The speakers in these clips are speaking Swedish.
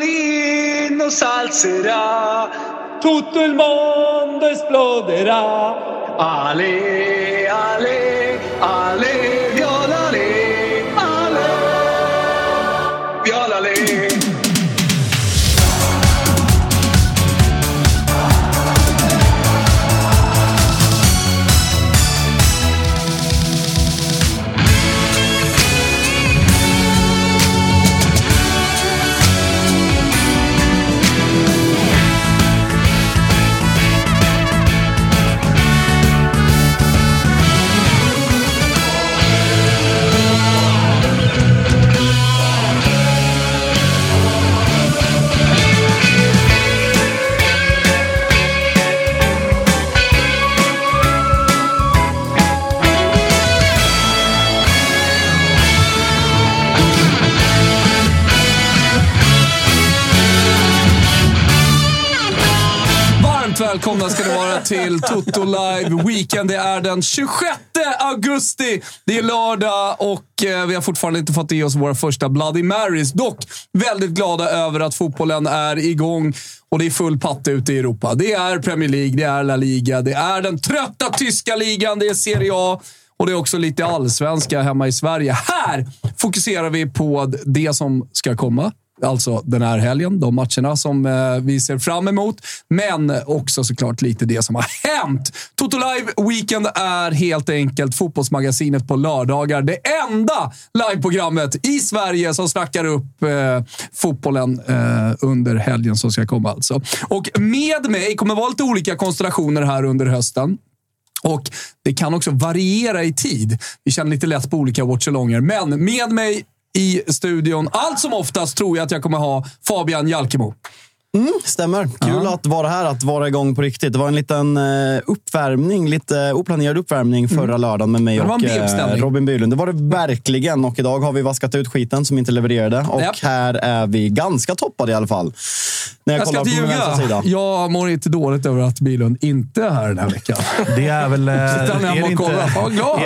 l'inno s'alzerà, tutto il mondo esploderà. Ale, ale, ale, välkomna ska ni vara till Toto Live Weekend. Det är den 26 augusti. Det är lördag och eh, vi har fortfarande inte fått i oss våra första Bloody Marys. Dock väldigt glada över att fotbollen är igång och det är full patte ute i Europa. Det är Premier League, det är La Liga, det är den trötta tyska ligan, det är Serie A. Och det är också lite allsvenska hemma i Sverige. Här fokuserar vi på det som ska komma. Alltså den här helgen, de matcherna som eh, vi ser fram emot. Men också såklart lite det som har hänt. Toto Live Weekend är helt enkelt fotbollsmagasinet på lördagar. Det enda liveprogrammet i Sverige som snackar upp eh, fotbollen eh, under helgen som ska komma. Alltså. Och med mig kommer vara lite olika konstellationer här under hösten. Och det kan också variera i tid. Vi känner lite lätt på olika watchalonger. Men med mig i studion, allt som oftast tror jag att jag kommer ha Fabian Jalkemo. Mm, stämmer. Kul att vara här, att vara igång på riktigt. Det var en liten eh, uppvärmning, lite oplanerad uppvärmning förra lördagen med mig Mm. Det var och eh, Robin Bylund. Det var det verkligen. Och idag har vi vaskat ut skiten som inte levererade. Och Japp. här är vi ganska toppade i alla fall. När jag, Jag ska inte ljuga. sida. Jag mår inte dåligt över att Bilund inte är här den här veckan. Det är väl... eh, är, det inte,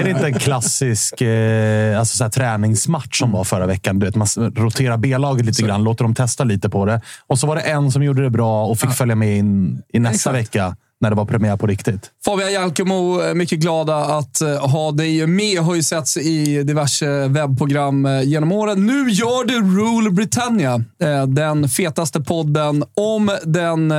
är det inte en klassisk eh, alltså så här, träningsmatch som var förra veckan? Du vet, man roterar B-laget lite grann, låter dem testa lite på det. Och så var det en som gjorde det bra och fick följa med in i nästa Exakt. vecka när det var premiär på riktigt. Fabian Jalkemo, eh, mycket glada att eh, ha dig med. Har ju setts i diverse webbprogram eh, genom åren. Nu gör du Rule Britannia. Den fetaste podden om den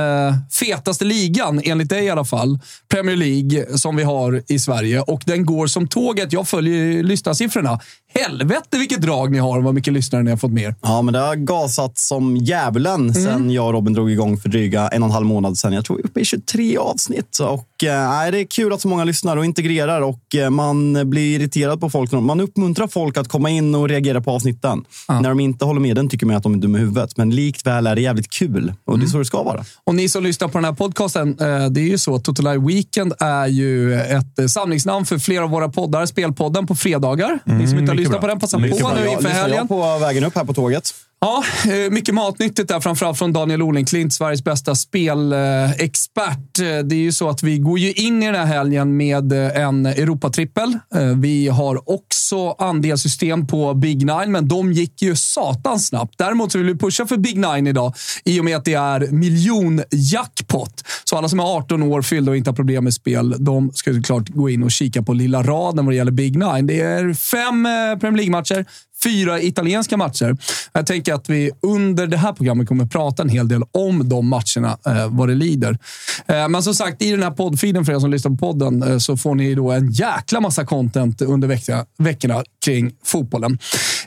fetaste ligan, enligt dig i alla fall. Premier League, som vi har i Sverige. Och den går som tåget. Jag följer lyssnarsiffrorna. Helvete vilket drag ni har och vad mycket lyssnare ni har fått mer. Ja, men det har gasat som djävulen Mm. sen jag och Robin drog igång för dryga en och en halv månad sedan. Jag tror vi är uppe i 23 avsnitt. Och, nej, det är kul att så många lyssnar och integrerar och eh, man blir irriterad på folk. Man uppmuntrar folk att komma in och reagera på avsnitten. När de inte håller med den tycker man att de är dumma i huvudet. Men likväl är det jävligt kul och Mm. det är så det ska vara. Och ni som lyssnar på den här podcasten, eh, det är ju så att Total Live Weekend är ju ett eh, samlingsnamn för flera av våra poddar. Spelpodden på fredagar. ni som inte har lyssnat bra. på den, passa Mycket på bra. nu inför helgen. jag på vägen upp här på tåget. Ja, eh, mycket matnyttigt där, framförallt från Daniel Olenklint, Sveriges bästa spelexpert. Eh, Det är ju så att vi går ju in i den här helgen med eh, en Europatrippel. Eh, vi har också andelssystem på Big Nine, men de gick ju satans snabbt. Däremot så vill vi pusha för Big Nine idag i och med att det är miljonjackpot. Så alla som är 18 år fyllda och inte har problem med spel, de ska såklart gå in och kika på lilla raden vad det gäller Big Nine. Det är fem eh, Premier League-matcher, fyra italienska matcher. Jag tänker att vi under det här programmet kommer prata en hel del om de matcherna, eh, vad det lider. Eh, men som sagt, i den här poddfilen för er som lyssnar på podden eh, så får ni då en jäkla massa content under vecka, veckorna kring fotbollen.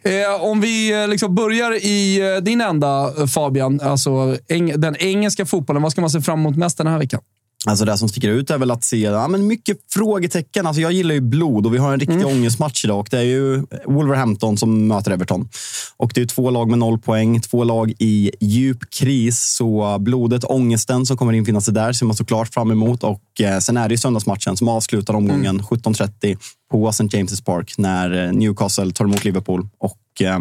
Eh, om vi eh, liksom börjar i eh, din ända, eh, Fabian, alltså eng den engelska fotbollen. Vad ska man se fram emot mest den här veckan? Alltså det som sticker ut är väl att se ja, men mycket frågetecken. Alltså jag gillar ju blod och vi har en riktig ångestmatch idag. Och det är ju Wolverhampton som möter Everton. Och det är två lag med noll poäng, två lag i djup kris. Så blodet, ångesten som kommer infinna sig där ser man såklart fram emot. Och eh, sen är det söndagsmatchen som avslutar omgången 17.30 på St. James' Park när eh, Newcastle tar emot Liverpool. Och eh,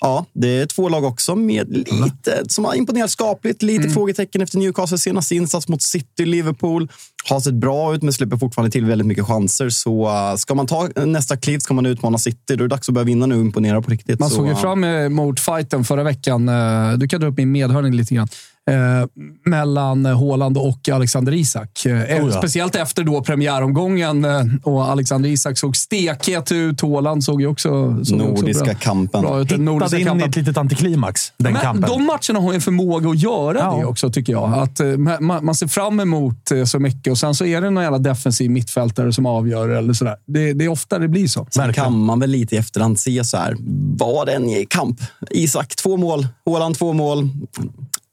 ja, det är två lag också med lite, som har imponerat skapligt. Lite frågetecken efter Newcastles senaste insats mot City, Liverpool. har sett bra ut men släpper fortfarande till väldigt mycket chanser. Så uh, ska man ta nästa kliv, ska man utmana City, då är det dags att börja vinna nu och imponera på riktigt. Man så, såg ju uh, fram emot fighten förra veckan. Eh, Du kan dra upp min medhörning lite grann. Eh, mellan Haaland och Alexander Isak. Eh, Oh ja. Speciellt efter då premiäromgången eh, och Alexander Isak såg stekhet ut. Haaland såg ju också, såg ju också Nordiska bra, kampen. bra ut. Nordiska in i kampen. ett litet antiklimax, den Men kampen. de matcherna har ju en förmåga att göra Ja. det också, tycker jag. Att, man, man ser fram emot så mycket och sen så är det någon jävla defensiv mittfältare som avgör. Eller sådär. Det, det är ofta det blir så. Sen kan man väl lite i efterhand se så här, var det en kamp? Isak två mål, Haaland två mål.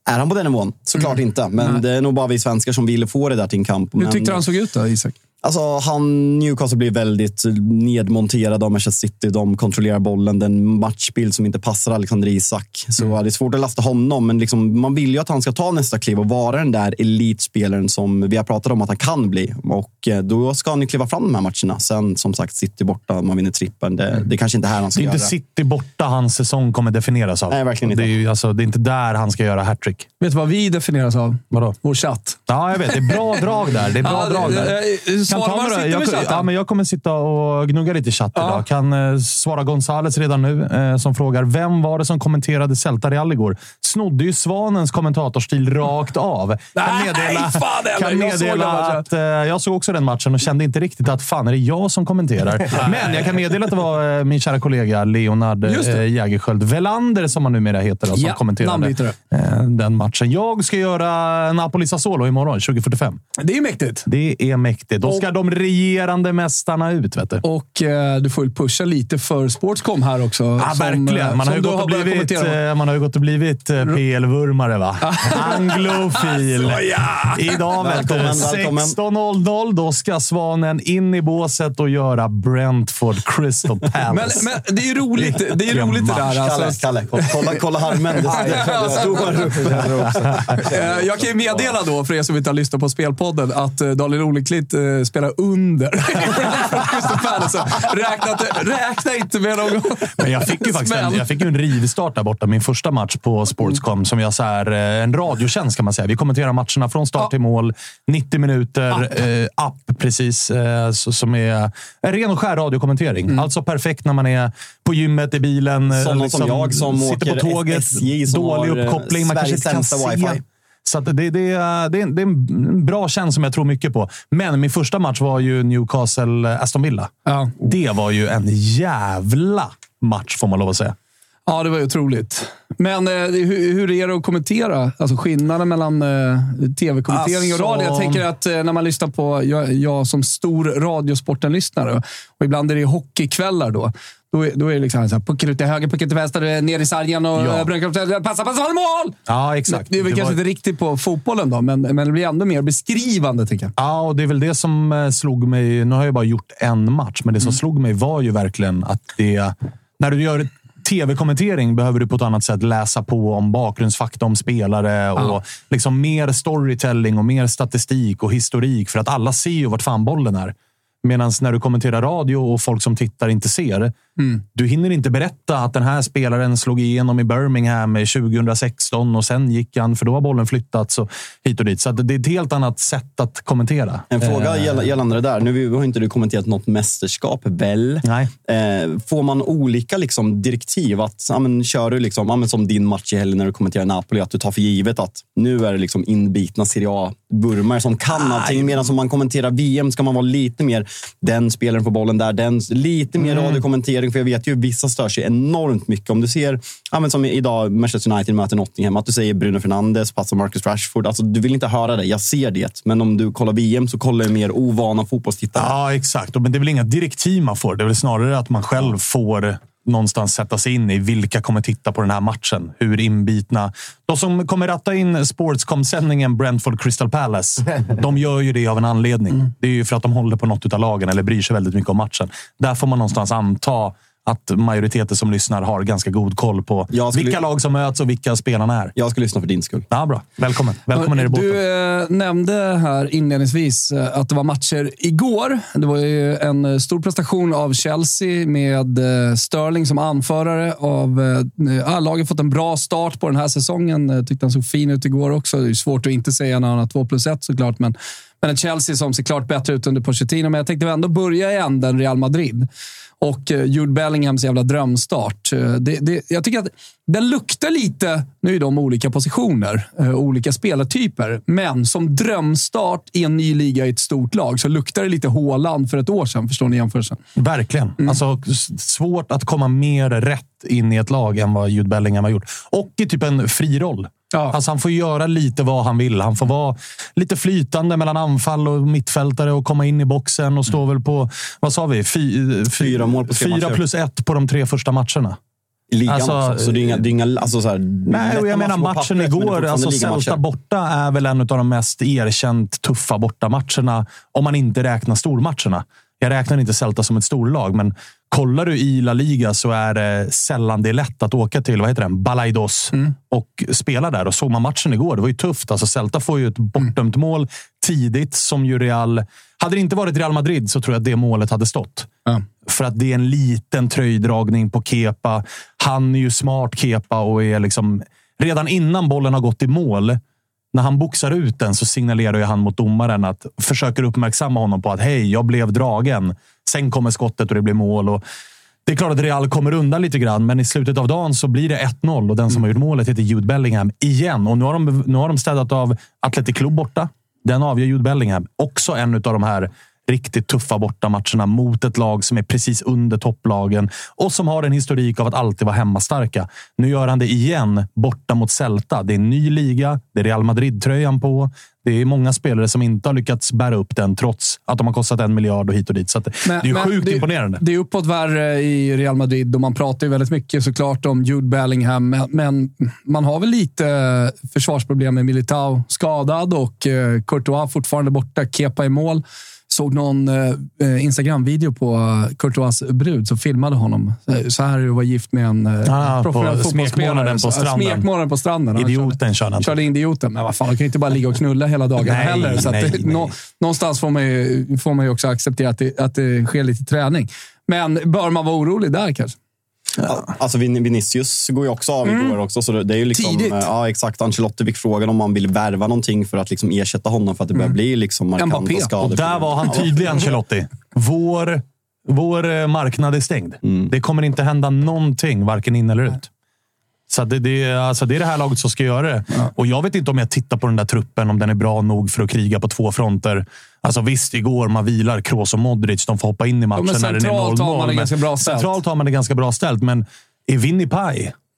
Är han på den nivån? Såklart inte, men det är nog bara vi svenskar som vill få det där till en kamp. Hur men, tyckte han såg ut då, Isak? Alltså, han, Newcastle blir väldigt nedmonterad av Manchester City. De kontrollerar bollen. Den matchbild som inte passar Alexander Isak. Så det är svårt att lasta honom, men liksom, man vill ju att han ska ta nästa kliv och vara den där elitspelaren som vi har pratat om att han kan bli. Och eh, då ska han ju kliva fram de här matcherna. Sen som sagt, City borta, man vinner trippen. Det, det är kanske inte här han ska Det är göra. inte City borta hans säsong kommer definieras av. Nej, verkligen inte. Det är, ju, alltså, det är inte där han ska göra hattrick. Vet du vad vi definieras av? Vadå? Vår chatt. Ja, jag vet. Det är bra drag där. Det är bra Ja, drag där. Sitter jag, med chatten. ja, men jag kommer sitta och gnugga lite i chatten Ja. idag. Kan eh, svara Gonzales redan nu, eh, som frågar vem var det som kommenterade Celta Real igår? Snodde ju Svanens kommentatorstil rakt av. Kan Nej, meddela, kan Jag meddela matchen. att eh, jag såg också den matchen och kände inte riktigt att fan är det jag som kommenterar. Men jag kan meddela att det var eh, min kära kollega Leonard eh, Jägerskiöld Velander, som han numera heter, som Ja, kommenterade eh, den matchen. Jag ska göra Napoli Sassuolo imorgon, 2045. Det är ju mäktigt. Det är mäktigt. Då ska de regerande mästarna ut, vet du. Och eh, du får väl pusha lite för Sportscom här också. Ja, som, verkligen. eh, Man har, som ju gått och blivit, eh, man har ju gått och blivit eh, PL-vurmare, va? Anglofil. Idag, vet du, Välkommen, välkommen. 16.00, då ska Svanen in i båset och göra Brentford Crystal Men, Palace. men det är ju roligt det, är ju roligt det där. match. Kalle, Alltså, Kalle, kolla, kolla. Det, står uppe också. Eh, Jag kan ju meddela då, för er som inte har lyssnat på Spelpodden, att eh, Daniel Oleklint spelar under Palace. Räkna, inte- räkna inte med någon Men jag fick ju faktiskt en, jag fick ju en rivstart där borta. Min första match på Sportscom som jag så här, eh, en radiotjänst kan man säga. Vi kommenterar matcherna från start Ja. till mål. 90 minuter. Eh, app, precis. Eh, så, som är en ren och skär radiokommentering. Mm. Alltså perfekt när man är på gymmet, i bilen. Sådana som jag som sitter åker på tåget. SJ som dålig har, eh, uppkoppling. Man kanske inte kan se. wifi. Så det, det, det, är, det, är en, det är en bra tjänst som jag tror mycket på. Men min första match var ju Newcastle-Aston Villa. Ja. Det var ju en jävla match, får man lov att säga. Ja, det var ju otroligt. Men eh, hur, hur är det att kommentera? Alltså skillnaden mellan eh, tv-kommentering och Alltså- radio. Jag tänker att eh, när man lyssnar på, jag, jag som stor Radiosporten-lyssnare, och ibland är det hockeykvällar då. Då är, då är det liksom så här, pucken ut till höger, pucken till vänster, eh, ner i sargen och Ja. ja. passa, passa, passa, mål! Ja, exakt. Det är väl Det kanske var- inte riktigt på fotbollen då, men, men det blir ändå mer beskrivande tycker jag. Ja, och det är väl det som eh, slog mig. Nu har jag bara gjort en match, men det som slog mig var ju verkligen att det... När du gör tv-kommentering behöver du på ett annat sätt läsa på om bakgrundsfakta om spelare och liksom mer storytelling och mer statistik och historik för att alla ser ju vart fan bollen är. Medan när du kommenterar radio och folk som tittar inte ser, du hinner inte berätta att den här spelaren slog igenom i Birmingham 2016 och sen gick han, för då har bollen flyttats och hit och dit. Så det är ett helt annat sätt att kommentera. En fråga Eh, gäll- gällande det där. Nu har inte du kommenterat något mästerskap, väl? Nej. Eh, får man olika liksom, direktiv? Att, ja, men, kör du liksom, ja, men, som din match i helgen när du kommenterar Napoli, att du tar för givet att nu är det liksom inbitna Serie A-burmare som kan allting. Medan om man kommenterar VM ska man vara lite mer den spelaren på bollen där, den, lite mer radiokommentering. För jag vet ju vissa stör sig enormt mycket. Om du ser, ja, som idag, Manchester United möter Nottingham, att du säger Bruno Fernandes, passar Marcus Rashford. Alltså, du vill inte höra det, jag ser det. Men om du kollar VM så kollar du mer ovana fotbollstittare. Ja, exakt. Men det är väl inga direktiv man får. Det är väl snarare att man själv får någonstans sätta sig in i vilka kommer titta på den här matchen. Hur inbitna. De som kommer ratta in Sportscom-sändningen Brentford Crystal Palace, de gör ju det av en anledning. Det är ju för att de håller på något av lagen eller bryr sig väldigt mycket om matchen. Där får man någonstans anta att majoriteten som lyssnar har ganska god koll på Jag skulle- vilka lag som möts och vilka spelarna är. Jag ska lyssna för din skull. Ja, bra. Välkommen. Välkommen ner i båten. Du eh, nämnde här inledningsvis eh, att det var matcher igår. Det var ju en eh, stor prestation av Chelsea med eh, Sterling som anförare. Av, eh, ja, laget fått en bra start på den här säsongen. Eh, tyckte han såg fin ut igår också. Det är svårt att inte säga när han har 2 plus 1 såklart, men, Men ett Chelsea som ser klart bättre ut under Pochettino. Men jag tänkte ändå börja i änden Real Madrid. Och eh, Jude Bellinghams jävla drömstart. Eh, det, det, jag tycker att den luktar lite, nu är de olika positioner, eh, olika spelartyper, men som drömstart i en ny liga i ett stort lag så luktar det lite Håland för ett år sedan. Förstår ni jämförelsen? Verkligen. Mm. Alltså, svårt att komma mer rätt in i ett lag än vad Jude Bellingham har gjort. Och i typ en fri roll. Ja. Alltså, han får göra lite vad han vill. Han får vara lite flytande mellan anfall och mittfältare och komma in i boxen och stå väl på, vad sa vi? Fy, fy, Fyra mål på tre fyra matcher. plus ett på de tre första matcherna. I ligan Alltså, också. Så det är inga... Det är inga alltså, så här, Nej, och jag menar matchen igår. Alltså, Celta borta är väl en av de mest erkänt tuffa bortamatcherna. Om man inte räknar stormatcherna. Jag räknar inte Celta som ett storlag, men kollar du i La Liga så är det sällan det är lätt att åka till vad heter den? Balaidos och spela där. Och såg man matchen igår, det var ju tufft. Alltså, Celta får ju ett bortdömt mål tidigt som ju Real... Hade det inte varit Real Madrid så tror jag att det målet hade stått. För att det är en liten tröjdragning på Kepa. Han är ju smart, Kepa, och är liksom... Redan innan bollen har gått i mål, när han boxar ut den så signalerar ju han mot domaren att försöker uppmärksamma honom på att hej, jag blev dragen. Sen kommer skottet och det blir mål. Och det är klart att Real kommer undan lite grann, men i slutet av dagen så blir det 1-0 och den som har gjort målet heter Jude Bellingham igen. Och nu har de, nu har de städat av Athletic Club borta. Den avgör Jude Bellingham. Också en av de här riktigt tuffa bortamatcherna mot ett lag som är precis under topplagen och som har en historik av att alltid vara hemmastarka. Nu gör han det igen borta mot Celta. Det är en ny liga. Det är Real Madrid-tröjan på. Det är många spelare som inte har lyckats bära upp den trots att de har kostat en miljard och hit och dit. Så Men- det är ju sjukt det, imponerande. Det är uppåt värre i Real Madrid och man pratar ju väldigt mycket såklart om Jude Bellingham, men, men man har väl lite eh, försvarsproblem med Militao skadad och eh, Courtois fortfarande borta. Kepa i mål. Såg någon eh, Instagram-video på eh, Courtois brud som filmade honom. Eh, Så här vara gift med en eh, Ah, professionell fotbollsspelare. Smekmånaden på stranden. Idioten kör han. körde idioten. Men vad fan, de kan ju inte bara ligga och knulla hela dagen Nej, heller. Så nej, det, nej. nå- någonstans får man, ju, får man ju också acceptera att det, att det sker lite träning. Men bör man vara orolig där kanske? Alltså Vin- Vinicius går ju också av igår också. Så det är ju liksom, Tidigt. eh, Ja, exakt. Ancelotti fick frågan om man vill värva någonting för att liksom ersätta honom för att det börjar bli liksom markanta Mbappé. skador. Och där var han tydlig, Ancelotti. Vår, vår eh, marknad är stängd. Det kommer inte hända någonting, varken in eller ut. Så det, det, är- alltså det är det här laget som ska göra det. Och Jag vet inte om jag tittar på den där truppen, om den är bra nog för att kriga på två fronter. Alltså Visst, igår man vilar Kroos och Modric. De får hoppa in i matchen men när den är 0-0. centralt har man det men ganska bra ställt. Centralt har man det ganska bra ställt, men är Vinny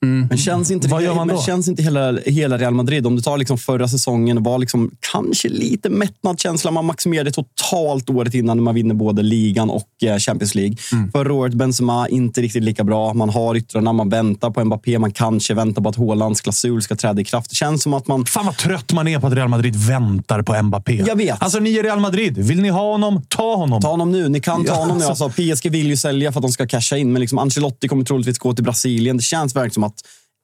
Paj? Men känns inte, Vad gör man men då? känns inte hela, hela Real Madrid, om du tar liksom förra säsongen, var liksom kanske lite mättnadskänsla. Man maximerade totalt året innan när man vinner både ligan och eh, Champions League. Mm. Förra året Benzema inte riktigt lika bra. Man har yttrarna, man väntar på Mbappé, man kanske väntar på att Haalands klausul ska träda i kraft. Det känns som att man... Fan vad trött man är på att Real Madrid väntar på Mbappé. Jag vet. Alltså, ni är Real Madrid. Vill ni ha honom, ta honom. Ta honom nu. Ni kan ta Ja, honom nu. alltså- Alltså, PSG vill ju sälja för att de ska casha in, men liksom Ancelotti kommer troligtvis gå till Brasilien. Det känns verkligen som att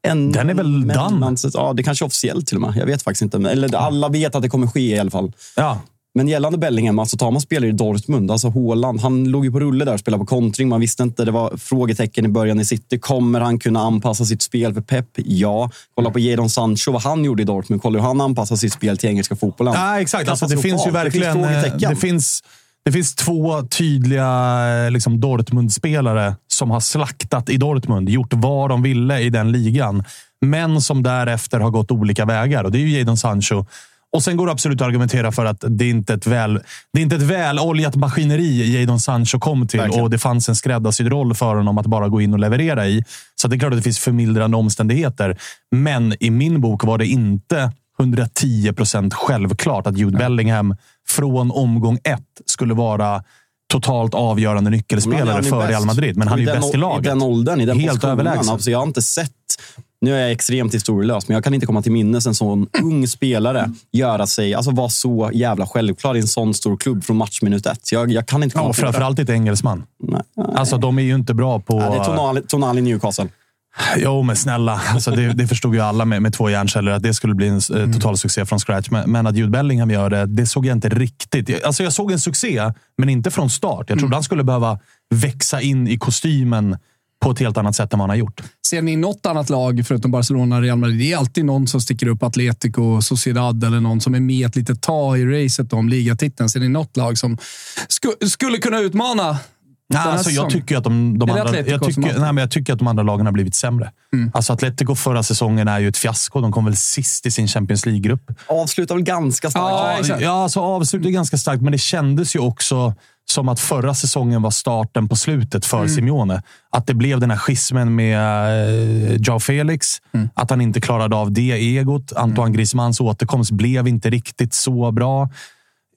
en Den är väl done? Ja, det kanske är officiellt till och med. Jag vet faktiskt inte. Eller alla vet att det kommer ske i alla fall. Ja. Men gällande Bellingham, alltså tar man spelare i Dortmund, alltså Haaland, han låg ju på rulle där och spelade på kontring. Man visste inte, det var frågetecken i början i City. Kommer han kunna anpassa sitt spel för Pep? Ja. Kolla på Jadon Sancho, vad han gjorde i Dortmund. Kolla hur han anpassar sitt spel till engelska fotbollen. Ja, exakt. Alltså, det finns ju verkligen... Det finns eh, frågetecken. det, finns, det finns två tydliga eh, liksom, Dortmund-spelare som har slaktat i Dortmund, gjort vad de ville i den ligan, men som därefter har gått olika vägar. Och Det är ju Jadon Sancho. Och Sen går det absolut att argumentera för att det är inte ett väl, det är inte ett väloljat maskineri Jadon Sancho kom till Verkligen. och det fanns en skräddarsydd roll för honom att bara gå in och leverera i. Så det är klart att det finns förmildrande omständigheter. Men i min bok var det inte 110 procent självklart att Jude Bellingham från omgång ett skulle vara totalt avgörande nyckelspelare för bäst. Real Madrid. Men han är ju bäst i laget. I den åldern, i den Helt överlägsen. Alltså, jag har inte sett... Nu är jag extremt historielös, men jag kan inte komma till minnes en sån ung spelare göra sig, alltså vara så jävla självklar i en sån stor klubb från matchminut ett. Jag, jag kan inte komma Ja, det. framförallt inte engelsman. Nej. Alltså, de är ju inte bra på... Ja, det är Tonali, Tonali Newcastle. Jo, men snälla. Alltså, det, det förstod ju alla med, med två hjärnceller att det skulle bli en eh, total succé från scratch. Men, men att Jude Bellingham gör det, det såg jag inte riktigt. Alltså, jag såg en succé, men inte från start. Jag trodde han skulle behöva växa in i kostymen på ett helt annat sätt än vad han har gjort. Ser ni något annat lag, förutom Barcelona och Real Madrid? Det är alltid någon som sticker upp, Atletico, Sociedad eller någon som är med ett litet tag i racet om ligatiteln. Ser ni något lag som sku, skulle kunna utmana Alltså, jag, tycker att de, de andra, jag, tycker, nej, men jag tycker att de andra lagen har blivit sämre. Alltså Atletico förra säsongen är ju ett fiasko. De kom väl sist i sin Champions League-grupp. Avslutar väl ganska starkt. Ja. Ja, alltså avslutet är ganska starkt, men det kändes ju också som att förra säsongen var starten på slutet för Simeone. Att det blev den här schismen med eh, Joao Felix. Att han inte klarade av det egot. Antoine Griezmanns återkomst blev inte riktigt så bra.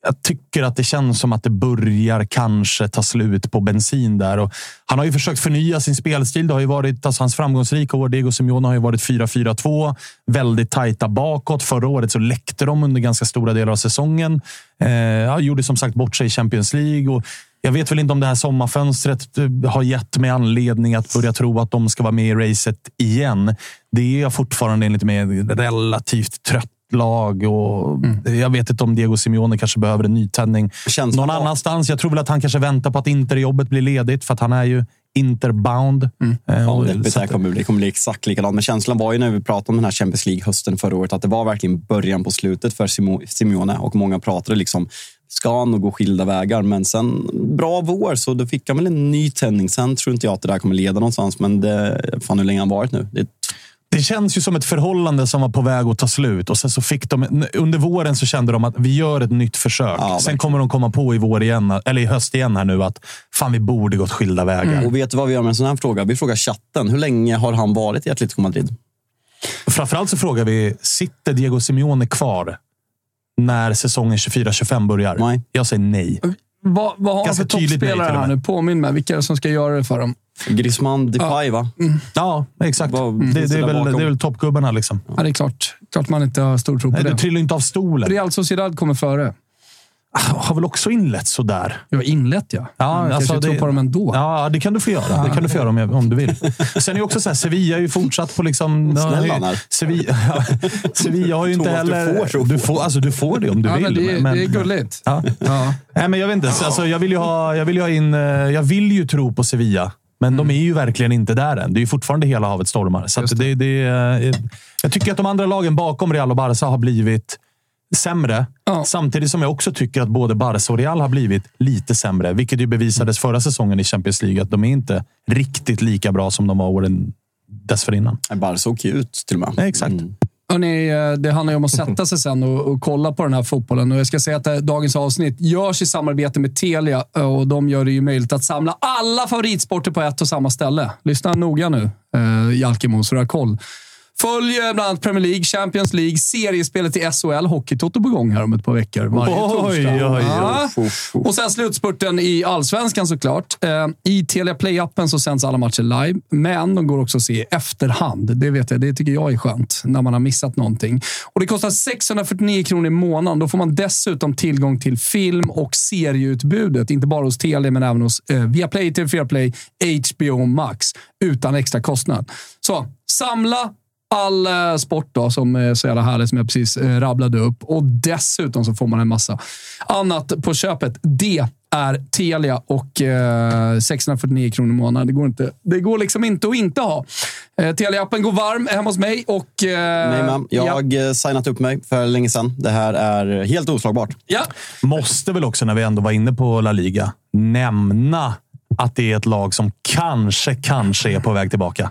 Jag tycker att det känns som att det börjar kanske ta slut på bensin där. Och han har ju försökt förnya sin spelstil. Det har ju varit, alltså hans framgångsrika år, Diego Simeone, har ju varit 4-4-2. Väldigt tajta bakåt. Förra året så läckte de under ganska stora delar av säsongen. Eh, ja, gjorde som sagt bort sig i Champions League. Och jag vet väl inte om det här sommarfönstret eh, har gett mig anledning att börja tro att de ska vara med i racet igen. Det är jag fortfarande enligt mig relativt trött lag och jag vet inte om Diego Simeone kanske behöver en nytändning någon var- annanstans. Jag tror väl att han kanske väntar på att Interjobbet blir ledigt för att han är ju Interbound. Eh, Ja, det här att- kommer bli. Det kommer bli exakt likadant. Men känslan var ju när vi pratade om den här Champions League hösten förra året att det var verkligen början på slutet för Simeone och många pratade liksom ska han nog gå skilda vägar, men sen bra vår så då fick han väl en ny tändning. Sen tror inte jag att det där kommer leda någonstans, men det, fan hur länge har han varit nu? Det är Det känns ju som ett förhållande som var på väg att ta slut. Och sen så fick de, under våren så kände de att vi gör ett nytt försök. Ja, sen kommer de komma på i vår igen, eller i höst igen här nu att fan, vi borde gått skilda vägar. Och vet du vad vi gör med en sån här fråga? Vi frågar chatten. Hur länge har han varit i Atletico Madrid? Framförallt så frågar vi, sitter Diego Simeone kvar när säsongen 24-25 börjar? Nej. Jag säger nej. Vad, vad har han Ganska för tydligt nej toppspelare här med. nu? Påminn mig. Vilka är det som ska göra det för dem? Griezmann, Depay, va? Ja, exakt. Vad Det, det, är väl, det är väl toppgubbarna. Liksom. Ja, det är klart. Klart man inte har stor tro på Nej, du det. trillar inte av stolen. Real Sociedad kommer före. Har väl också inlett sådär. Jag har inlett, ja. Ja, Mm, alltså kanske tror det- på dem ändå. Ja, det kan du få göra. Det kan du få göra om, jag- om du vill. Sen är ju också så här, Sevilla är ju fortsatt på liksom... Snäll han är. Sevilla, ja, Sevilla har ju inte Thomas, du heller... får du, får, alltså, du får det om du Ja, vill. men det, är- men- det är gulligt. Ja. Ja. Nej, men jag vet inte. Alltså, jag, vill ju ha, jag, vill ju ha in, eh, jag vill ju tro på Sevilla, men de är ju verkligen inte där än. Det är ju fortfarande hela havet stormar. Så att det, det, eh, jag tycker att de andra lagen bakom Real och Barca har blivit sämre. Ja. Samtidigt som jag också tycker att både Barca och Real har blivit lite sämre. Vilket ju bevisades förra säsongen i Champions League. Att de är inte riktigt lika bra som de var åren dessförinnan. Barca åker ut till och med. Nej, exakt. Hörrni, eh, det handlar ju om att sätta sig sen och, och kolla på den här fotbollen. Och jag ska säga att eh, dagens avsnitt görs i samarbete med Telia eh, och de gör det ju möjligt att samla alla favoritsporter på ett och samma ställe. Lyssna noga nu, eh, Jalkemo, så du har koll. Följ bland annat Premier League, Champions League, seriespelet i SHL, Hockeytoto på gång här om ett par veckor. Varje Oj, oj, oj. Ja. Och sen slutspurten i Allsvenskan såklart. Eh, I Telia Play-appen så sänds alla matcher live, men de går också att se i efterhand. Det vet jag, det tycker jag är skönt när man har missat någonting. Och Det kostar 649 kronor i månaden. Då får man dessutom tillgång till film och serieutbudet. Inte bara hos Telia, men även hos eh, Viaplay, TV4 Play, HBO Max. Utan extra kostnad. Så, samla all eh, sport då, som är så jävla härligt som jag precis eh, rabblade upp. Och dessutom så får man en massa annat på köpet. Det är Telia och eh, 649 kronor i månaden. Det går, inte, det går liksom inte att inte ha. Eh, Telia-appen går varm hemma hos mig och... Eh, Nej, men jag har ja, ja. signat upp mig för länge sedan. Det här är helt oslagbart. ja. Måste väl också, när vi ändå var inne på La Liga, nämna att det är ett lag som kanske, kanske är på väg tillbaka.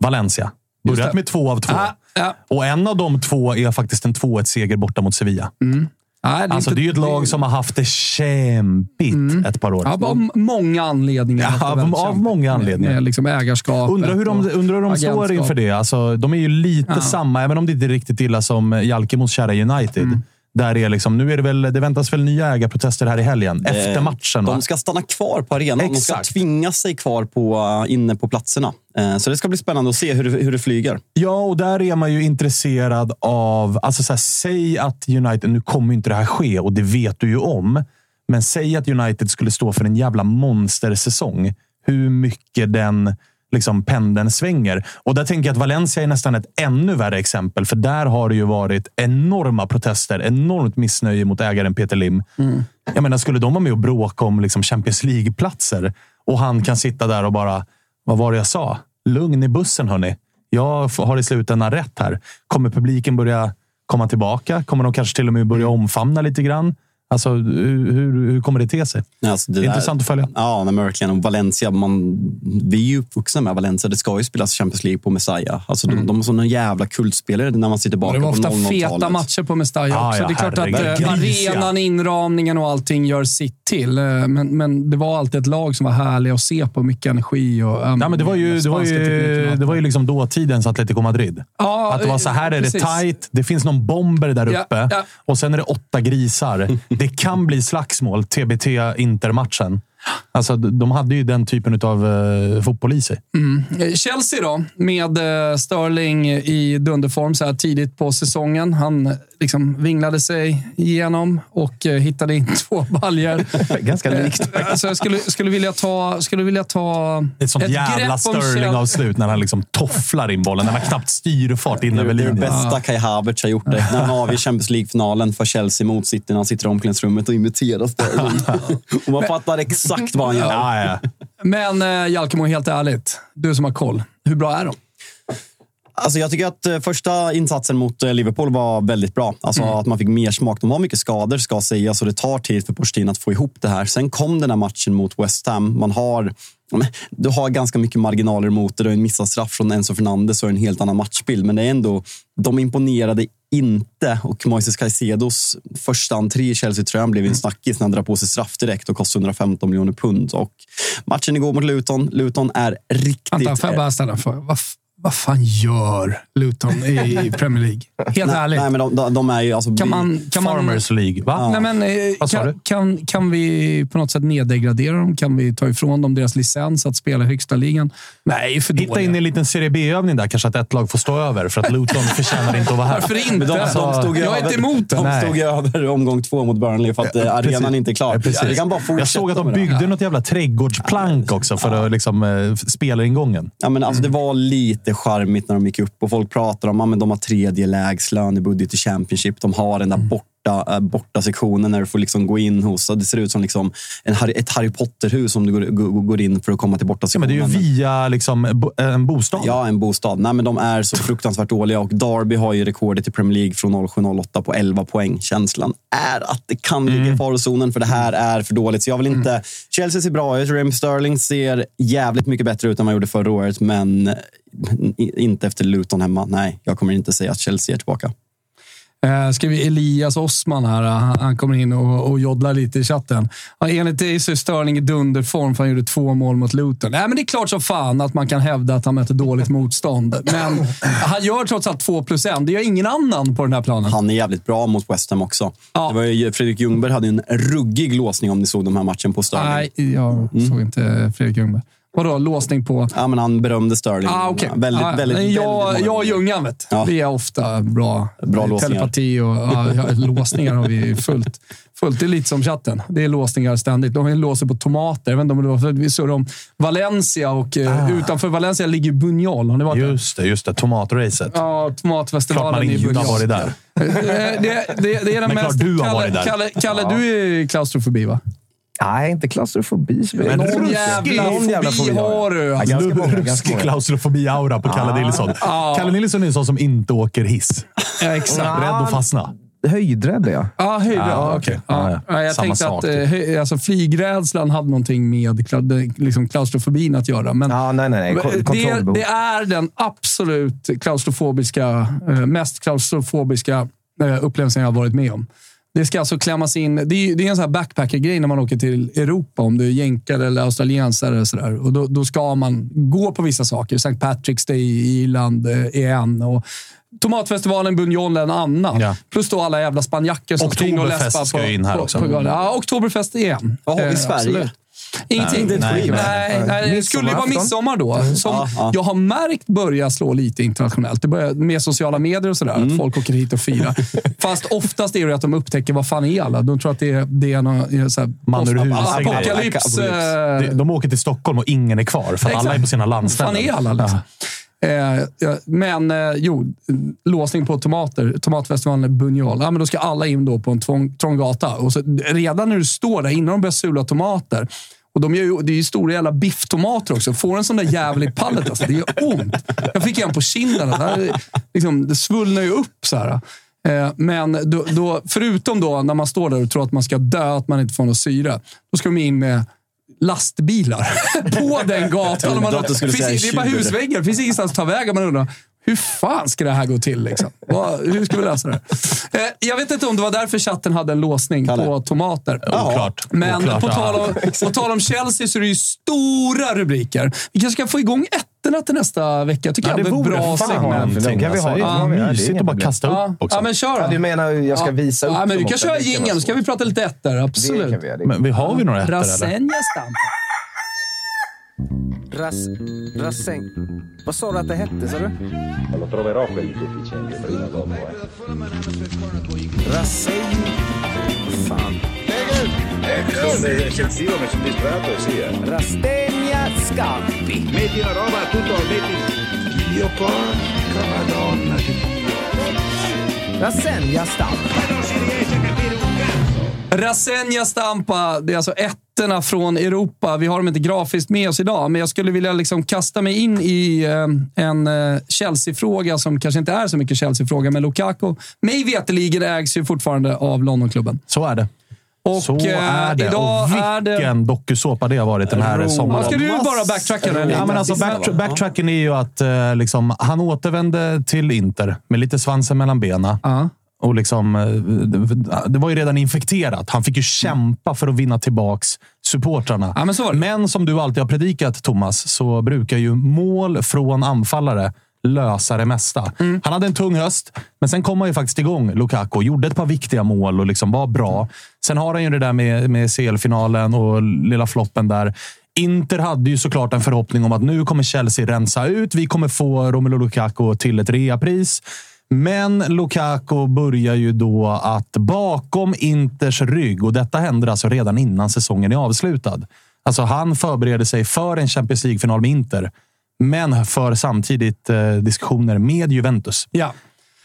Valencia. Börjat med två av två. Ja, ja. Och en av de två är faktiskt en 2-1-seger borta mot Sevilla. Nej, det är Alltså, inte- det är ju ett lag som har haft det kämpigt ett par år. Ja, av många anledningar. Ja, av- av många med- anledningar. Med liksom ägarskapet Undrar hur de, undrar hur de står inför det. Alltså, de är ju lite Ja. samma, även om det inte är riktigt illa som Jalkemos kära United. Mm. Där är liksom, nu är det, väl, det väntas väl nya ägarprotester här i helgen, efter matchen. Va? De ska stanna kvar på arenan. De ska Exakt. tvinga sig kvar på, inne på platserna. Eh, Så det ska bli spännande att se hur, det- hur det flyger. Ja, och där är man ju intresserad av... Alltså så här, säg att United... Nu kommer inte det här ske och det vet du ju om. Men säg att United skulle stå för en jävla monstersäsong. Hur mycket den liksom, pendeln svänger. Och där tänker jag att Valencia är nästan ett ännu värre exempel. För där har det ju varit enorma protester, enormt missnöje mot ägaren Peter Lim. Jag menar, skulle de vara med och bråka om liksom, Champions League-platser och han kan sitta där och bara Vad var det jag sa? Lugn i bussen, hörni. Jag har i slutändan rätt här. Kommer publiken börja komma tillbaka? Kommer de kanske till och med börja omfamna lite grann? Alltså, hur, hur, hur kommer det te sig? Alltså, det där- Intressant att följa. Ja, men verkligen. Och Valencia, man, vi är ju uppvuxna med Valencia. Det ska ju spelas Champions League på Messiah. Alltså, de, de är såna jävla kultspelare när man sitter tillbaka Det var på ofta 00-talet. feta matcher på Mestalla Ja, också. ja, det är klart att eh, arenan, inramningen och allting gör sitt till. Eh, Men, men det var alltid ett lag som var härliga att se på. Mycket energi och... um, Nej, men det var ju, det var ju, det var ju liksom dåtidens Atletico Madrid. Ja, Att det var så här är det precis. tight. Det finns någon bomber där Ja, uppe ja. och sen är det åtta grisar. Det kan bli slagsmål. TBT Inter-matchen. Alltså, de hade ju den typen av uh, fotboll i sig. Eh, Chelsea då, med eh, Sterling i dunderform så här tidigt på säsongen. Han eh, liksom vinglade sig igenom och eh, hittade in två baljor. Ganska likt. Eh, Alltså jag skulle, skulle vilja ta, skulle vilja ta Ett sånt jävla om Chelsea. Sterling-avslut när han liksom tofflar in bollen. När man knappt styr fart in Det över är det linjen. bästa Kai Havertz har gjort det. När han avgör Champions League-finalen för Chelsea mot City när han sitter i omklädningsrummet och imiterar Sterling. och man fattar exakt vad han gör. Ja, ja. Men eh, Jalkemo, helt ärligt. Du som har koll. Hur bra är de? Alltså jag tycker att eh, första insatsen mot eh, Liverpool var väldigt bra. Alltså att man fick mer smak. De har mycket skador ska sägas och det tar tid för Porstin att få ihop det här. Sen kom den här matchen mot West Ham. Man har, du har ganska mycket marginaler mot det. Du har en missad straff från Enzo Fernandes och en helt annan matchbild. Men det är ändå, de imponerade inte och Moises Caicedos första entré i Chelsea-tröjan blev en snackis när han drar på sig straff direkt och kostar 115 miljoner pund. Och matchen igår mot Luton. Luton är riktigt... Vänta, får jag bara en fråga? Vad, vad fan gör Luton i Premier League? Helt ärligt. Nej, men de, de, de är ju... Alltså, kan man, kan man, Farmers League, va? Nej, men, eh, Vad sa kan, du? kan, kan vi på något sätt neddegradera dem? Kan vi ta ifrån dem deras licens att spela i högsta ligan? Nej, för Hitta in i en liten Serie B-övning där. Kanske att ett lag får stå över för att Luton förtjänar inte att vara här. Varför inte? Men de, de stod jag är över, inte emot de det. stod över omgång två mot Burnley för att eh, arenan precis. inte är klar. Ja, precis. Det kan bara Jag såg att de byggde något jävla trädgårdsplank också för att liksom, eh, spela ingången. Ja, men alltså, Det var lite charmigt när de gick upp och folk pratar om att men de har tredje lägst lönebudget i Championship. De har den där borta, äh, borta sektionen när du får liksom gå in hos. Det ser ut som liksom en, Harry- ett Harry Potter-hus om du går, går, in för att komma till borta Ja, men det är ju via liksom, bo- en bostad. Ja, en bostad. Nej, men de är så fruktansvärt dåliga och Derby har ju rekordet i Premier League från 07-08 på 11 poäng. Känslan är att det kan ligga i farozonen för det här är för dåligt. Så jag vill inte... Chelsea ser bra ut. Raheem Sterling ser jävligt mycket bättre ut än vad han gjorde förra året, men i- inte efter Luton hemma. Nej, jag kommer inte säga att Chelsea är tillbaka. Eh, ska vi Elias Osman här. Han, han kommer in och, och joddlar lite i chatten. Ja, enligt dig så är Sterling i dunderform för han gjorde två mål mot Luton. Nej, men det är klart som fan att man kan hävda att han möter dåligt motstånd. Men han gör trots allt två plus en. Det gör ingen annan på den här planen. Han är jävligt bra mot West Ham också. Ja. Det var ju, Fredrik Ljungberg hade en ruggig låsning om ni såg de här matchen på Sterling. Nej, jag såg inte Fredrik Ljungberg. Vadå, låsning på... Ja, men han berömde Sterling. Ah, okay. Väldigt, ah, väldigt, nej, väldigt jag, många jag och. Ljungan, vet Ja. Vi är ofta bra. Bra låsningar. Telepati och ja, ja, låsningar har vi fullt. fullt. Det är lite som chatten. Det är låsningar ständigt. De låser på tomater. Jag vet inte om det var för vi surrade om Valencia och eh, utanför Valencia ligger Buñol. Har ni varit? Just det, just det. Tomatracet. Ja, Klart tomatfestivalen man i inte har varit där. Eh, Det, det, det är den Men klart mest... du har Kalle, varit där. Kalle, Kalle du är klaustrofobi, va? Nej, inte klaustrofobi. så Men någon ruskig- jävla någon jävla fobi har du. Ja, ganska många, ganska många. klaustrofobi-aura på Kalle Nilsson. Kalle Nilsson är en sån som inte åker hiss. Ja, exakt. Rädd att fastna. Höjdrädd är jag. Ja, höjdrädd. Ja, okej. okej. Ja, Ja, ja. jag Samma tänkte sak, att typ. eh, höj- alltså, flygrädslan hade någonting med liksom, klaustrofobin att göra. Men Ja, nej, nej, nej. Ko- det, det är den absolut klaustrofobiska, eh, mest klaustrofobiska eh, upplevelsen jag har varit med om. Det ska alltså klämmas in. Det är, det är en sån här backpacker-grej när man åker till Europa, om du är jänkare eller australiensare. eller sådär. Och då, då ska man gå på vissa saker. St. Patrick's Day i Irland eh, är en. Och Tomatfestivalen Buñol är en annan. Ja. Plus då alla jävla spanjacker som springer och Oktoberfest läspar ska på, ju in här på, också. på galan. Ja, Oktoberfest är en. Vad har vi i Eh, Sverige? absolut. Ingenting. Nej, Nej, nej, nej, nej. Det skulle ju vara midsommar då. Som Ja, ja. jag har märkt börja slå lite internationellt. Det börjar med sociala medier och sådär. Mm. Att folk åker hit och firar. Fast oftast är det att de upptäcker vad fan är alla. De tror att det är, det är någon så här, Man ur huset apokalyps. De, de åker till Stockholm och ingen är kvar, för alla är på sina landställen. fan är alla liksom? Eh, men eh, jo, låsning på tomater. Tomatfestivalen i Buñol. Ja, men då ska alla in då på en trång, trång gata. Och så, redan när du står där, innan de börjar sula tomater, Och de gör ju, det är ju stora jävla bifftomater också. Får en sån där jävel i pallet, alltså, det gör ont. Jag fick en på kinden. Det, här, liksom, det svullnar ju upp så här. Eh, Men då, då, förutom då när man står där och tror att man ska dö, att man inte får något syre. Då ska de in med lastbilar på den gatan. Man, skulle finns, det är bara husväggar. Det finns ingenstans att ta vägen. Man undrar, hur fan ska det här gå till? Liksom? Hur ska vi lösa det? Eh, jag vet inte om det var därför chatten hade en låsning Kalle. på tomater. Oklart. Men Oklart, på, ja. tal om, på tal om Chelsea så är det ju stora rubriker. Vi kanske ska få igång ettorna till nästa vecka. tycker Ja, jag det vore bra fan segment. någonting. kan vi ha. alltså. Ja, Det det inga mysigt att bara kasta Ja, upp också. ja, men kör Ja, du menar jag ska visa upp Ja, men vi kan köra Det kan jingeln, så ska vi prata lite ettor. Det kan Absolut. vi. Det Men vi har vi några ettor? Rasenja Stampa. Ras, rasäng. Vad sa du att det hette, sa du? Lo troverò quel deficiente prima o dopo. Eh. Rasäng... Fan. Sono eccessivo, mi sono distratto sì. Eh. Rastegna Scampi. Metti una roba, tutto metti. Dio porca madonna di Dio. Rasenja Stampi. Ma non si riesce Rasenja Stampa, det är alltså ettorna från Europa. Vi har dem inte grafiskt med oss idag, men jag skulle vilja liksom kasta mig in i eh, en eh, Chelsea-fråga som kanske inte är så mycket Chelsea-fråga, men Lukaku, mig veterligen ägs ju fortfarande av Londonklubben. Så är det. Och, Så eh, är det. Idag och det... vilken dokusåpa det har varit den här Ja, sommaren. ska du bara backtracka den? Ja, men alltså back, backtracken är ju att liksom, han återvände till Inter med lite svansen mellan benen. Ja. Och liksom, eh, det- var ju redan infekterat. Han fick ju kämpa för att vinna tillbaks supportrarna. Ja, men. Men som du alltid har predikat, Thomas, så brukar ju mål från anfallare lösa det mesta. Mm. Han hade en tung höst, men sen kom han ju faktiskt igång, Lukaku. Gjorde ett par viktiga mål och liksom var bra. Sen har han ju det där med, med CL-finalen och lilla floppen där. Inter hade ju såklart en förhoppning om att nu kommer Chelsea rensa ut. Vi kommer få Romelu Lukaku till ett reapris. Men Lukaku börjar ju då att bakom Inters rygg, och detta händer alltså redan innan säsongen är avslutad. Alltså han förbereder sig för en Champions League-final med Inter, men för samtidigt eh, diskussioner med Juventus. Ja.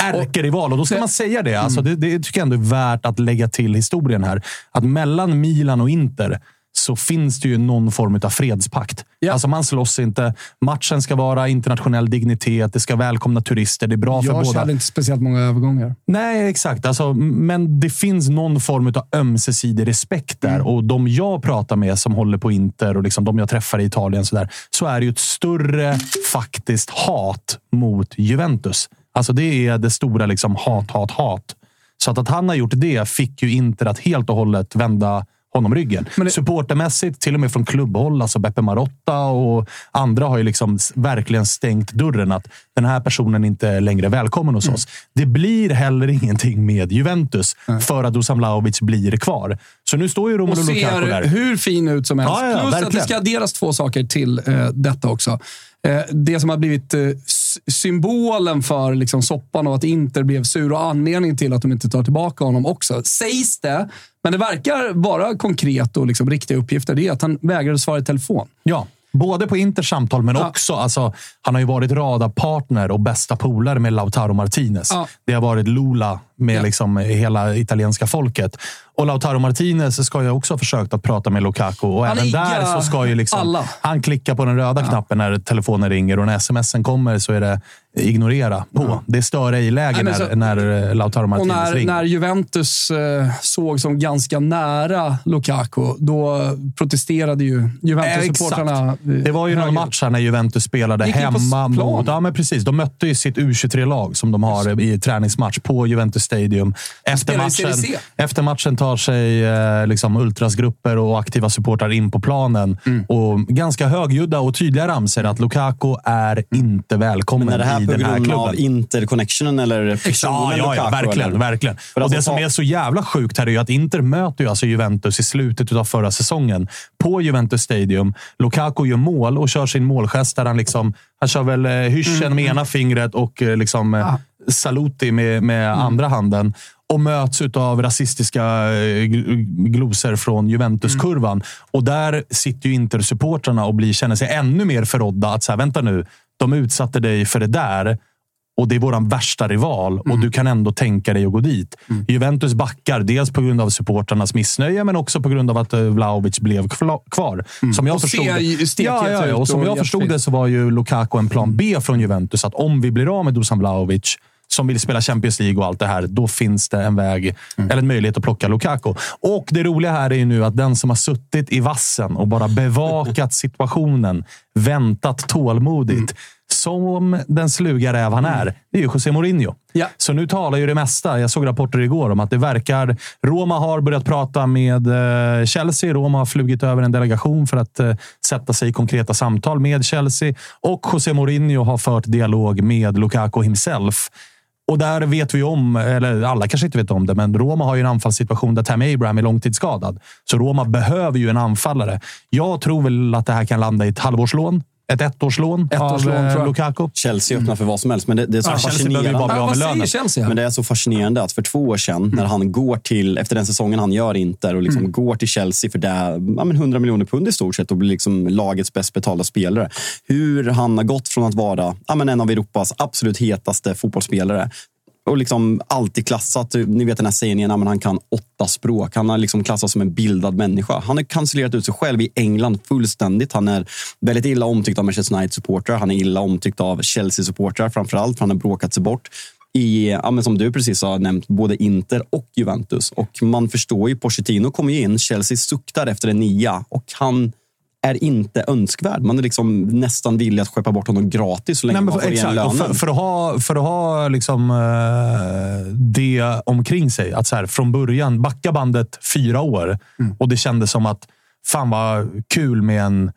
Ärkerival, och då ska man säga det. Alltså det. Det tycker jag ändå är värt att lägga till historien här. Att mellan Milan och Inter så finns det ju någon form av fredspakt. Ja. Alltså man slåss inte. Matchen ska vara internationell dignitet. Det ska välkomna turister. Det är bra för Jag båda. hade inte speciellt många övergångar. Nej, exakt. Alltså, men det finns någon form av ömsesidig respekt där. Mm. Och de jag pratar med som håller på Inter och liksom de jag träffar i Italien så, där, så är det ju ett större faktiskt hat mot Juventus. Alltså det är det stora liksom hat, hat, hat. Så att, att han har gjort det fick ju Inter att helt och hållet vända honom ryggen. Men det- Supportermässigt, till och med från klubbhåll, alltså Beppe Marotta och andra har ju liksom verkligen stängt dörren att den här personen inte är längre välkommen hos oss. Det blir heller ingenting med Juventus för att Dusan Vlahovic blir kvar. Så nu står ju Och Romelu Lukaku ser där. hur fin ut som helst. Ja, ja, Plus att det verkligen. ska adderas två saker till eh, detta också. Eh, det som har blivit eh, symbolen för liksom, soppan och att Inter blev sur och anledningen till att de inte tar tillbaka honom också. Sägs det, men det verkar vara konkret och liksom, riktiga uppgifter. Det är att han vägrade svara i telefon. Ja, både på Inters samtal, men Ja. också... Alltså, han har ju varit radarpartner och bästa polare med Lautaro Martinez. Ja. Det har varit Lula med Ja. liksom hela italienska folket. Och Lautaro Martinez ska ju också ha försökt att prata med Lukaku. Och Han även där så ska ju liksom, alla. han klicka på den röda knappen när telefonen ringer och när smsen kommer så är det ignorera på. Det är störa i läge Nej, men när, så- när eh, Lautaro Martinez när, ringer. när Juventus eh, såg som ganska nära Lukaku, då protesterade ju Juventus-supportrarna. Exakt. Det var ju någon match här när Juventus spelade hemma mot... Ja, men precis. De mötte ju sitt U23-lag som de har i träningsmatch på Juventus Stadium. Efter matchen, efter matchen tar sig eh, liksom ultrasgrupper och aktiva supportrar in på planen Mm. och ganska högljudda och tydliga ramser att Lukaku är inte välkommen Men är det här i på den här grund klubben. av interconnectionen eller personen Ja, ja, ja, Lukaku, verkligen. eller? verkligen. För Och alltså, det som är så jävla sjukt här är ju att Inter möter ju alltså Juventus i slutet av förra säsongen på Juventus Stadium. Lukaku gör mål och kör sin målgest där han liksom... Han kör väl eh, hyschen Mm. med ena fingret och eh, liksom eh, saluti med, med Mm. andra handen. Och möts av rasistiska eh, gl- glosor från Juventus-kurvan. Mm. Och där sitter ju Inter-supportrarna och blir, känner sig ännu mer förrådda. Att så här, vänta nu, de utsatte dig för det där. och det är vår värsta rival och du kan ändå tänka dig att gå dit. Juventus backar, dels på grund av supportrarnas missnöje, men också på grund av att eh, Vlahovic blev kvar. Som jag Och förstod stekhet ja, ja, ja, och som jag förstod det så var ju Lukaku en plan B från Juventus. Att om vi blir av med Dusan Vlahovic, som vill spela Champions League och allt det här, då finns det en väg, eller en möjlighet att plocka Lukaku. Och det roliga här är ju nu att den som har suttit i vassen och bara bevakat situationen, väntat tålmodigt, som den sluga räv han är, det är ju José Mourinho. Ja. Så nu talar ju det mesta. Jag såg rapporter igår om att det verkar... Roma har börjat prata med eh, Chelsea. Roma har flugit över en delegation för att eh, sätta sig i konkreta samtal med Chelsea. Och José Mourinho har fört dialog med Lukaku himself. Och där vet vi om, eller alla kanske inte vet om det, men Roma har ju en anfallssituation där Tammy Abraham är långtidsskadad. Så Roma behöver ju en anfallare. Jag tror väl att det här kan landa i ett halvårslån. Ett ettårslån Ettårslån, av tror eh, jag. Lukaku. Chelsea öppnar för vad som helst, men det, det är så Ja, Chelsea ju bara fascinerande. bli av med lönen. Chelsea? Men det är så fascinerande att för två år sedan, när han går till, efter den säsongen han gör Inter och liksom går till Chelsea för det, ja, men 100 miljoner pund i stort sett och blir liksom lagets bäst betalda spelare. Hur han har gått från att vara ja, men en av Europas absolut hetaste fotbollsspelare och liksom alltid klassat, ni vet den här sägningen, att han kan åtta språk. Han har liksom klassats som en bildad människa. Han har cancellerat ut sig själv i England fullständigt. Han är väldigt illa omtyckt av Manchester United-supportrar. Han är illa omtyckt av Chelsea-supportrar framförallt, för han har bråkat sig bort i, ja, men som du precis har nämnt, både Inter och Juventus. Och man förstår ju, Pochettino kommer ju in, Chelsea suktar efter en nia och han är inte önskvärd. Man är liksom nästan villig att skeppa bort honom gratis så länge Nej, men man får igen exakt. Och lönen. för, för att ha, för att ha liksom, eh, det omkring sig. Att så här, från början backa bandet fyra år Mm. och det kändes som att fan vad kul med en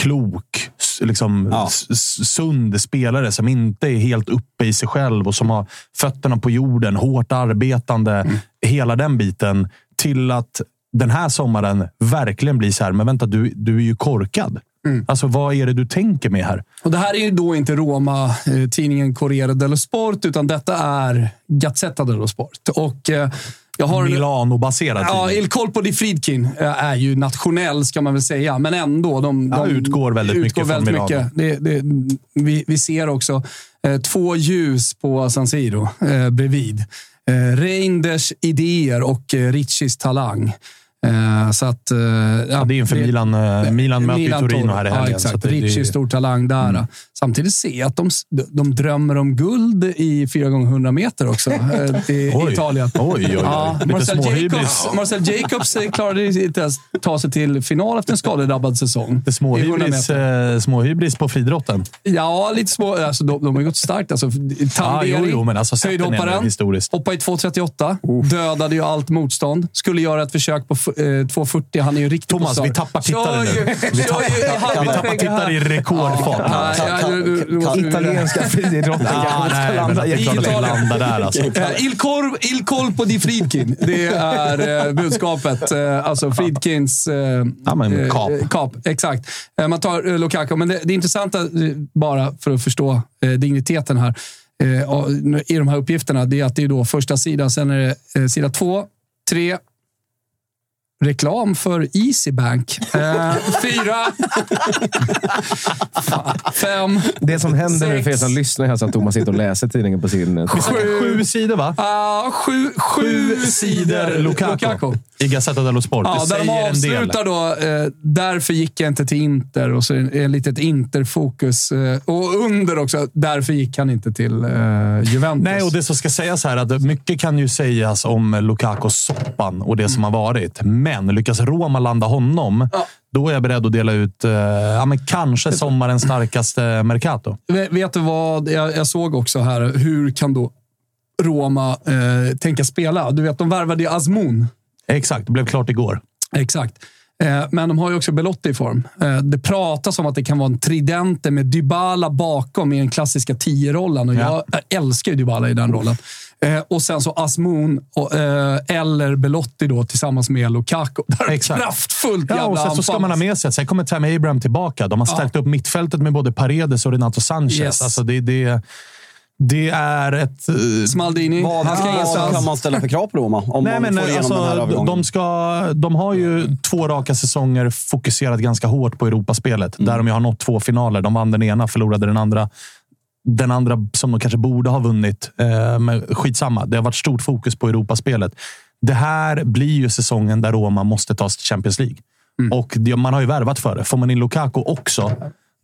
klok, liksom, Ja. sund spelare som inte är helt uppe i sig själv och som har fötterna på jorden, hårt arbetande. Mm. Hela den biten. Till att den här sommaren verkligen blir så här, men vänta, du, du är ju korkad. Mm. Alltså, vad är det du tänker med här? Och det här är ju då inte Roma, eh, Corriere dello Sport, utan detta är Gazzetta dello Sport. Och eh, jag har en, Milano-baserad Ja. Il Colpo di Friedkin eh, är ju nationell, ska man väl säga. Men ändå. De, Ja, de utgår väldigt mycket från väldigt Milano. mycket. Det, det, vi, vi ser också eh, två ljus på San Siro eh, bredvid. Eh, Reinders idéer och eh, Ritchies talang. Eh, så att, eh, Ja, det är inför Milan. eh, Milan möter ju Torino här i helgen. Ja, exakt. det, Ricci, stor talang där. Samtidigt ser jag att de, de drömmer om guld i 4x100 meter också i Oj. Italien. Oj, oj, oj. Ja, Marcel. Jacobs, Marcel Jacobs klarade inte ens ta sig till final efter en skadedrabbad säsong. det 100 småhybris, eh, småhybris på friidrotten. Ja, lite små. Alltså, de, de har gått starkt. Alltså, Tamberi, jo, jo, men alltså, höjdhopparen, hoppade i 2.38. Dödade ju allt motstånd. Skulle göra ett försök på 2.40. Han är ju riktigt Thomas, vi tappar tittare nu. Vi tappar, tittare i rekordfart. Italienska friidrotten kanske ska nej, men landa det är klart att landar där. Alltså. Eh, Il, Colpo di Friedkin. Det är eh, budskapet. Eh, alltså eh, eh, kap. eh, kap. Exakt. Eh, man tar eh, Lukaku, men det, intressanta, eh, bara för att förstå eh, digniteten här, eh, i de här uppgifterna, det är att det är då första sidan, sen är det eh, sida två, tre, Reklam för Easybank. Eh, fyra. Fan, fem. Det som händer nu för er Sex. som lyssnar här, så att Thomas sitter och läser tidningen på sin... Snackar sju sidor, va? Ah, sju, sju sidor Lukaku. I Gazzetta dello Sport. Ja, det där de avslutar då, eh, därför gick jag inte till Inter och så är det ett litet Interfokus. Eh, och under också, därför gick han inte till eh, Juventus. Nej, och det som ska sägas här att mycket kan ju sägas om Lukakos-soppan och det som har varit. Men lyckas Roma landa honom, Ja. då är jag beredd att dela ut eh, ja, men kanske sommarens starkaste Mercato. Vet- du vad? Jag, jag såg också här, hur kan då Roma eh, tänka spela? Du vet, de värvade ju Azmoun. Exakt, det blev klart igår. Exakt. Eh, Men de har ju också Belotti i form. Eh, Det pratas om att det kan vara en tridente med Dybala bakom i den klassiska tio-rollen. Och Ja. Jag älskar ju Dybala i den rollen. Eh, Och sen så Asmoon och, eller Belotti då tillsammans med Lukaku. Där Exakt. Kraftfullt Ja, jävla och sen så ska man ha med sig att sen kommer Tammy Abraham tillbaka. De har stärkt upp mittfältet med både Paredes och Renato Sanchez. Yes. Alltså det, det, det är ett... eh, Smaldini. Vad, han ska vad kan man ställa för krav på Roma? Om Nej, man men får igenom den här alltså, de, ska, de har ju två raka säsonger fokuserat ganska hårt på Europaspelet. Mm. Där de ju har nått två finaler. De vann den ena, förlorade den andra. den andra som de kanske borde ha vunnit. Eh, men skitsamma, det har varit stort fokus på Europaspelet. Det här blir ju säsongen där Roma måste ta sig till Champions League. Och det, man har ju värvat för det. Får man in Lukaku också,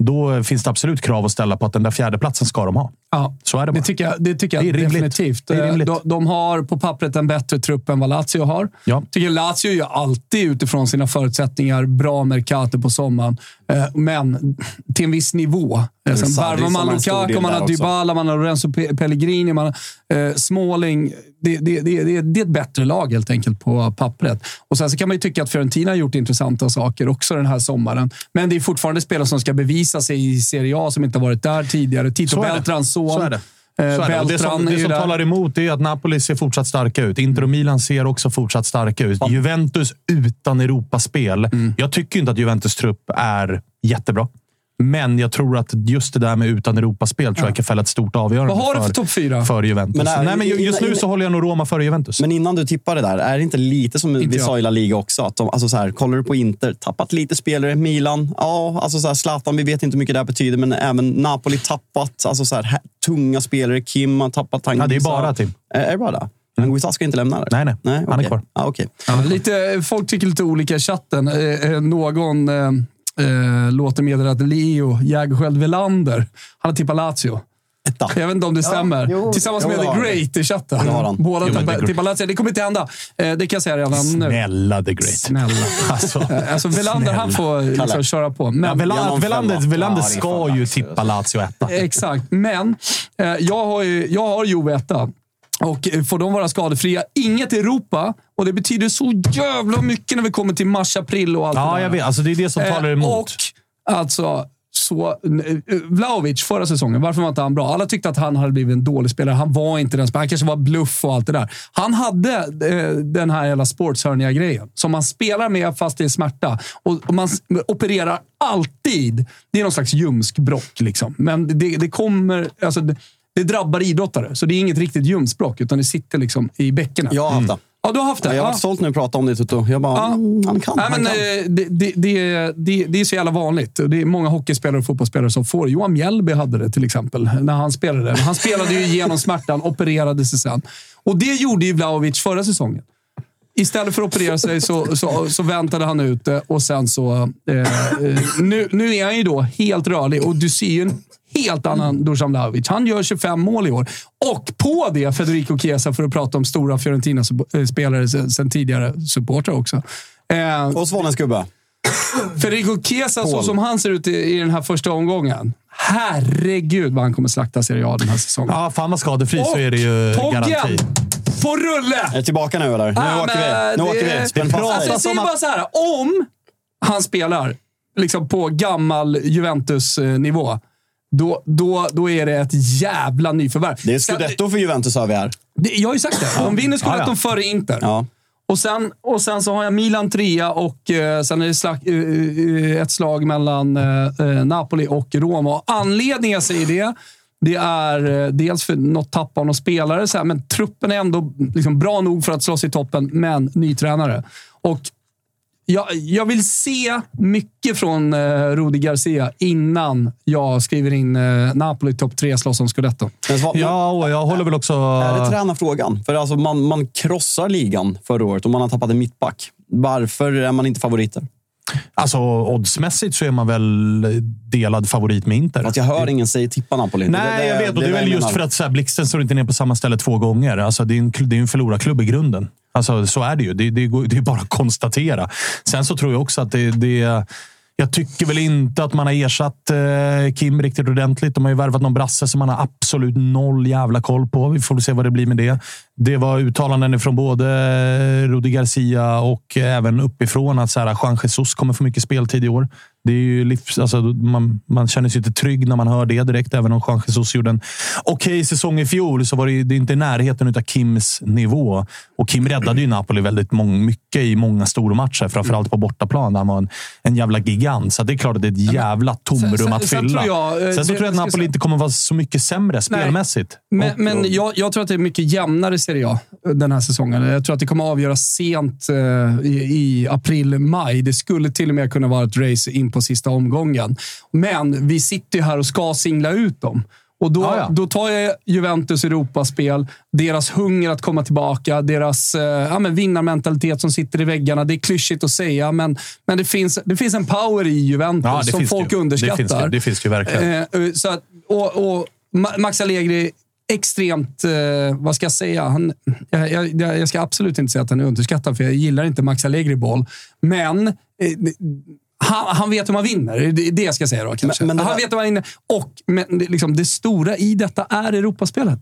då finns det absolut krav att ställa på att den där fjärdeplatsen ska de ha. Ja, Så är det det tycker jag, det tycker jag Det är definitivt. Det är rimligt. De, de har på pappret en bättre trupp än vad Lazio har. Ja. tycker Lazio gör alltid utifrån sina förutsättningar bra Mercato på sommaren. Eh, Men till en viss nivå. Eh, Sen Sarri värvar man Lukaku, man har. Dybala, man har Lorenzo Pe- Pellegrini, man har eh, Smalling. Det, det, det, det, är ett bättre lag helt enkelt på pappret. Och Sen så kan man ju tycka att Fiorentina har gjort intressanta saker också den här sommaren. Men det är fortfarande spelare som ska bevisa sig i Serie A som inte varit där tidigare. Tito. Beltrans son. Det. Eh, är det. Beltran som, det som talar emot är att Napoli ser fortsatt starka ut. Inter och Milan ser också fortsatt starka ut. Juventus utan Europaspel. Mm. Jag tycker inte att Juventus trupp är jättebra. Men jag tror att just det där med utan Europaspel tror jag kan fälla ett stort avgörande Vad har du för för, topp fyra? för Juventus. Men är- Nej, men just nu så håller jag nog Roma före Juventus. Men innan du tippar det där, är det inte lite som Inte vi jag. sa i La Liga också? Att de, alltså så här, kollar du på Inter, tappat lite spelare. Milan, ja, alltså så här, Zlatan, vi vet inte hur mycket det här betyder, men även Napoli tappat alltså så här, här, tunga spelare. Kim har tappat Tanguy. Ja, det är bara Tim. Är, är det bara det? Anguissa ska inte lämna det? Nej, nej. Han är kvar. Ja, okej. Ja, lite, folk tycker lite olika i chatten. Eh, eh, någon eh, eh, låter meddela att Leo Jägerskiöld Welander, han har tippat Lazio. Etta. Jag vet inte om det stämmer. jo, Tillsammans jo, med The. Great i chatten. Det har han. Båda tippar, Lazio. Det kommer inte hända. Eh, det kan jag säga redan nu. Snälla The Great. Snälla. Alltså, Eh, Alltså, Welander, han får liksom köra på. Men, ja, Ja, Velander, Velander. Velander Ja, ska ju tippa Lazio etta. Exakt, men eh, jag har, ju, jag har Juve etta. Och eh, får de vara skadefria, inget Europa. Och det betyder så jävla mycket när vi kommer till mars, april och allt det Ja, där. jag vet. Alltså, det är det som talar Eh, emot. Och alltså, så, eh, Vlahovic förra säsongen, varför var inte han bra? Alla tyckte att han hade blivit en dålig spelare. Han var inte den spelaren. Han kanske var bluff och allt det där. Han hade eh, den här jävla sportshörnia-grejen som man spelar med fast det är smärta. Och, och man opererar alltid. Det är någon slags ljumskbråck, liksom. men det, det kommer... Alltså, det, drabbar idrottare, så det är inget riktigt ljumskbråck, utan det sitter liksom i bäckena. Jag har haft det. Ja, du har haft det? Ja, jag har Ja. varit stolt när du pratade om det, Tutu. Jag bara, Ja. mm, han kan. Nej, han men, kan. eh, det, det, det, det, det är så jävla vanligt. Det är många hockeyspelare och fotbollsspelare som får. Johan Mjällby hade det till exempel, när han spelade. Men Han spelade ju igenom smärtan, opererade sig sen. Och det gjorde ju Vlahovic förra säsongen. Istället för att operera sig så, så, så väntade han ut det och sen så... Eh, eh, nu, nu är han ju då helt rörlig och du ser ju en helt annan Dusan Vlahovic. Han gör 25 mål i år. Och på det Federico Chiesa, för att prata om stora Fiorentina-spelare sen, sen tidigare, supportrar också. Eh, Och Svanens gubbe. Federico Chiesa, så som han ser ut i, i den här första omgången. Herregud vad han kommer slakta Serie A den här säsongen. Ja, fan vad skadefri så är det ju garanti. På rulle! Är du tillbaka nu eller? Nu Ja, åker vi. Nu åker vi. Spänn fast Alltså, jag säger bara så här. Om han spelar liksom på gammal Juventus-nivå, då, då, då är det ett jävla nyförvärv. Det är scudetto för Juventus har vi här. det, jag har ju sagt det. De vinner scudetton Ja, ja. före Inter. Ja. Och sen, och sen så har jag Milan trea och eh, sen är det slag, eh, eh, ett slag mellan eh, eh, Napoli och Roma. Och anledningen jag säger det, det är eh, dels för något tapp av någon spelare, så här, men truppen är ändå liksom bra nog för att slåss i toppen, men ny tränare. Och jag, jag vill se mycket från eh, Rudi Garcia innan jag skriver in eh, Napoli topp tre slåss om scudetto. Ja, och jag håller väl också... Är det tränarfrågan? För alltså man, man krossar ligan förra året och man har tappat en mittback. Varför är man inte favoriter? Alltså, oddsmässigt så är man väl delad favorit med Inter. Att jag hör ingen säga tippa Napoli. Det- Nej, det- jag vet. Och det, är det väl jag just för att så här, Blixten står inte ner på samma ställe två gånger. Alltså, det är en, det är en förlorarklubb i grunden. Alltså, så är det ju. Det, det, det är bara att konstatera. Sen så tror jag också att det... det jag tycker väl inte att man har ersatt eh, Kim riktigt ordentligt. De har ju värvat någon brasse som man har absolut noll jävla koll på. Vi får väl se vad det blir med det. Det var uttalanden från både eh, Rudi Garcia och eh, även uppifrån att så här, Juan Jesus kommer få mycket speltid i år. Det är ju livs, alltså, man, man känner sig inte trygg när man hör det direkt. Även om Juan Jesus gjorde en okej säsong i fjol så var det, det är inte i närheten av Kims nivå. Och Kim räddade ju Napoli väldigt mång, mycket i många stora matcher. Framförallt på bortaplan där han var en, en jävla gigant. Så det är klart att det är ett jävla tomrum sen- att sen fylla. tror jag, eh, sen så det- tror jag att Napoli inte kommer vara så mycket sämre spelmässigt. Men, Och- men jag, jag tror att det är mycket jämnare Serie A den här säsongen. Jag tror att det kommer avgöras sent eh, i, i april, maj. Det skulle till och med kunna vara ett race in på sista omgången. Men vi sitter ju här och ska singla ut dem. Och då, Ja, ja. då tar jag Juventus Europaspel, deras hunger att komma tillbaka, deras eh, ja, men vinnarmentalitet som sitter i väggarna. Det är klyschigt att säga, men, men det, finns, det finns en power i Juventus Ja, som folk ju. underskattar. Det finns det, det finns ju verkligen. Eh, så att, och, och Ma- Max Allegri, extremt, eh, vad ska jag säga? Han, jag, jag, jag ska absolut inte säga att han är underskattad, för jag gillar inte Max Allegri-boll. Men eh, han, han vet hur man vinner. Det är det jag ska säga då kanske. Men- men det han vet hur man vinner. Och men, liksom, det stora i detta är Europaspelet.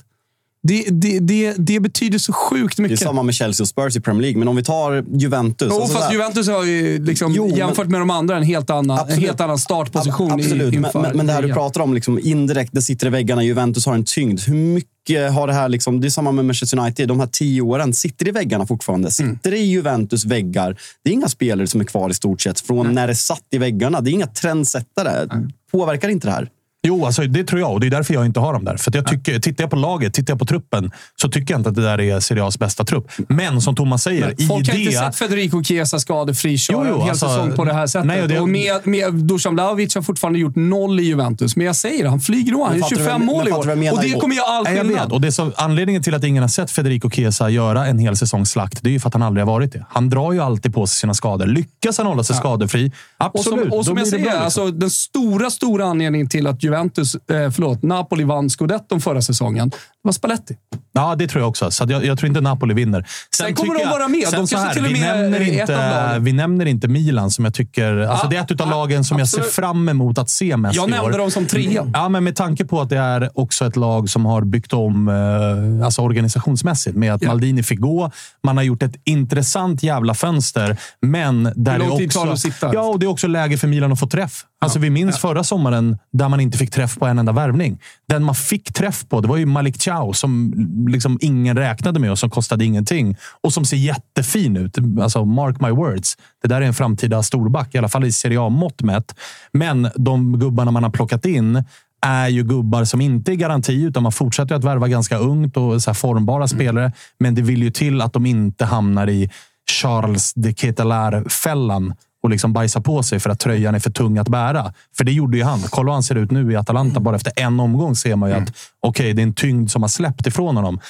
Det, det, det, det betyder så sjukt Det är mycket. samma med Chelsea och Spurs i Premier League, men om vi tar Juventus. Jo, alltså fast där- Juventus har ju liksom, Jo, men- jämfört med de andra en helt annan, en Absolut. helt annan startposition. Absolut, i, men, inför men, men det här du pratar om, liksom, indirekt, det sitter i väggarna. Juventus har en tyngd. Hur mycket har det här... Liksom, det är samma med Manchester United. De här tio åren sitter i väggarna fortfarande. Mm. Sitter i Juventus väggar. Det är inga spelare som är kvar i stort sett från när det satt i väggarna. Det är inga trendsättare. Påverkar inte det här? Jo, alltså, det tror jag och det är därför jag inte har dem där. För jag tycker, tittar jag på laget, tittar jag på truppen, så tycker jag inte att det där är Serie A's bästa trupp. Men som Thomas säger, i Folk har det... inte sett Federico Chiesa skadefri köra en hel alltså, säsong på det här sättet. nej, och det- och med, med Dusan Vlahovic har fortfarande gjort noll i Juventus. Men jag säger det, han flyger då. Han du 25 vad- mål i år. Och det kommer göra all Nej, skillnad. Och det så, anledningen till att ingen har sett Federico Chiesa göra en hel säsongs slakt, det är ju för att han aldrig har varit det. Han drar ju alltid på sig sina skador. Lyckas han hålla sig skadefri, Och absolut. som, och som jag säger, bra, liksom. alltså, den stora, stora anledningen till att Juventus, eh, förlåt, Napoli vann scudetton förra säsongen, det var Spalletti. Ja, det tror jag också. Så jag, jag tror inte Napoli vinner. Sen kommer tycker de vara med. De kanske här, till och med nämner inte. Vi nämner inte Milan som jag tycker... Alltså Ja, det är ett av ja, lagen som jag absolut. ser fram emot att se mest Jag i nämnde år. dem som trea. Ja, men med tanke på att det är också ett lag som har byggt om eh, alltså organisationsmässigt med att Ja. Maldini fick gå. Man har gjort ett intressant jävla fönster, men där Hur det också... att sitta? Ja, och det är också läge för Milan att få träff. Alltså, vi minns förra sommaren där man inte fick träff på en enda värvning. Den man fick träff på, det var ju Malik Chow som liksom ingen räknade med och som kostade ingenting. Och som ser jättefin ut. Alltså, mark my words. Det där är en framtida storback, i alla fall i Serie A-mått mätt. Men de gubbarna man har plockat in är ju gubbar som inte är garanti, utan man fortsätter att värva ganska ungt och så formbara spelare. Men det vill ju till att de inte hamnar i Charles de Ketelar-fällan och liksom bajsa på sig för att tröjan är för tung att bära. För det gjorde ju han. Kolla hur han ser ut nu i Atalanta. Bara efter en omgång ser man ju att okej, det är en tyngd som har släppt ifrån honom.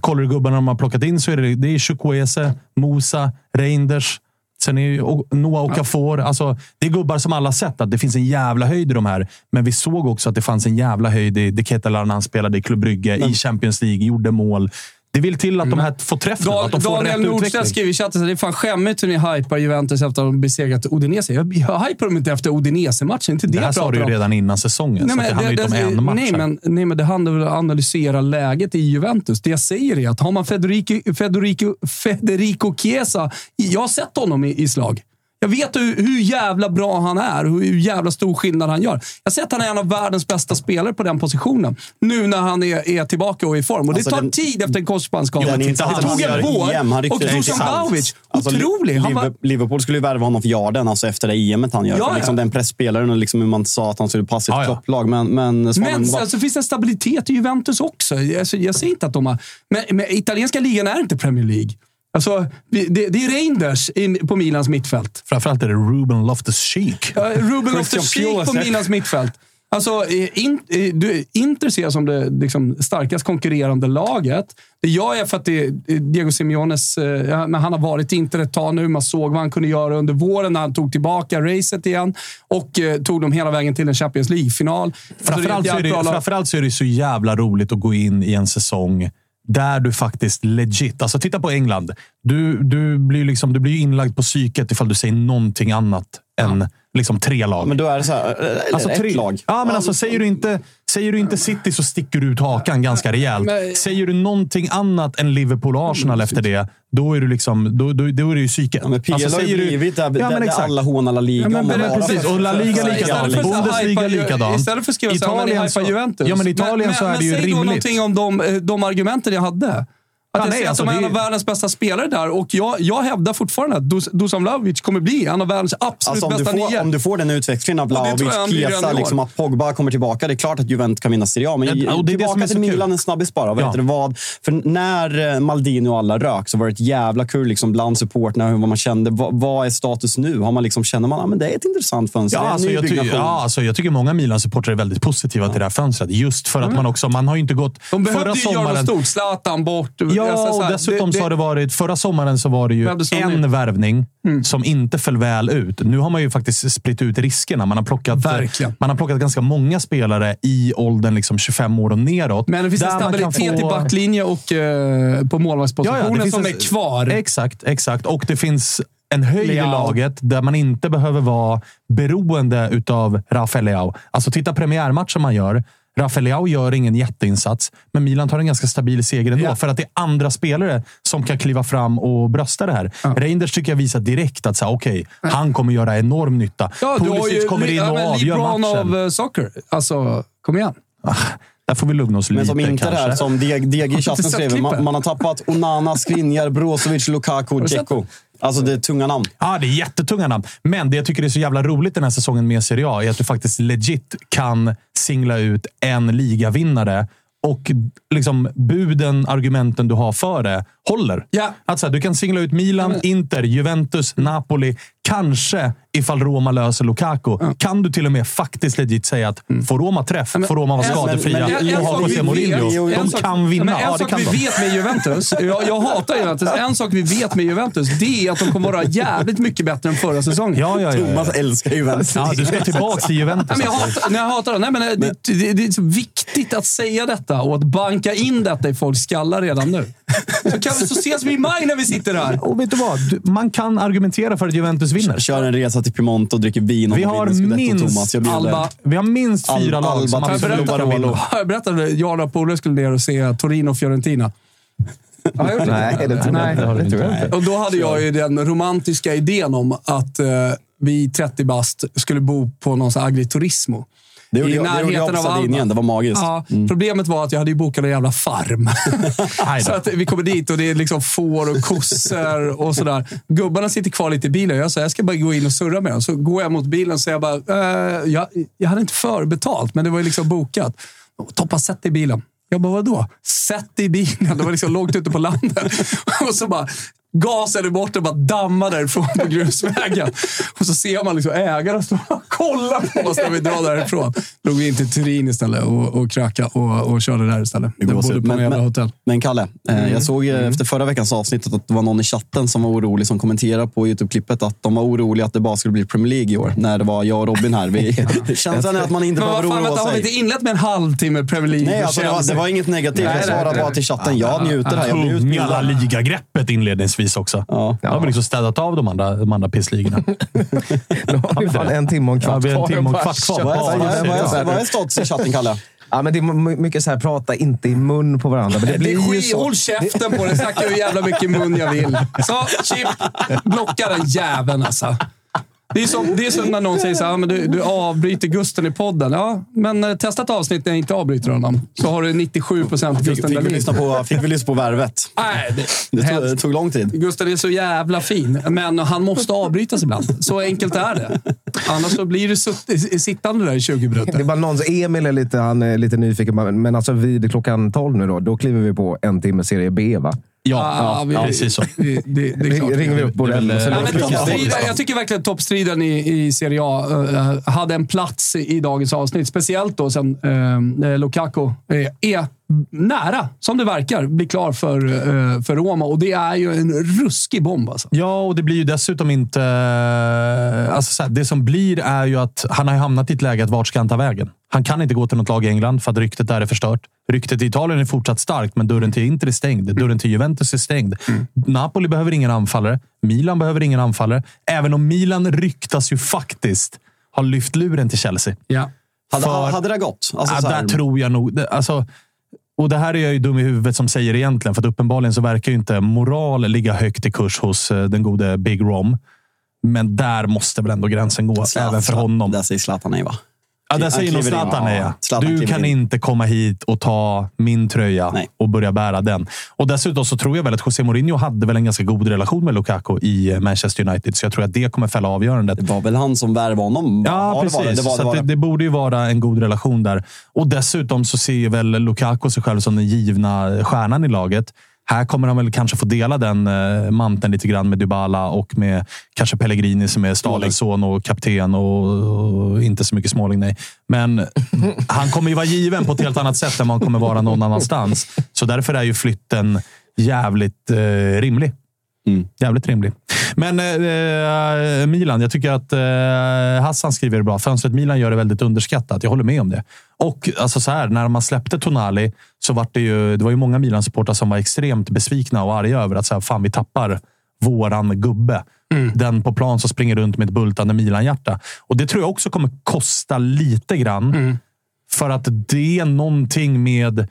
Kollar du gubbarna de har plockat in så är det, det är Chukwueze, Musa, Reinders. Sen är ju Noah Okafor. Alltså, det är gubbar som alla sett att det finns en jävla höjd i de här. Men vi såg också att det fanns en jävla höjd i De Ketelar när han spelade i Club Brygge, i Champions League, gjorde mål. Det vill till att de här får träff Dan- att de får Daniel rätt Nordstedt utveckling. skriver i chatten att det är fan skämmigt hur ni hypar Juventus efter att de besegrat Udinese. Jag, jag hypar dem inte efter Udinese-matchen. Inte det, Det här sa du ju redan innan säsongen, så att det handlar ju inte om en match. nej, men, nej, men det handlar väl om att analysera läget i Juventus. Det jag säger är att har man Federico, Federico, Federico Chiesa... Jag har sett honom i, i slag. Jag vet hur, hur jävla bra han är och hur jävla stor skillnad han gör. Jag har sett att han är en av världens bästa spelare på den positionen. Nu när han är, är tillbaka och i form. Och Alltså, det tar den- tid efter en korsbandsskada. Det tog han ett gör i år. EM, han ryckte Och det Dusan. Vlahovic, Alltså, otrolig. Han var, Liverpool- skulle ju värva honom för Jarden, alltså efter det EMet han gör. Ja, liksom ja. Den pressspelaren och liksom hur man sa att han skulle passa i ett Ja, ja. topplag. Men, men, Men bara- alltså, finns det en stabilitet i Juventus också. Alltså, jag säger inte att de har... Men, men italienska ligan är inte Premier League. Alltså, det, det är Reinders in, på Milans mittfält. Framförallt är det Ruben Loftus-Cheek. Ja, Ruben Loftus-Cheek på. Milans mittfält. Alltså, in, du, Inter ser jag som det liksom, starkast konkurrerande laget. Det jag för att det är Diego Simeones... eh, men han har varit i Inter ett tag nu. Man såg vad han kunde göra under våren när han tog tillbaka racet igen och eh, tog dem hela vägen till en Champions League-final. Alltså, Framförallt, det är är det, framförallt så är det så jävla roligt att gå in i en säsong där du faktiskt legit... Alltså titta på England. Du, du blir ju liksom, du blir inlagd på psyket ifall du säger någonting annat än liksom tre lag. Men då är det så här, eller Alltså, ett tre, lag. Ja, men alltså, säger, du inte, säger du inte City så sticker du ut hakan ganska rejält. Men- Säger du någonting annat än Liverpool och Arsenal efter det, då är du liksom, då, då, då är det ju psyket. Ja, men PL Alltså, har ju säger du- blivit där, Ja, där, men där exakt. alla hånar La Liga. Ja, men bara- Precis, och La Liga Istället likadant. Bundesliga likadant. Istället för att skriva så men ni hypar Juventus. Ja, men Italien men, så är men, det ju men säg då rimligt. någonting om de, eh, de argumenten jag hade. Att Ja, jag nej, ser alltså, att de är det en av världens bästa spelare där och jag, jag hävdar fortfarande att Dus- Dusan Vlahovic kommer bli en av världens absolut Alltså, om, du bästa får, nior. om du får den utväxlingen av det Vlahovic, jag år. liksom att Pogba kommer tillbaka. Det är klart att Juventus kan vinna Serie A. Men Ja, och det är det som tillbaka är så till kul. Milan en snabbis bara. Vad Ja. det, vad? För när eh, Maldini och alla rök så var det ett jävla kul liksom bland supporterna, hur man kände. Vad, vad är status nu? Har man liksom, känner man att ah, det är ett intressant fönster? Ja, det alltså, jag, ty- ja, alltså, jag tycker många Milan-supportrar är väldigt positiva till det här fönstret. Just för att man också... Man har ju inte gått... de förra behövde ju göra något stort. Zlatan bort. Ja, Alltså, så och dessutom så har det varit... Förra sommaren så var det ju en ny. värvning som inte föll väl ut. Nu har man ju faktiskt spritt ut riskerna. Man har plockat, Verkligen. man har plockat ganska många spelare i åldern liksom 25 år och neråt. Men det finns en stabilitet få- i backlinje och eh, på målvaktspositionen det finns som en- är kvar. Exakt, exakt. Och det finns en höjd i Leao. laget där man inte behöver vara beroende utav Rafael Leao. Alltså titta premiärmatchen man gör. Rafael Leao gör ingen jätteinsats, men Milan tar en ganska stabil seger ändå. Ja. För att det är andra spelare som kan kliva fram och brösta det här. Reinders tycker jag visar direkt att så här, okej, han kommer göra enorm nytta. Ja, du har Pulisic ju kommer in ja, och men avgör matchen. av uh, soccer. Alltså, kom igen. Där får vi lugna oss Men lite som inte det kanske. här som DG chatten skrev. Man, man har tappat Onana, Skriniar, Brozovic, Lukaku, Dzeko. Alltså det är tunga namn. Ja, det är jättetunga namn. Men det jag tycker är så jävla roligt den här säsongen med Serie A är att du faktiskt legit kan singla ut en ligavinnare och liksom buden, argumenten du har för det, håller. Ja. Att så här, du kan singla ut Milan, Inter, Juventus, Napoli. Kanske, ifall Roma löser Lukaku, kan du till och med faktiskt legit säga att får Roma träff, men- får Roma vara skadefria men- men- och en ha sak José Mourinho. De sak- kan vinna. Men en Ja, det sak kan vi de. vet med Juventus, jag, jag hatar Juventus, en sak vi vet med Juventus, det är att de kommer vara jävligt mycket bättre än förra säsongen. Ja, ja, ja, Thomas ja. älskar Juventus. ja, du ska tillbaka till Juventus. Nej, men jag alltså. hatar, nej, jag hatar det. Nej, men det, det, det är så viktigt att säga detta och att banka in detta i folks skallar redan nu. Så, kan, så ses vi i maj när vi sitter här. Och vet du vad? Du- Man kan argumentera för att Juventus vinner. Kör en resa till Piemonte och dricker vin om Vi har minst Thomas. Jag. Alba. Vi har minst Al- fyra lag Alba som vinna. Barolo. Jag berättade att jag och Polare skulle ner och se Torino och Fiorentina. Har jag gjort det? Nej, det tror jag inte. Det tror jag inte. Och då hade jag ju den romantiska idén om att eh, vi 30 bast skulle bo på någon sån agriturismo. Det gjorde I jag, det gjorde jag på av Sardinien. Det var magiskt. Ja, Problemet var att jag hade ju bokat en jävla farm. Så att vi kommer dit och det är liksom får och kossor och sådär. Gubbarna sitter kvar lite i bilen. Jag sa jag ska bara gå in och surra med dem. Så går jag mot bilen och säger bara, eh, jag, jag hade inte förbetalt, men det var ju liksom bokat. Toppa, sätt dig i bilen. Jag bara, vadå? Sätt dig i bilen. Det var liksom långt ute på landet. Och så bara gasade bort och bara dammar därifrån på grusvägen. Och så ser man liksom ägaren stå och kolla på oss när vi drar därifrån. Drog vi in till Turin istället och, och kröka och, och körde där istället. Det bodde på Men- en jävla men- hotell. Men Kalle, eh, jag såg eh, efter förra veckans avsnitt att det var någon i chatten som var orolig som kommenterade på Youtube-klippet att de var oroliga att det bara skulle bli Premier League i år. När det var jag och Robin här. Vi, känslan är att man inte behöver fan, oroa vänta, har vi inte sig. inlett med en halvtimme Premier League? Nej, alltså, det, var, det var inget negativt. Nej, Jag nej, bara till chatten. Jag njuter här. Jag blir Tunga La utbildad. Liga-greppet inledningsvis också. Ja. Då har vi liksom städat av de andra, de andra pissligorna. Nu har vi fan en timme och en Ja, kvart vi har en kvar. timme och Bara kvart kvar. Vad är, Ja, status i chatten, Kalle? Ja, men det är my- mycket så här, prata inte i mun på varandra. Men det Det blir är ju så. håll käften på den. Snackar hur jävla mycket mun jag vill. Så, chip. Blocka den jäveln alltså. Det är, som, det är som när någon säger så här, "Ja, men du, du avbryter Gusten i podden. Ja, men eh, testa ett avsnitt när jag inte avbryter honom. Så har du 97 procent Fick, Gusten fick, vi Dahlin. lyssna på, fick vi lyssna på Värvet? Nej, det, Det tog, det tog lång tid. Gusten är så jävla fin, men han måste avbrytas ibland. Så enkelt är det. Annars så blir du sutt, sittande där i 20 Det är minuter. bara någon, Emil är lite, han är lite nyfiken, men alltså vid klockan 12 nu då, då kliver vi på en timme serie B, va? Ja, vi- precis så. Det, det, det är klart. Ringer vi upp Borrell Ja, kasta. jag tycker verkligen att toppstriden i, i Serie A eh, hade en plats i, dagens avsnitt. Speciellt då sen uh, Lukaku eh, är nära, som det verkar, bli klar för, eh, för Roma. Och det är ju en ruskig bomb alltså. Ja, och det blir ju dessutom inte... Alltså så här, det som blir är ju att han har hamnat i ett läge att vart ska han ta vägen? Han kan inte gå till något lag i England för att ryktet där är förstört. Ryktet i Italien är fortsatt starkt, men dörren till Inter är stängd. Dörren till Juventus är stängd. Napoli behöver ingen anfallare. Milan behöver ingen anfallare. Även om Milan ryktas ju faktiskt ha lyft luren till Chelsea. Ja. Hade, För- hade det gått? Alltså, ja, så här- där tror jag nog... Alltså, och det här är jag ju dum i huvudet som säger egentligen, för att uppenbarligen så verkar ju inte moral ligga högt i kurs hos eh, den gode Big Rom. Men där måste väl ändå gränsen gå, Zlatan- även för honom. Där säger Zlatan nej, va? Ja, där säger nog. Zlatan ja. Zlatan Du kan in. inte komma hit och ta min tröja Nej. och börja bära den. Och Dessutom så tror jag väl att José Mourinho hade väl en ganska god relation med Lukaku i eh, Manchester United, så jag tror att det kommer fälla avgörandet. Det var väl han som värvade honom? Ja, det var det. precis. Det var, det, var det, det borde ju vara en god relation där. Och dessutom så ser väl Lukaku sig själv som den givna stjärnan i laget. Här kommer han väl kanske få dela den eh, manteln lite grann med Dybala och med kanske Pellegrini som är Stalins son och kapten och, och inte så mycket småling. Nej. Men han kommer ju vara given på ett helt annat sätt än man kommer vara någon annanstans. Så därför är ju flytten jävligt eh, rimlig. Jävligt rimlig. Men eh, Milan, jag tycker att eh, Hassan skriver det bra. Fönstret Milan gör det väldigt underskattat. Jag håller med om det. Och alltså så här, när man släppte Tonali så var det ju, det var ju många Milan-supportrar som var extremt besvikna och arga över att så här, fan, vi tappar våran gubbe. Den på plan som springer runt med ett bultande Milan-hjärta. Och det tror jag också kommer kosta lite grann. För att det är någonting med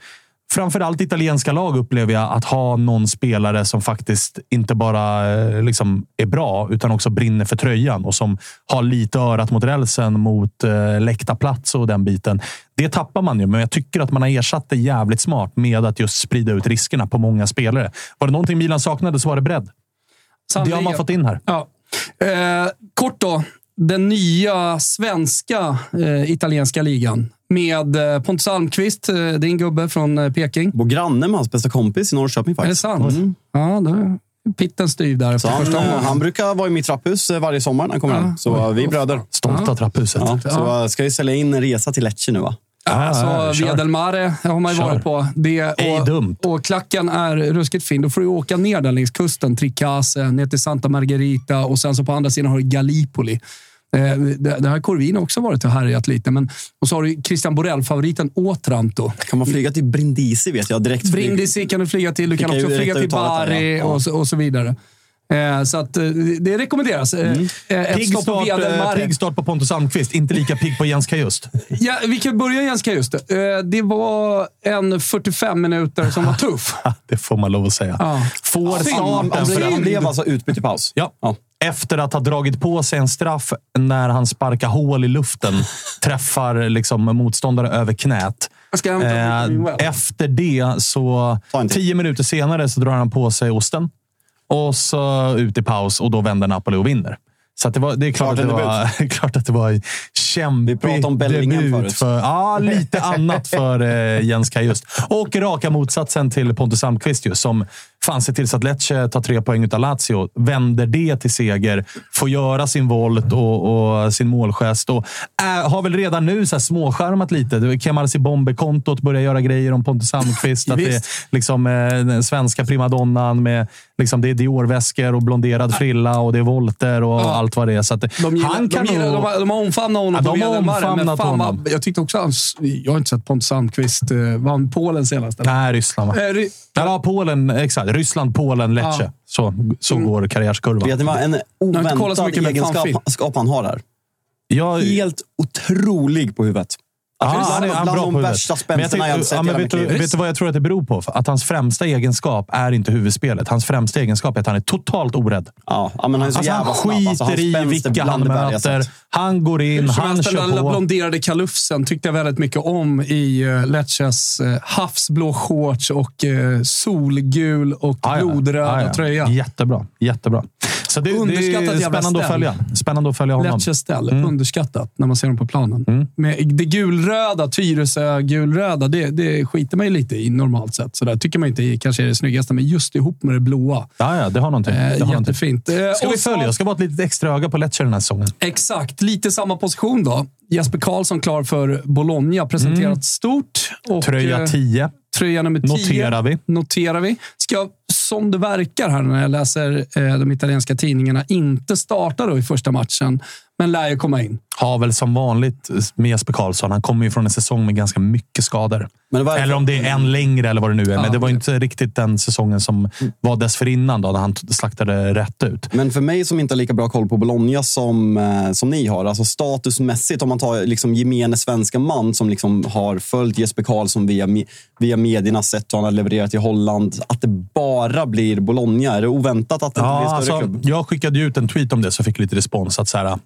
framförallt italienska lag upplever jag att ha någon spelare som faktiskt inte bara eh, liksom är bra utan också brinner för tröjan och som har lite örat mot rälsen mot eh, läktarplats och den biten. Det tappar man ju, men jag tycker att man har ersatt det jävligt smart med att just sprida ut riskerna på många spelare. Var det någonting Milan saknade så var det bredd. Det har man fått in här. Ja. Eh, kort då. Den nya svenska eh, italienska ligan med eh, Pontus Almqvist, eh, din gubbe från eh, Peking. Vår granne med hans bästa kompis i Norrköping Är det faktiskt. sant? Ja, då är pitten styv där Så han, han brukar vara i mitt trapphus varje sommar när han kommer hem. Så vi är bröder. Stolt av trapphuset. Ja, så ska vi sälja in en resa till Lecce nu va? Alltså, kör. Via del Mare har man ju Kör. varit på. Det, Ej och, dumt. och klacken är ruskigt fin. Då får du åka ner där längs kusten, Tricase, ner till Santa Margherita och sen så på andra sidan har du Gallipoli. Eh, Det, det här Corvin har också varit och härjat lite. Men, och så har du Christian Borell, favoriten Otranto. Kan man flyga till Brindisi vet jag direkt? Brindisi kan du flyga till. Du kan också flyga till där, Bari ja. och, så, och så vidare. Eh, så att, eh, det rekommenderas. Eh, Mm. Ett Pigg stopp på start, pigg på Pontus Almqvist. Inte lika pigg på Jens Kajust. Ja, vi kan börja Jens just det. Det var en 45 minuter som var tuff. Det får man lov att säga. Ja. Får starten han, för blev- han att blev alltså utbytt i paus? Ja. Ja. Efter att ha dragit på sig en straff när han sparkar hål i luften. träffar liksom motståndare över knät. Eh, efter det, så tio minuter senare, så drar han på sig osten. Och så ut i paus och då vänder Napoli och vinner. Så det, var, det är klart, Klart att det var, klart att det var en kämpig Vi pratade om Bellingham förut. För, ja, lite annat för eh, Jens Kajust. Och raka motsatsen till Pontus Almqvist som fan ser till så att Lecce tar tre poäng utav Lazio. Vänder det till seger, får göra sin volt och, och sin målgest. Och, äh, har väl redan nu så här småskärmat lite. Kemal Bombe-kontot börjar göra grejer om Pontus Almqvist. att det är liksom, eh, den svenska primadonnan med liksom, det är Dior-väskor och blonderad frilla och det är volter och Ja. allt vad det är. Så att, De, gillar, han kan de, gillar, nog- de, har, de har omfamnat honom Ja, de har omfamnat fan honom. Jag tyckte också han, Jag har inte sett Pontus Almqvist eh, vann Polen senast. eller? Nej, Ryssland va? Eh, Ry- Ja, Polen. Exakt. Ryssland, Polen, Lecce. Ja. Mm. Så, så går karriärskurvan. Vet ni vad? En oväntad egenskap han har här. Jag, Helt otrolig på huvudet. Ja, Alltså, han är, han är bland bra de värsta Men jag spänsterna jag tänkte- sett ja, vet, du, vet du vad jag tror att det beror på? Att hans främsta egenskap är inte huvudspelet. Hans främsta egenskap är att han är totalt orädd. Ja, men han är så Alltså, jävla han snabb. skiter Alltså, hans i är vilka han det jag möter. Han går in, han den kör på. blonderade kalufsen tyckte jag väldigt mycket om i uh, Lecces uh, havsblå shorts och uh, solgul och ja. blodröda Ja, ja. tröja. Jättebra. Jättebra. Så det, det Underskattat är jävla spännande att följa. Spännande att följa honom. Lecces ställ. Mm. Underskattat när man ser dem på planen. Med det gulröda, Tyresö-gulröda, det, det skiter man ju lite i normalt sett. Så där tycker man inte kanske är det snyggaste, men just ihop med det blåa. Ja, ja, det har någonting. Eh, Det har någonting. jättefint. Eh, Ska vi så- följa? Ska vara ett litet extra öga på Lecce den här säsongen. Exakt, lite samma position då. Jesper Karlsson klar för Bologna, presenterat stort. Och, Mm. Tröja eh, 10. Tröja nummer 10 Noterar vi. Noterar vi. Ska, som det verkar här när jag läser eh, de italienska tidningarna, inte starta då i första matchen, men lär ju komma in. Har väl som vanligt med Jesper Karlsson. Han kommer ju från en säsong med ganska mycket skador. Men det var- eller om det är en längre eller vad det nu är. Ja, men det var det- inte riktigt den säsongen som var dessförinnan då, när han slaktade rätt ut. Men för mig som inte har lika bra koll på Bologna som, eh, som ni har, alltså statusmässigt om man tar liksom gemene svenska man som liksom har följt Jesper Karlsson via, via medierna, sett hur han har levererat i Holland, att det bara blir Bologna. Är det oväntat att det inte blir en Ja, större alltså, klubb? jag skickade ut en tweet om det så fick lite respons. Att så här,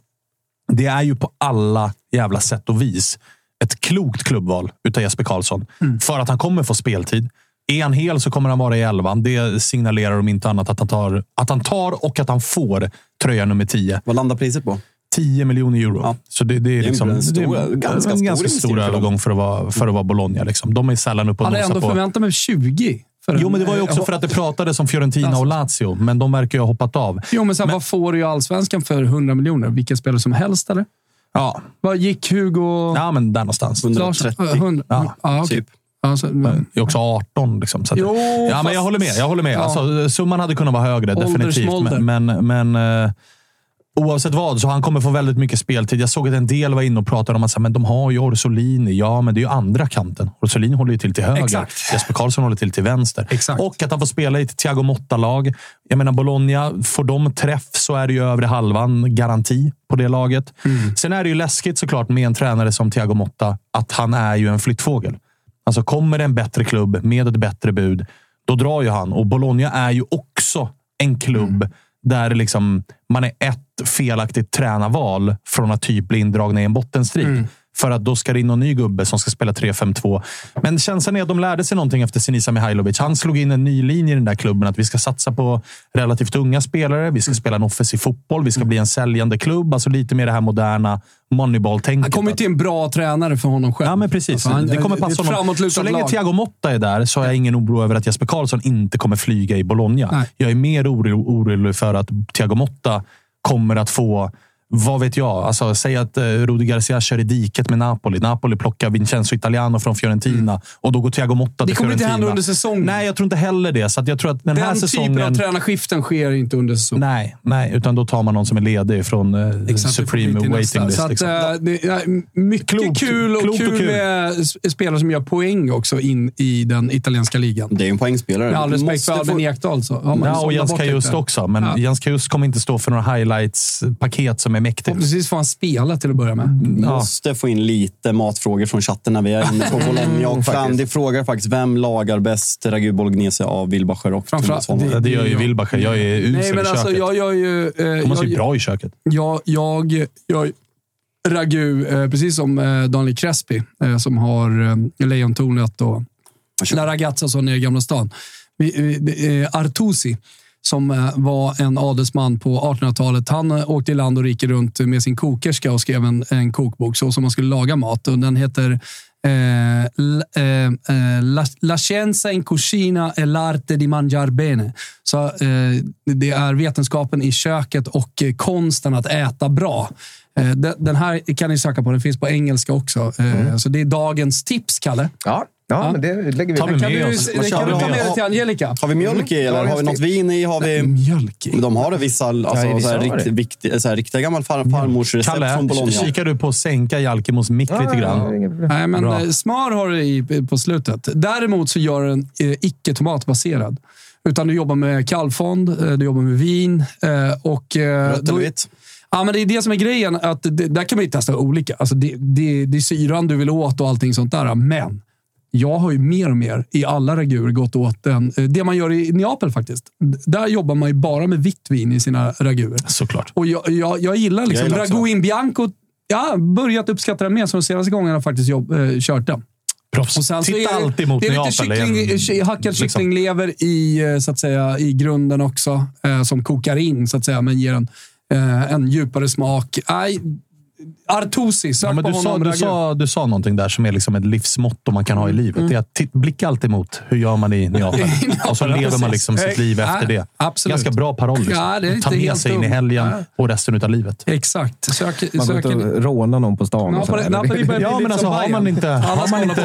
det är ju på alla jävla sätt och vis ett klokt klubbval utav Jesper Karlsson. För att han kommer få speltid. Är han hel så kommer han vara i elvan. Det signalerar om inte annat att han tar, att han tar och att han får tröja nummer 10. Vad landar priset på? 10 miljoner euro. Ja. Så det, det är, en liksom, stor- det är en ganska en stor ganska stor övergång för att vara, för att vara Bologna. Liksom. De är sällan uppe och hade nosar ändå på... förväntat mig 20. För Jo, en- men det var ju också för att det pratades om Fiorentina och Lazio, men de verkar ju ha hoppat av. Jo, men sen vad får du i Allsvenskan för 100 miljoner? Vilka spelare som helst, eller? Ja, Vad gick Hugo... ja men där någonstans. 130. Larsson? Eh, 100. Ja, ja, okej. typ. Alltså, Det är också 18. Liksom, så att, Jo, ja, men fast- jag håller med. Jag håller med. Ja. Alltså, summan hade kunnat vara högre, definitivt. Men, men, men eh, oavsett vad, så han kommer få väldigt mycket speltid. Jag såg att en del var inne och pratade om att men de har ju Orsolini. Ja, men det är ju andra kanten. Orsolini håller ju till till höger. Exakt. Jesper Karlsson håller till till vänster. Exakt. Och att han får spela i ett Thiago Motta-lag. Jag menar, Bologna, får de träff så är det ju övre halvan garanti på det laget. Mm. Sen är det ju läskigt såklart med en tränare som Thiago Motta, att han är ju en flyttfågel. Alltså kommer det en bättre klubb med ett bättre bud, då drar ju han. Och Bologna är ju också en klubb där liksom man är ett felaktigt tränarval från att typ bli indragna i en bottenstrid. Mm. För att då ska det in någon ny gubbe som ska spela 3-5-2. Men känslan är att de lärde sig någonting efter Sinisa Mihailovic. Han slog in en ny linje i den där klubben. Att vi ska satsa på relativt unga spelare. Vi ska spela en offensiv fotboll. Vi ska bli en säljande klubb. Alltså lite mer det här moderna moneyball-tänket. Han kommer till en bra tränare för honom själv. Ja, men precis. Alltså, han- det kommer passa honom. Så länge lag. Thiago Motta är där så har jag ingen oro över att Jesper Karlsson inte kommer flyga i Bologna. Nej. Jag är mer oro- orolig för att Thiago Motta kommer att få vad vet jag? Alltså, säg att eh, Rudi Garcia kör i diket med Napoli. Napoli plockar Vincenzo Italiano från Fiorentina och då går Thiago Motta till Mm. Det kommer inte Fiorentina. hända under säsongen. Nej, jag tror inte heller det. Så att jag tror att den, här Den säsongen... typen av tränarskiften sker inte under säsongen. Nej, nej, utan då tar man någon som är ledig från eh, Exakt, Supreme Waiting nästa. List. Så att, liksom. eh, det är mycket Klokt. kul och Klokt och kul, kul. med spelare som gör poäng också in i den italienska ligan. Det är ju en poängspelare. Med all respekt för Albin få- Ekdal så Ja, och Jens Kajust också. Men Ja. Jens Kajust kommer inte stå för några highlights-paket som är mäktigt. Förhoppningsvis får han spela till att börja med. Ja. Måste få in lite matfrågor från chatten när vi är inne på Bologna. Och Fandi frågar faktiskt, vem lagar bäst ragu bolognese av Wilbacher och Framförallt- Thomas? Ja, det gör ju. Wilbacher. Jag är usel Nej, men i alltså köket. jag gör ju... Eh, Thomas är ju bra i köket. jag, jag, jag ragu, eh, precis som eh, Daniel Crespi, eh, som har eh, Lejontornet och La Ragazza som nere i Gamla stan. Vi, vi, det, eh, Artusi, som eh, var en adelsman på 1800-talet. Han eh, åkte i land och rike runt med sin kokerska och skrev en, en kokbok så som man skulle laga mat. Och den heter eh, eh, eh, la, la scienza in cucina e l'arte di mangiar bene. Så, eh, det är vetenskapen i köket och konsten att äta bra. Den, här kan ni söka på. Den finns på engelska också. Eh, Så det är dagens tips, Kalle. Ja, ja, Ja. men det lägger vi. Tar vi Kan med du, oss. den kan du ta med dig till Angelica? Har vi mjölk i eller har vi något vin i? Har vi... Mjölk i. De har det vissa alltså, Ja, vissa så här, rikt, det. viktig, så här, riktiga gammal far, farmors recept från Kalle, Bologna. kikar du på att sänka Jalkemos mick lite grann? Nej, men Bra. eh, smör har du i på slutet. Däremot så gör den eh, icke tomatbaserad. Utan du jobbar med kallfond, eh, du jobbar med vin och... Rött eller vitt? Ja, men det är det som är grejen. Att det, där kan man ju testa olika. Alltså det, det, det är syran du vill åt och allting sånt där. Men jag har ju mer och mer i alla raguer gått åt den. eh, Det man gör i Neapel faktiskt. Där jobbar man ju bara med vitt vin i sina raguer. Såklart. Och jag, jag, jag gillar liksom Jag gillar också. ragu in bianco. Jag har börjat uppskatta den mer, så de senaste gångerna har jag faktiskt jobb, eh, kört den. Proffs. Och sen Titta är alltid mot det är Neapel. lite det är en- kyckling, hackad liksom- kycklinglever i, eh, så att säga, i grunden också, eh, som kokar in, så att säga, men ger en, eh, en djupare smak. Nej, Artusi, sök Ja, men på du, sa, honom. du, ragu. sa, du sa någonting där som är liksom ett livsmotto man kan ha i Mm. livet. Det är att blicka alltid mot hur gör man i Neapel. och så lever man liksom sitt liv Ja, efter det. absolut. Ganska bra paroll. Liksom. Ja, det är Ta med sig in i helgen Ja. och resten av livet. Exakt. Sök, Man går inte och rånar någon på stan. Napoli. Napoli Ja, men alltså har man inte, har man inte,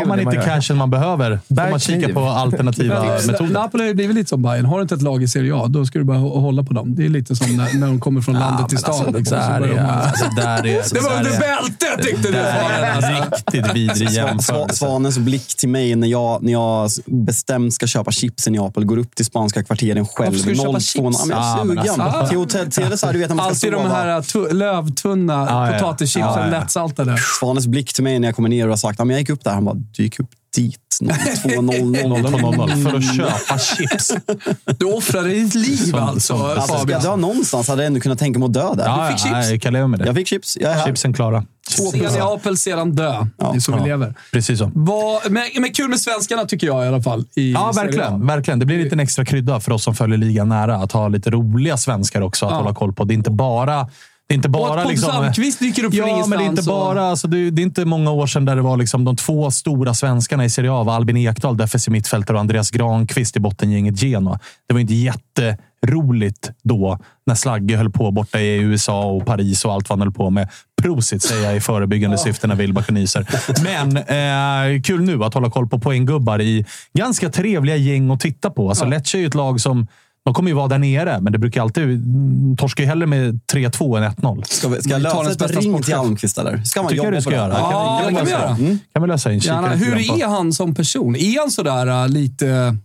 har man inte cashen man behöver, får man kika på alternativa metoder. Napoli har blivit lite som Bayern. Har du inte ett lag i Serie A, då ska du bara hå- hålla på dem. Det är lite som när, när de kommer från landet till stan. Där är, det var under bältet tyckte du! Det en riktigt vidrig jämförelse. Svanens blick till mig när jag, när jag bestämt ska köpa chips i Neapel. Går upp till spanska kvarteren själv. Varför ska du köpa 02 chips? Ja, men jag Ja, är men sugen. alltså. Till hotell, till det så här, du vet när man ska Alltid de här tu- lövtunna ja. potatischipsen, Ja, ja. lättsaltade. Svanens blick till mig när jag kommer ner och har sagt att jag gick upp där. Han bara, du gick upp dit 02.00. 02.00 för att köpa chips. Du offrade ditt liv alltså, Alltså, ska Fabian. jag dö någonstans hade jag ändå kunnat tänka mig att dö där. Ja, fick ja, chips. Jag kan leva med det. Jag fick chips. Jag är här. Chipsen klara. Se Neapel, sedan dö. Det är så vi lever. Precis så. Vad, men, men kul med svenskarna tycker jag i alla fall. I Ja, verkligen, verkligen. Det blir lite en extra krydda för oss som följer ligan nära. Att ha lite roliga svenskar också att Ja. hålla koll på. Det är inte bara... Det är inte Och bara att Pontus liksom, Almqvist dyker upp från Ja, men det är inte och- bara... Alltså, det, är- det är inte många år sedan där det var liksom de två stora svenskarna i Serie A var Albin Ekdal, defensiv mittfältare, och Andreas Granqvist i bottengänget Genoa. Det var inte jätteroligt då när Slagge höll på borta i USA och Paris och allt vad han höll på med. Prosit säger jag i förebyggande syfte när Wilbacher nyser. Men eh, kul nu att hålla koll på poänggubbar i ganska trevliga gäng att titta på. Alltså, Lecce är ju ett lag som de kommer ju vara där nere, men det brukar alltid... mm, Torskar ju hellre med 3-2 än 1-0. Ska, vi, ska jag lösa ett bästa ring till. Almqvist eller? Ska man Tycker jobba du ska på göra. det? Ja, det kan vi göra. Kan vi lösa in Gärna. Hur är han som person? Är han sådär äh, lite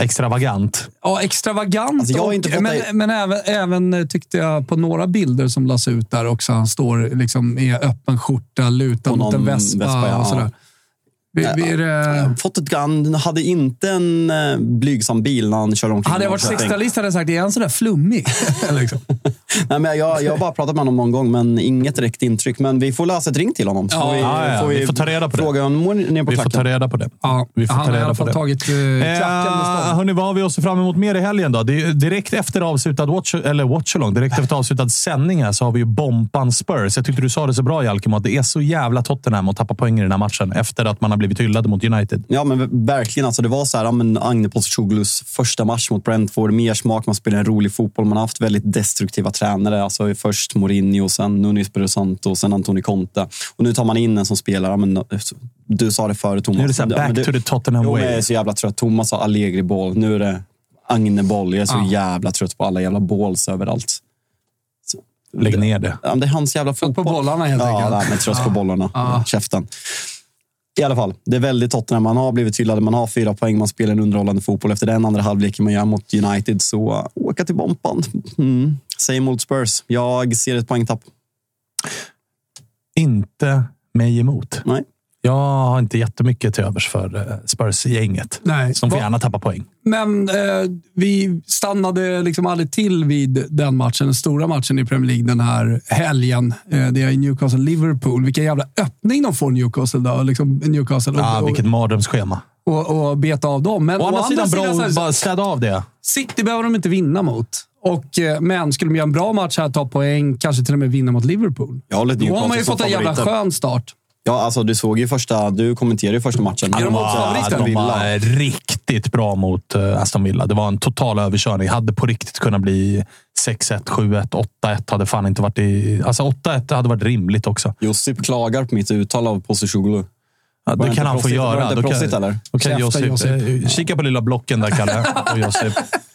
Extravagant. ja, extravagant? Alltså, jag har och, men men även, även eh, tyckte jag på några bilder som lades ut där också. Han står liksom i öppen skjorta, lutad mot en någon vespa, vespa, ja. och sådär. Vi, vi är, det- Fått ett, han hade inte en eh, blygsam bil när han körde omkring. hade jag varit Norrköping. 60-talist hade jag sagt, är han sådär flummig? liksom. Nej, men jag, jag har bara pratat med honom någon gång, men inget direkt intryck. Men vi får lösa ett ring till honom. Så Ja, får vi, ja, ja. får Vi får ta reda på det. fråga honom ner på Vi får ta klacken. reda på det. Ja, Vi får han ta har i reda alla på fall det. tagit eh, klacken Eh, hörni, vad har vi se fram emot mer i helgen då? Det är direkt efter avslutad watch, eller watchalong, direkt efter avslutad sändning här, så har vi ju Bompan Spurs. Jag tyckte du sa det så bra, Jalkemo, att det är så jävla Tottenham att tappa poäng i den här matchen efter att man har blivit hyllade mot United. Ja, men verkligen. Alltså, det var så här, ja, men Agne Postecoglous första match mot Brentford. Mer smak, man spelar en rolig fotboll. Man har haft väldigt destruktiva tränare. Alltså, först Mourinho, sen Nuno Espirito Santo, sen Antoni Conte. Och nu tar man in en som spelar... Ja, men, du sa det förut, Thomas. Nu är det så här, Ja, back men du- to the Tottenham Jo, men jag way. är så jävla trött. Thomas har Allegri-boll. Nu är det Agne-boll. Jag är så jävla trött på alla jävla balls överallt. Lägg ner det. Ja, det är hans jävla Trött fotboll. på bollarna helt ja, enkelt. Ja, men trött på bollarna. Ja. Käften. I alla fall, det är väldigt Tottenham. Man har blivit hyllade, man har fyra poäng, man spelar en underhållande fotboll. Efter den andra halvleken man gör mot United, så uh, åka till Bompan. Mm. Same old Spurs. Jag ser ett poängtapp. Inte mig emot. Nej. Jag har inte jättemycket till övers för eh, Spurs-gänget. Som får Va- gärna tappa poäng. Men eh, vi stannade liksom aldrig till vid den matchen, den stora matchen i Premier League den här helgen. Eh, det är Newcastle-Liverpool. Vilken jävla öppning de får Newcastle då. Liksom Newcastle och, Ah, vilket mardrömsschema. och, och, och beta av dem. Men Å andra sidan, bra så här, att bara städa av det. City behöver de inte vinna mot. Och, eh, men skulle de göra en bra match här, ta poäng, kanske till och med vinna mot Liverpool. Jag håller Då har man ju fått en jävla skön start. Ja, alltså, du såg ju första... Du kommenterade ju första matchen. Är de favoriter? de var riktigt bra mot eh, Aston Villa. Det var en total överkörning. Hade på riktigt kunnat bli 6-1, 7-1, 8-1. Hade fan inte varit i... Alltså 8-1 hade varit rimligt också. Josip klagar på mitt uttal av Postecoglou. Ja, Var det kan han få proffsigt? Var det göra. inte Då proffsigt, kan, eller? då kan Josip, Josip. eh, Kika på lilla blocken där, Kalle. Och Josip.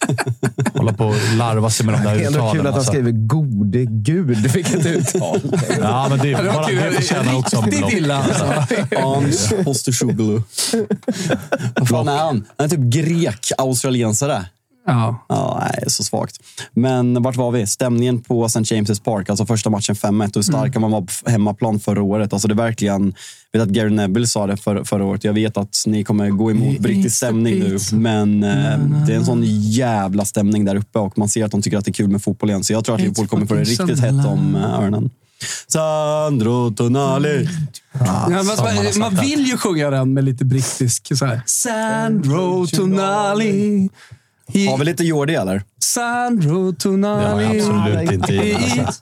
Hålla på och larva sig med de där ändå kul uttalen. att han Alltså. skriver gode gud, vilket uttal. Ja, men det, bara, det förtjänar också en Riktigt block. illa alltså. Hans Postecoglou. Vad fan är han? Han är typ grek, australiensare. Ja. Ja, nej, så svagt. Men vart var vi? Stämningen på St. James' Park, alltså första matchen 5-1. Hur starka man var på hemmaplan förra året. Alltså det är verkligen... Jag vet att Gary Neville sa det för, förra året. Jag vet att ni kommer gå emot brittisk stämning nu, men eh, det är en sån jävla stämning där uppe och man ser att de tycker att det är kul med fotboll igen. Så jag tror att Liverpool kommer få det riktigt hett om eh, öronen. Sandro Tonali. Ja, men, som man har man, man vill ju sjunga den med lite brittisk så här. Sandro Tonali. He, Har vi lite Jordi eller? Sandro Det Tonali. har jag absolut inte i. He Alltså.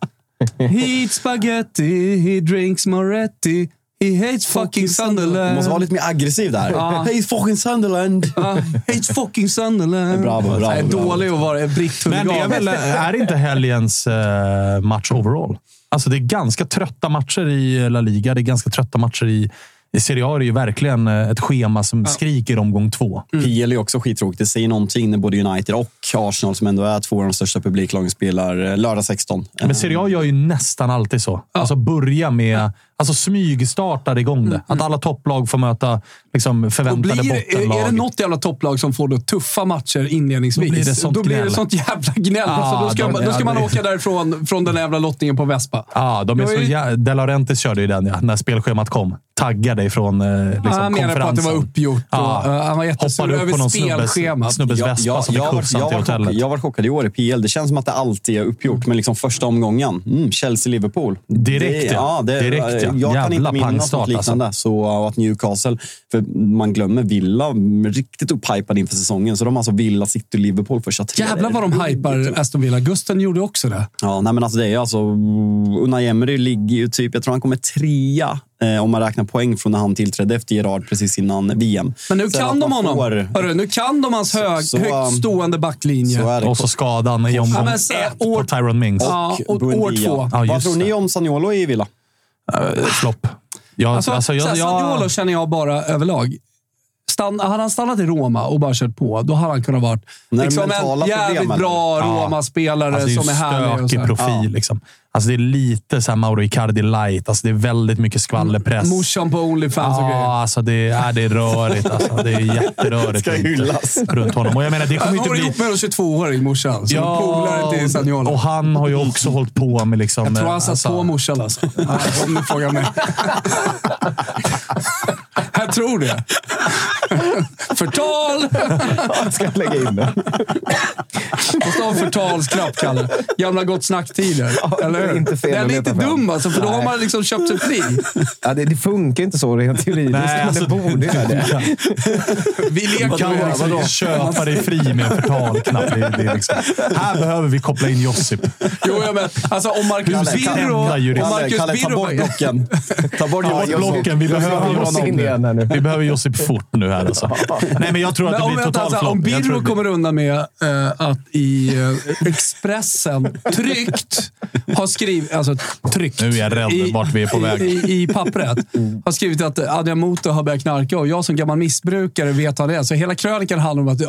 eats, he eats spaghetti, he drinks Moretti. He hates fucking Sunderland. Måste vara lite mer aggressiv där. Ja. Hey fucking Sunderland! Ah, hates fucking Sunderland. Bravo, bravo, Jag är bravo. dålig att vara britt Men det är, väl, är inte helgens eh, match overall? Alltså det är ganska trötta matcher i La Liga. Det är ganska trötta matcher i, i Serie A. Det är ju verkligen eh, ett schema som skriker omgång två. PL är också skittråkigt. Det säger någonting när både United och Arsenal som ändå är två av de största publiklagen spelar eh, lördag 16. Men Serie A gör ju nästan alltid så. Alltså börja med... Alltså smygstartar igång det. Att alla topplag får möta liksom, Och förväntade blir, bottenlag. är, är det något jävla topplag som får då tuffa matcher inledningsvis, Då blir det sånt då blir det sånt jävla gnäll. Ja, alltså, då ska, de- man, då ska ja, man åka därifrån från den jävla lottningen på Vespa. Ja, de är Jag så är-. De Laurentiis körde ju den ja, när spelschemat kom. Taggade ifrån eh, liksom, Ja, han menade på att det var konferensen. uppgjort. Och, Ja. eh, han var jättesur över snubbes, spelschemat. snubbes Jag, vespa jag, som jag, skjutsad jag, chockad, hotellet. jag var chockad i år i PL. Det känns som att det alltid är uppgjort, men liksom första omgången. Mm, Chelsea-Liverpool. Direkt, det, ja. det, Direkt, ja. Jag kan Jävla inte minnas något liknande. Så, och att Newcastle, för man glömmer Villa, riktigt upphypad inför säsongen. Så de har alltså Villa, City Liverpool första tre. Jävlar vad de hypar Aston Villa. Gusten gjorde också det. Ja, nej men alltså det är alltså... Unai Emery ligger ju typ... Jag tror han kommer trea om man räknar poäng från när han tillträdde efter Gerard precis innan VM. Men nu Sen kan de honom. får- Hörru, nu kan de hans hög, så, högt stående backlinje. Så är det. Och så skadan i omgång Ja, ett år- på Tyron Mings. Ja, och år två. Ja, Vad tror ni det. om Saniolo i Villa? Eh, Flopp. Ja, Alltså, alltså, jag, så här, jag, känner jag bara överlag. Stan, hade han stannat i Roma och bara kört på, då hade han kunnat vara det liksom en jävligt problem, bra. Roma-spelare Alltså, det är som är ju härlig. Och så stökig här. profil. Ja. Liksom. Alltså, det är lite så här Mauro Icardi light. Alltså, det är väldigt mycket skvallerpress. Morsan på Onlyfans och grejer. Ja, alltså det, är, det är rörigt. Alltså. Det är jätterörigt Ska hyllas. runt honom. Och jag menar, det kommer inte bli... ihop med en 22-årig morsan, som ja, polare till Zaniolo. och han har ju också hållit på med... Liksom, Jag tror han satt alltså, på morsan alltså. Om du frågar mig. Jag tror det. Förtal! Jag ska lägga in det. Måste ha en förtalsknapp, Kalle. Gamla Gott Snack-tider. Eller inte fel Den är fram. dum alltså, för då har man liksom köpt sig fri. Ja, det, det funkar inte så rent juridiskt, Nej, men alltså, det borde göra det. Vi leker kan med liksom inte köpa dig fri med en förtalknapp. Det, det liksom, här behöver vi koppla in Josip. Jo, ja, men alltså om Marcus Birro... Kalle, ta bort blocken. Ta bort bort blocken. Vi behöver Josip in igen här nu. nu. Vi behöver Josip fort nu här alltså. Nej, men jag tror att det om, blir total alltså, om Birro kommer undan med eh, att i eh, Expressen tryckt har skrivit... Alltså tryckt. Nu är jag rädd vart vi är på väg. I, i pappret. Har skrivit att Adrian Muto har börjat knarka och jag som gammal missbrukare vet vad det är. Så hela krönikan handlar om att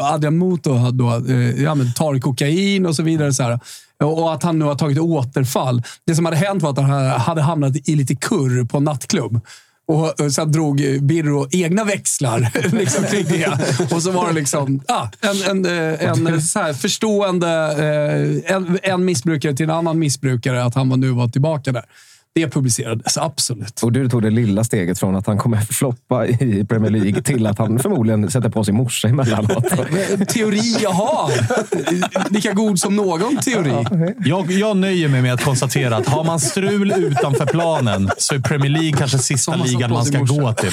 har då, eh, ja, tar kokain och så vidare. Så här. Och och att han nu har tagit återfall. Det som hade hänt var att han hade hamnat i lite kurr på en nattklubb. Och och sen drog Birro egna växlar liksom, kring det. Och så var det liksom ah, en, en, eh, en, en så här förstående eh, en, en missbrukare till en annan missbrukare att han var nu var tillbaka där. Det publicerades, absolut. Och du tog det lilla steget från att han kommer floppa i Premier League till att han förmodligen sätter på sin morsa emellanåt. Teori jag har. Lika god som någon teori. Jag, jag nöjer mig med att konstatera att har man strul utanför planen så är Premier League kanske sista ligan man ska morsa. gå till.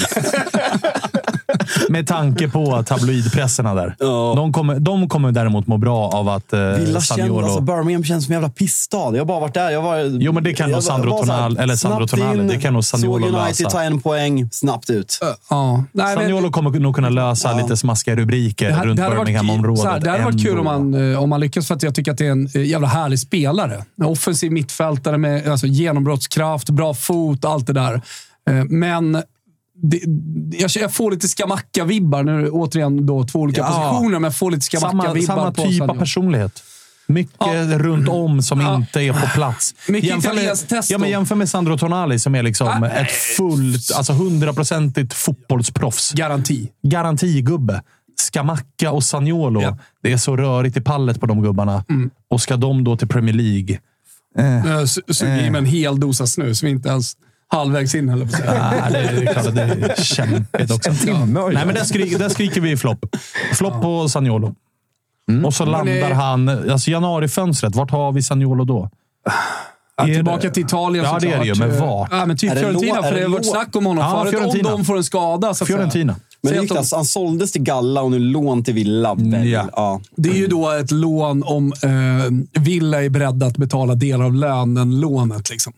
Med tanke på tabloidpresserna där. Ja. De, kommer, de kommer däremot må bra av att eh, Villa känns, Saniolo... alltså Birmingham känns som en jävla pissstad. Jag har bara varit där. Jag var, Jo, men det kan nog Sandro var Tonali- eller Sandro snabbt Tonali, det kan nog Saniolo Såg United lösa. ta en poäng, snabbt ut. Ja. Nej, men- Saniolo kommer nog kunna lösa lite smaskiga rubriker Det, här- runt Birmingham-området. det hade varit kul om man, eh, om man lyckas, för att jag tycker att det är en eh, jävla härlig spelare. En offensiv mittfältare med alltså, genombrottskraft, bra fot, allt det där. Eh, Men det, jag, jag får lite Skamacka-vibbar. Nu återigen då två olika Ja. positioner, men jag får lite Samma, Skamacka-vibbar samma på typ av personlighet. Mycket Ja. runt om som Ja. inte är på plats. Mycket jämför, med, testo. ja, men jämför med Sandro Tonali som är liksom Ah. ett fullt, alltså hundraprocentigt fotbollsproffs. Garanti. Garantigubbe. Skamacka och Saniolo. Ja. Det är så rörigt i pallet på de gubbarna. Och ska de då till Premier League? Uh, Suger i mig en hel dosa snus, som inte ens halvvägs in, höll jag. Ah, det är klart att det är kämpigt också. timme har Nej, men där, skri där skriker vi flopp. Flopp på Saniolo. Och så landar han... Alltså januarifönstret, vart har vi Saniolo då? Ja, tillbaka det- till Italien Ja, det är det ju, såklart. men vart? Ja, men typ Fiorentina, för det har varit snack om honom Ja, förut. Om de får en skada. Så. Fiorentina. Men Niklas, han såldes till Galla och nu lån till Villa. Ja. Ja. Det är ju då ett lån om eh, Villa är beredda att betala delar av lönen, lånet. Liksom.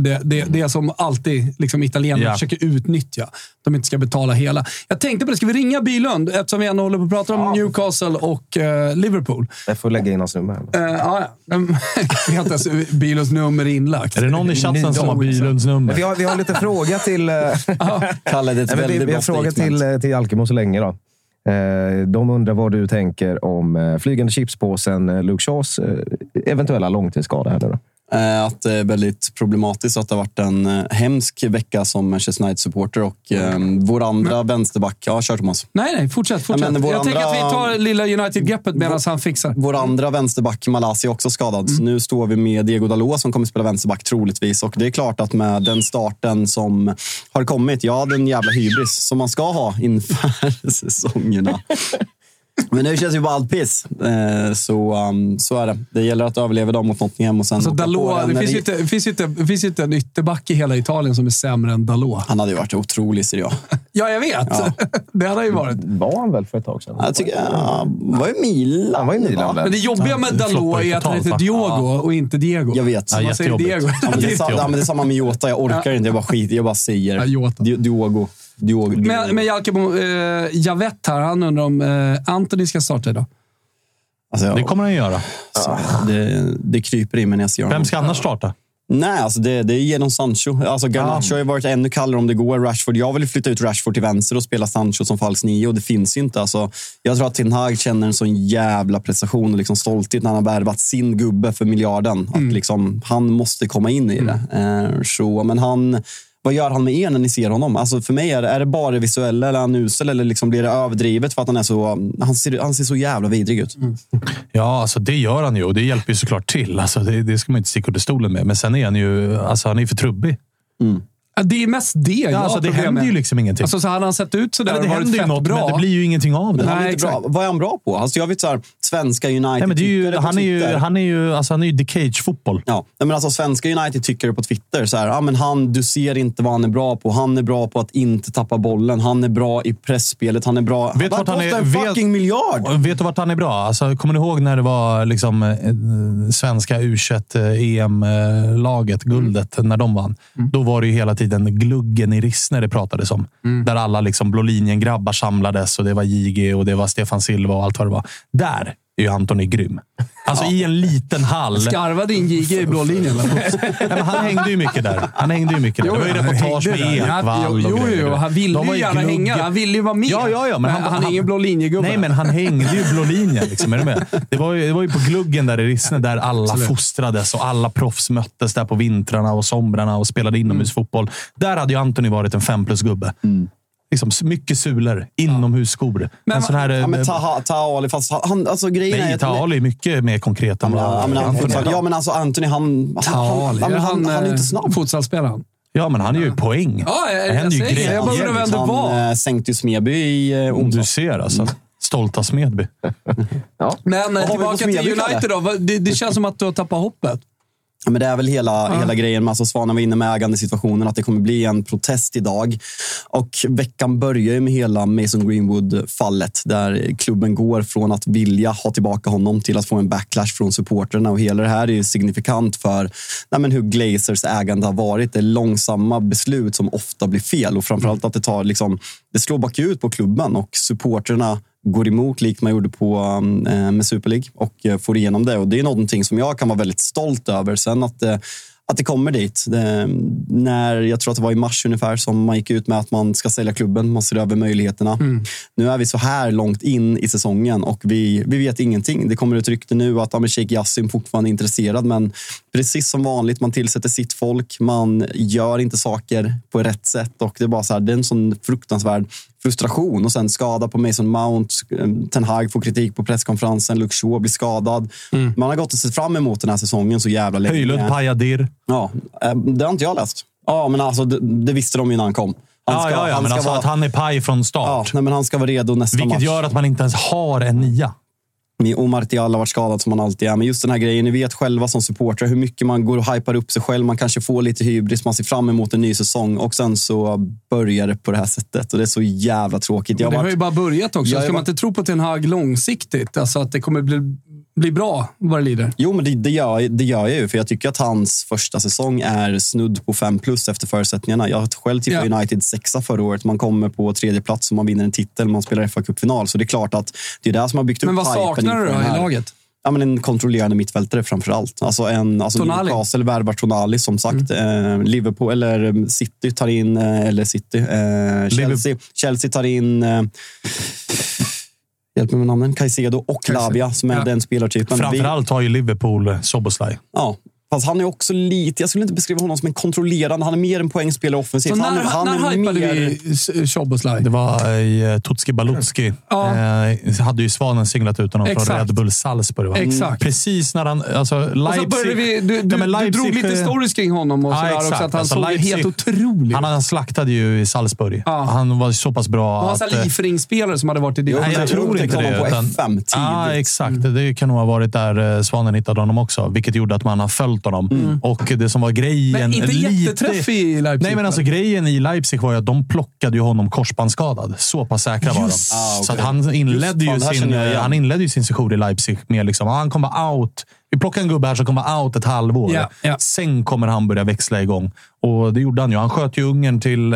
Det, det, det är som alltid liksom, italienarna Ja. försöker utnyttja. De inte ska betala hela. Jag tänkte på det. Ska vi ringa Bylund? Eftersom vi ändå håller på att prata om Newcastle och eh, Liverpool. Jag får lägga in hans nummer. Eh, ja, ja. Vi har inte ens Bylunds nummer inlagt. Är det någon i chatten som har Bylunds Vi nummer? har, vi har lite fråga till... eh, Kalle, det är ett Nej, vi, väldigt vi har statement. till, till Alkemo så länge. Då. De undrar vad du tänker om flygande chipspåsen Luke Shaws eventuella långtidsskada. Här nu då. Eh, Att det är väldigt problematiskt att det har varit en eh, hemsk vecka som Manchester United-supporter. Och eh, vår andra vänsterback... Ja, kör Thomas. Nej, nej. Fortsätt. fortsätt. men jag tänker att vi andra- tar lilla United-greppet medan han fixar. Vår andra vänsterback, Malaysia, är också skadad. Så nu står vi med Diego Dalot som kommer spela vänsterback troligtvis. Och det är klart att med den starten som har kommit, ja, den jävla hybris som man ska ha inför säsongerna. Men nu känns ju bara allt piss. Eh, Så, um, så är det. Det gäller att överleva dem mot Nottingham och sen Alltså Dalot, det, finns ju inte, det, finns ju inte, finns ju inte en ytterback i hela Italien som är sämre än Dalot. Han hade ju varit otrolig Serie A. Ja, jag vet. det hade han ju varit. Var han väl för ett tag sedan? Jag tycker, ja, var ju Milan. Han var i Milan? Men det jobbiga med Dalot är att han heter? Diogo och inte Diego. Jag vet. Ja, Man säger. Diego. Ja, men det, är ja, men det är samma med Jota. Jag orkar inte. Jag bara skiter Jag bara säger. Ja, Jota. Di- Diogo. Diogo. Men, men Jalkemo, eh, Javett här, han undrar om eh, Anthony ska starta idag. alltså, jag, Det kommer han göra. det, det kryper i mig när jag ser honom. Vem ska annars starta? Nej, alltså det, det är genom Sancho. Alltså Garnacho har ju varit ännu kallare om det går. Rashford, jag vill flytta ut Rashford till vänster och spela Sancho som falsk nio och det finns ju inte. Alltså, jag tror att Ten Hag känner en sån jävla prestation och liksom stolthet när han har värvat sin gubbe för miljarden. Att liksom, han måste komma in i det. Eh, så, men han... Vad gör han med er när ni ser honom? Alltså för mig är det, är det bara det visuella eller är han usel eller liksom blir det överdrivet för att han är så... Han ser, han ser så jävla vidrig ut. Ja, alltså det gör han ju och det hjälper ju såklart till. Alltså det, det ska man inte sticka under stolen med. Men sen är han ju alltså han är för trubbig. Ja, Det är mest det jag Ja, har alltså det händer med. ju liksom ingenting. Alltså, så hade han sett ut sådär Eller det och varit händer ju fett något, bra. men det blir ju ingenting av det. Han är Nej, inte bra. Vad är han bra på? Alltså jag vet så här, svenska United Nej, men det är ju, han, är ju, han är ju alltså han är ju The Cage-fotboll. Ja, nej, men alltså svenska United tycker på Twitter så här, ah, men han, du ser inte vad han är bra på. Han är bra på att inte tappa bollen. Han är bra i pressspelet. Han är bra... Vet Vad vart han är- kostar en vet- fucking miljard? Vet du vart han är bra? Alltså, kommer ni ihåg när det var liksom, eh, svenska u EM-laget, guldet, när de vann? Då var det ju hela tiden gluggen i Rissne det pratades om. Där alla liksom blå linjen-grabbar samlades och det var JG och det var Stefan Silva och allt vad det var. Där är ju Antoni grym. Alltså i en liten hall. Skarvade in JG i blå linjen. Nej, han hängde ju mycket där. Han hängde ju mycket där. det var ju reportage med Ekvall Jo, och jo, jo, han ville ju gärna gluggen. hänga. Han ville ju vara med. Ja, ja, ja, men han- han, är han- ingen blå linjegubbe. Nej, men han hängde ju blå linjen. Liksom, är du med? Det, var ju, det var ju på gluggen där i Rissne där alla fostrades och alla proffs möttes där på vintrarna och somrarna och spelade inomhusfotboll. Där hade ju Antoni varit en fem plus-gubbe. Liksom, mycket sulor, inomhusskor. Men, en sån här... Ja, men eh, Taha, Taha Ali, fast han, alltså grejen är nej, att... Taali är mycket mer konkret än Ja, vad men, är. ja, men alltså Anthony, han... han, han, han, han, han, han är inte snabb. Fotbollsspelaren. Ja, men han är ju poäng. Ja, jag- jag det. grejer. Jag bara undrar vem det var. Han eh, sänkte ju Smedby i eh, Om du onsdags. ser alltså. Stolta Smedby. Men eh, tillbaka till United då. Det känns som att du har tappat hoppet. Ja, men det är väl hela, hela grejen med, alltså Svanen var inne med ägandesituationen, att det kommer bli en protest idag. Och veckan börjar med hela Mason Greenwood-fallet, där klubben går från att vilja ha tillbaka honom till att få en backlash från supporterna. Och hela det här är signifikant för nej, men hur Glazers ägande har varit. Det är långsamma beslut som ofta blir fel och framförallt att det tar liksom, det slår bakut på klubben och supporterna går emot likt man gjorde på, eh, med Super League och eh, får igenom det. Och Det är någonting som jag kan vara väldigt stolt över. Sen att, eh, att det kommer dit. Det, när, jag tror att det var i mars ungefär som man gick ut med att man ska sälja klubben. Man ser över möjligheterna. Nu är vi så här långt in i säsongen och vi, vi vet ingenting. Det kommer ett rykte nu att ja, Sheikh Yassim fortfarande är intresserad. Men precis som vanligt, man tillsätter sitt folk. Man gör inte saker på rätt sätt. Och det är bara så här, det är en sån fruktansvärd frustration och sen skada på Mason Mount. Ten Hag får kritik på presskonferensen. Luke Shaw blir skadad. Man har gått och sett fram emot den här säsongen så jävla länge. Höjlund, Pajadir. Ja, eh, det har inte jag läst. Ja, men alltså, det, det visste de ju när han kom. Han Ja, ja, ja, han men ska alltså vara, att han är paj från ja, start. nej, men han ska vara redo nästa Vilket match. gör att man inte ens har en nia. Omar Martial har varit skadad som han alltid är. Men just den här grejen, ni vet själva som supportrar hur mycket man går och hypar upp sig själv. Man kanske får lite hybris, man ser fram emot en ny säsong och sen så börjar det på det här sättet. Och det är så jävla tråkigt. Jag Men det har har ju varit- bara börjat också. Ska man varit- inte tro på Ten Hag långsiktigt? Alltså att det kommer bli, bli bra vad det lider. Jo, men det, det, gör, det gör jag ju. För jag tycker att hans första säsong är snudd på fem plus efter förutsättningarna. Jag själv tippat Ja. United sexa förra året. Man kommer på tredje plats och man vinner en titel. Man spelar fa Cup-final. Så det är klart att det är det som har byggt Men upp vad hypen saknar du då i laget? Ja, men en kontrollerande mittfältare framför allt. Alltså en, alltså Tonali. Newcastle värvar Tonali som sagt. Mm. Eh, Liverpool, eller City tar in, eh, eller City, eh, Chelsea, Chelsea tar in eh, hjälp mig med namnen, Caicedo och Lavia som är Ja. den spelartypen. Framförallt har ju Liverpool Soboslaj. Ja, fast han är också lite... Jag skulle inte beskriva honom som en kontrollerande. Han är mer en poängspelare offensivt. Så han, när, han när är hypade mer... Szoboszlaj? Det var i eh, Tutski Balutski. Ja. Eh, hade ju Svanen singlat ut honom från. Red Bull Salzburg. Va? Exakt. Precis när han... Alltså, Leipzig, vi, du, du, Ja, men du Leipzig- drog lite stories kring honom och Ja, sådär också. Att han Alltså, såg Leipzig- helt otrolig Han, han slaktade ju i Salzburg. Ja. Han var så pass bra Han var en Liefring-spelare som hade varit i det. Nej, jag Jag tror inte det. honom på utan- FM tidigt. Ja, exakt. Mm. Det kan nog ha varit där eh, Svanen hittade honom också, vilket gjorde att man har följt honom. Och det som var grejen... Men inte lite- jätteträff i Leipzig. Nej, men alltså grejen i Leipzig var ju att de plockade ju honom korsbandsskadad. Så pass säkra var de. Ah, Så okej. att han inledde, Just ju sin, han inledde ju sin sejour i Leipzig med liksom, ja, han kommer out. Vi plockar en gubbe här som kommer out ett halvår. Ja, ja. Sen kommer han börja växla igång. Och det gjorde han ju. Han sköt ju Ungern till...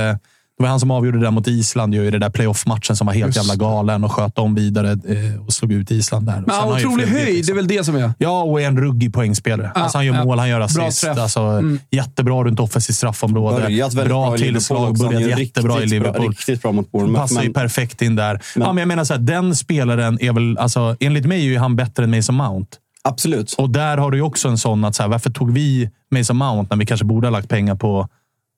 var han som avgjorde det där mot Island ju, i den där playoff-matchen som var helt jävla galen och sköt dem vidare eh, och slog ut Island där. Och Men ju otrolig höjd, det är liksom. väl det som är. Ja, och är en ruggig poängspelare. Ja, alltså han gör ja. mål, han gör assist. Alltså, Mm. Jättebra runt offensivt straffområde. Börjat väldigt bra, tillslag, börjat jättebra i bra- Liverpool. Riktigt bra mot Bournemouth. Passar ju Men, perfekt in där. Men- ja, men jag menar så här, den spelaren är väl, alltså, enligt mig är han bättre än Mason Mount. absolut. Och där har du ju också en sån att, så här, varför tog vi Mason Mount när vi kanske borde ha lagt pengar på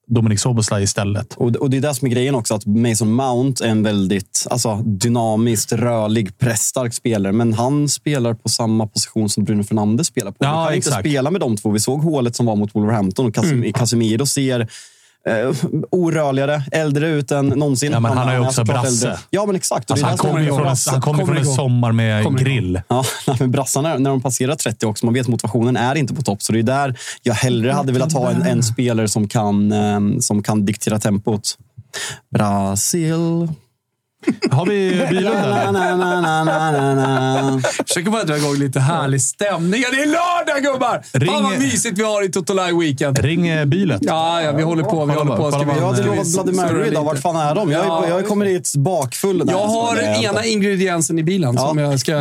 Dominik Soboslaj istället? Och, och det är det som är grejen också, att Mason Mount är en väldigt alltså, dynamiskt, rörlig, pressstark spelare. Men han spelar på samma position som Bruno Fernandes spelar på. Ja, du kan exakt. inte spela med de två. Vi såg hålet som var mot Wolverhampton och Casim- Mm. Casemiro ser eh, orörligare, äldre ut än någonsin. Ja, men han har ju är också såklart brasse. Ja, men exakt. Alltså, han kommer ju från, han kommer Kommer från en sommar med Kommer grill. Ja, men brassarna, när de passerar 30 också, man vet motivationen är inte på topp. Så det är där jag hellre hade velat ha en, en spelare som kan, eh, som kan diktera tempot. Brasil. Har vi Na, eller? na, na, na, na, na, na. Försöker bara dra igång lite härlig stämning. Ja, Det är lördag gubbar! Ring- Fan vad mysigt vi har i Totolaj Weekend. Ring eh, Bylet. Ja, ja, vi håller på. Vi håller på. Ska vi, Jag hade lovat Bloody Mary idag. Vart fan är de? Jag, Ja. jag kommer dit bakfull. Jag har är ena ingrediensen i bilen Ja. som jag ska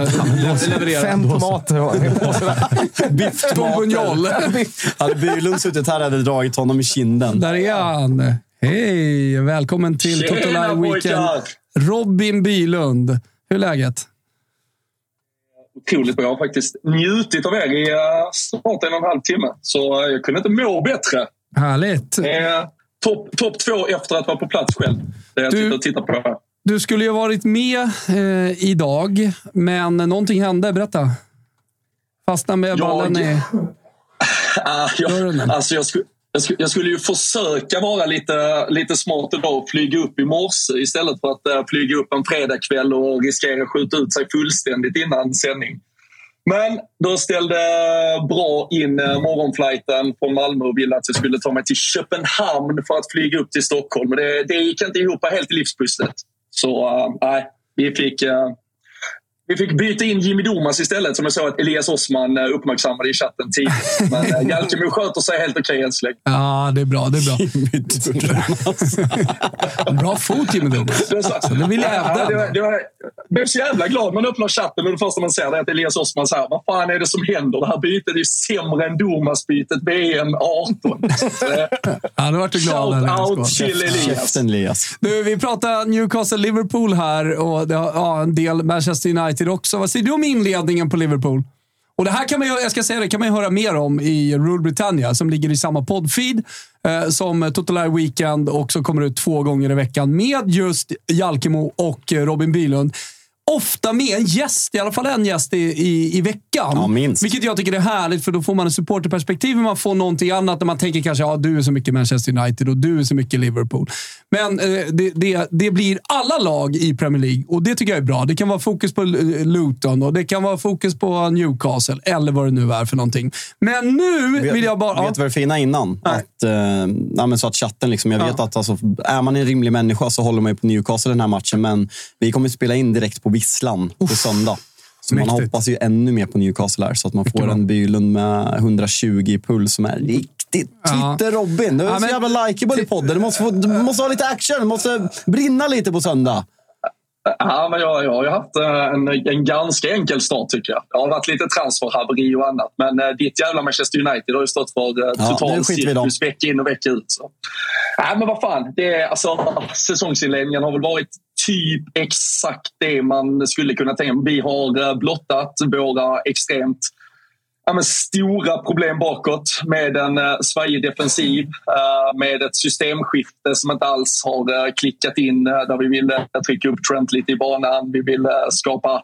leverera. Fem tomater. Biff Bourguignol. Hade Bylund suttit här hade dragit honom i kinden. Där är han. Hej! Välkommen till Totolaj Weekend. pojkar! Robin Bylund. Hur är läget? Otroligt bra. Jag har faktiskt njutit av er i uh, snart en och en halv timme. Så jag kunde inte må bättre. Härligt. Eh, Topp top två efter att vara på plats själv. Det jag Du- tittar på här. Du skulle ju ha varit med eh, idag, men någonting hände. Berätta. Fastnade med Jag- ballen i... Ah, jag, alltså jag, skulle, jag, skulle, jag skulle ju försöka vara lite, lite smart idag och flyga upp i morse istället för att uh, flyga upp en fredagkväll och riskera att skjuta ut sig fullständigt innan sändning. Men då ställde bra in eh, morgonflighten från Malmö och ville att jag skulle ta mig till Köpenhamn för att flyga upp till Stockholm. Det, det gick inte ihop helt i livspusslet. Så eh, nej, vi fick, eh, vi fick byta in Jimmy Domas istället som jag såg att Elias Osman eh, uppmärksammade i chatten tidigt. Men uh, Jalkemo sköter sig helt okej än så länge. Ja, det är bra. Det är bra. Bra fot, Jimmy Domas. Det vill jag Ja, hävda. det var, det var, jag blev så jävla glad. Man öppnar chatten och det första man ser är att Elias Osman säger vad fan är det som händer? Det här bytet är ju sämre än Domas-bytet VM 18. Så, eh, Ja, då vart du glad. Shout out till Elias. Elias. Du, vi pratar Newcastle-Liverpool här och det har, ja, en del Manchester United också. Vad säger du om inledningen på Liverpool? Och det här kan man, ju- jag ska säga det, kan man höra mer om i Rule Britannia som ligger i samma poddfeed eh, som Total Weekend och som kommer ut två gånger i veckan med just Jalkemo och eh, Robin Bylund. Ofta med en gäst, i alla fall en gäst i, i, i veckan. Ja, minst. Vilket jag tycker är härligt, för då får man en supporterperspektiv. Man får någonting annat när man tänker kanske ja, du är så mycket Manchester United och du är så mycket Liverpool. Men eh, det, det, det blir alla lag i Premier League och det tycker jag är bra. Det kan vara fokus på eh, Luton och det kan vara fokus på Newcastle eller vad det nu är för någonting. Men nu vill jag bara... Vet du vad det fina innan? Att, eh, ja, men så att chatten, liksom, jag vet att alltså, är man en rimlig människa så håller man ju på Newcastle den här matchen. Men vi kommer att spela in direkt på Visslan på söndag. Så man mäktigt. hoppas ju ännu mer på Newcastle här, så att man får en Bylund med 120 i puls som är riktigt Ja. Twitter-Robin. Du är Ja, så men- jävla likeable i podden. Det måste, få, det måste vara lite action. Det måste brinna lite på söndag. Ja, men jag, jag har ju haft eh, en, en ganska enkel start tycker jag. Det har varit lite transferhaveri och annat. Men eh, ditt jävla Manchester United har ju stått för eh, Ja, total cirkus vecka in och vecka ut. Så. Nej, men vad fan. Det är, alltså, säsongsinledningen har väl varit typ exakt det man skulle kunna tänka. Vi har eh, blottat våra extremt ja, men stora problem bakåt med en uh, svajig defensiv, uh, med ett systemskifte som inte alls har uh, klickat in uh, där vi vill uh, trycka upp Trent lite i banan. Vi vill uh, skapa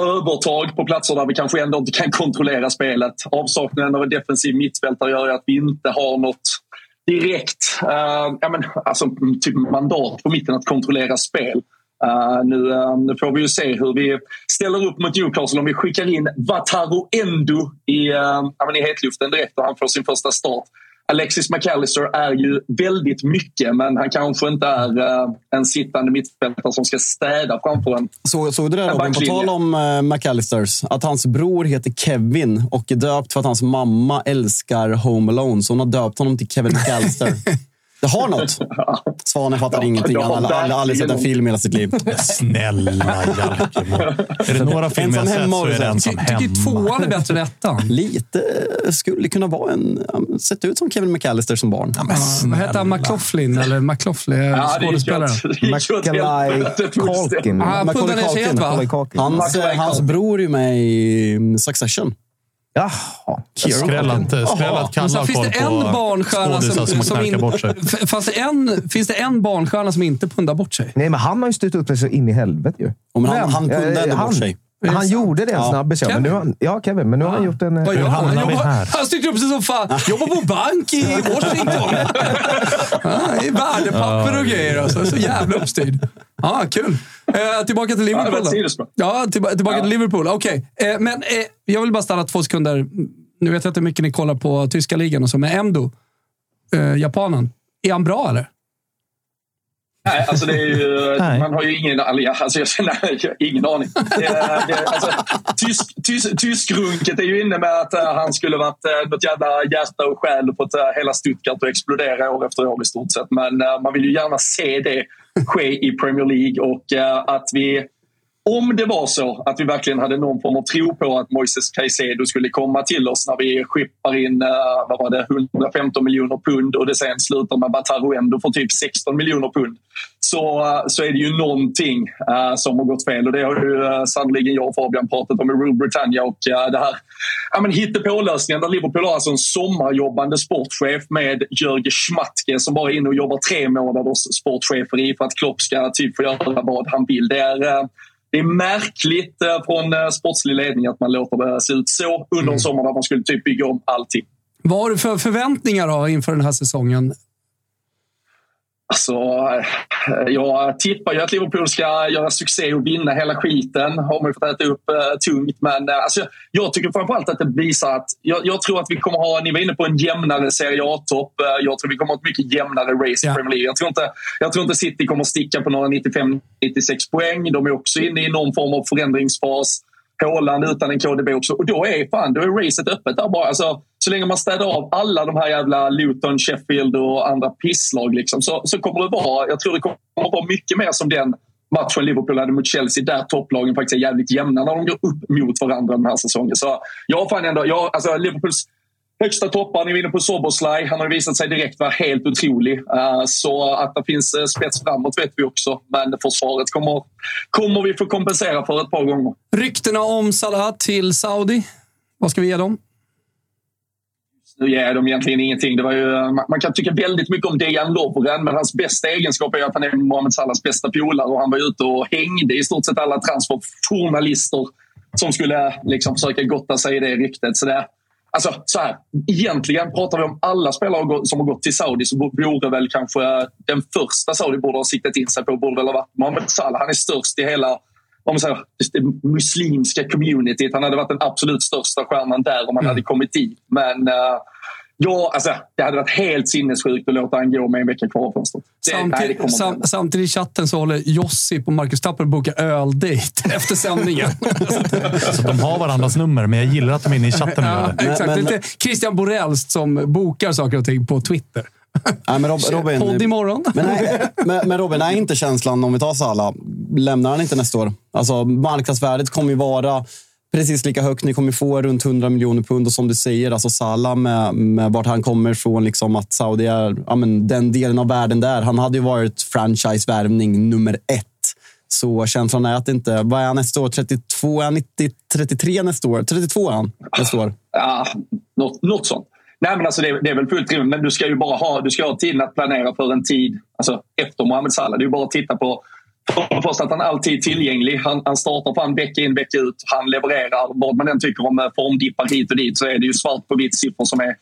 övertag på platser där vi kanske ändå inte kan kontrollera spelet. Avsaknaden av en defensiv mittfältare gör att vi inte har något direkt uh, ja, men, alltså, typ mandat på mitten att kontrollera spel. Uh, nu, uh, nu får vi ju se hur vi ställer upp mot Newcastle om vi skickar in Wataru Endo i, uh, i hetluften direkt och han får sin första start. Alexis McAllister är ju väldigt mycket men han kanske inte är uh, en sittande mittfältare som ska städa framför en Så, såg du det Robin? På tal om uh, McAllisters. Att hans bror heter Kevin och är döpt för att hans mamma älskar Home Alone. Så hon har döpt honom till Kevin McAllister. Det har något. Svanen fattar Ja, ingenting. Han har aldrig, aldrig sett en film i hela sitt liv. Snälla Jalkemo. Är det några filmer jag sett hemma så är det ensam Jag tycker hemma. tvåan är bättre än ettan. Lite skulle kunna vara en... ja, Sett ut som Kevin McAllister som barn. Ja, Vad heter han? McLaughlin? Eller McLaughlin? Ja, det gick åt Macaulay. Culkin. Han puddade sig helt, va? Hans, Macaulay hans bror är ju med i Succession. Jaha. Skrällat, skrällat Men Kalle sen finns det en på barnstjärna som, som som, in, bort sig. Fanns det en, finns det en barnstjärna som inte pundar bort sig? Nej, men han har ju styrt upp sig så in i helvete ju. Och men han, han Eh, ändå han. bort sig. Han gjorde det en Ja. snabbis, ja. Men nu han, ja, Kevin. Men nu har han gjort en... eh, Vad gör han? Han, jobbar, här? han styrt upp sig som fan. Jobbar på bank i Washington. Ja, I värdepapper och grejer. Alltså. Så jävla uppstyrd. Ja, kul. Eh, tillbaka till Ja, Liverpool då. Ja, tillba- tillbaka till Liverpool. Okej. Eh, men eh, jag vill bara stanna två sekunder. Nu vet jag inte hur mycket ni kollar på tyska ligan och så, men Endo, eh, japanen. Är han bra eller? Nej, alltså det är ju, man har ju ingen, alltså jag, nej, jag har ingen aning. Det, är- det, alltså, tysk, tysk, tyskrunket är ju inne med att eh, han skulle varit uh, något jävla hjärta och själ och fått hela Stuttgart att explodera år efter år i stort sett. Men eh, man vill ju gärna se det ske i Premier League och eh, att vi om det var så att vi verkligen hade någon form av tro på att Moises Caicedo skulle komma till oss när vi skippar in eh, vad var det, 115 miljoner pund och det sen slutar med Bataru ändå för typ 16 miljoner pund så, eh, så är det ju någonting eh, som har gått fel och det har ju uh, jag och Fabian pratat om i Rule Britannia och det här ja, men hittepålösningen där Liverpool har alltså en sommarjobbande sportchef med Jörgen Schmatke som bara är inne och jobbar tre månaders sportchefer i för att Klopp ska typ få göra vad han vill. Det är, det är märkligt eh, från eh, sportslig ledning att man låter det se ut så under en sommar där man skulle typ bygga om allting. Vad har du för förväntningar då inför den här säsongen? Alltså, eh, jag tippar ju att Liverpool ska göra succé och vinna hela skiten. Har man ju fått äta upp eh, tungt. Men eh, alltså, jag tycker framförallt att det visar att jag, jag tror att vi kommer ha, ni var inne på en jämnare Serie A-topp. Eh, jag tror vi kommer ha ett mycket jämnare race i Ja. Premier League. Jag tror, inte, jag tror inte City kommer sticka på några 95-96 poäng. De är också inne i någon form av förändringsfas. Håland utan en KDB också. Och då är, fan, då är racet öppet där bara. Alltså, så länge man städar av alla de här jävla Luton, Sheffield och andra pisslag liksom, så, så kommer det vara, jag tror det kommer vara mycket mer som den matchen Liverpool hade mot Chelsea där topplagen faktiskt är jävligt jämna när de går upp mot varandra den här säsongen. Så jag har fan ändå, jag, alltså Liverpools högsta toppar, ni var inne på Soboslaj. Han har visat sig direkt vara helt otrolig. Eh, så att det finns eh, spets framåt vet vi också. Men försvaret kommer, kommer vi få kompensera för ett par gånger. Ryktena om Salah till Saudi. Vad ska vi ge dem? Nu ger de egentligen ingenting. Det var ju, man man kan tycka väldigt mycket om Dejan Lovren men hans bästa egenskap är att han är Mohamed Salahs bästa polare och han var ute och hängde i stort sett alla transferjournalister som skulle liksom försöka gotta sig i det ryktet. Så det, alltså, så här, egentligen pratar vi om alla spelare som har gått till Saudi så vore väl kanske den första Saudi borde ha siktat in sig på borde väl ha varit Mohamed Salah. Han är störst i hela om säger, det muslimska communityt. Han hade varit den absolut största stjärnan där om han hade kommit dit. Men uh, ja, alltså, det hade varit helt sinnessjukt att låta han gå med en vecka kvar av fönstret. Det- det Samtidigt, sam, i chatten så håller Josip och Marcus Tapper bokar öldejt efter sändningen. Så de har varandras nummer, men jag gillar att de är inne i chatten ja, det. exakt. men- Lite Christian Borelst som bokar saker och ting på Twitter. Nej, men Rob, Robin, Podd imorgon. Men, nej, men, men Robin, är inte känslan, om vi tar Salah, lämnar han inte nästa år? Alltså, marknadsvärdet kommer ju vara precis lika högt. Ni kommer få runt 100 miljoner pund och som du säger, alltså Salah med, med vart han kommer ifrån, liksom att Saudi är ja, men den delen av världen där. Han hade ju varit franchise-värvning nummer ett. Så känslan är att det inte... Vad är han nästa år? 32? Är han 90, 33 nästa år? 32 är han nästa år. Ja, något, något sånt. Nej, men alltså det, det är väl fullt rimligt, men du ska ju bara ha, du ska ha tiden att planera för en tid alltså efter Mohamed Salah. Det är ju bara att titta på Först att han alltid är tillgänglig. Han, han startar fan vecka in, vecka ut. Han levererar. Vad man än tycker om eh, formdippar hit och dit så är det ju svart på vitt siffror som är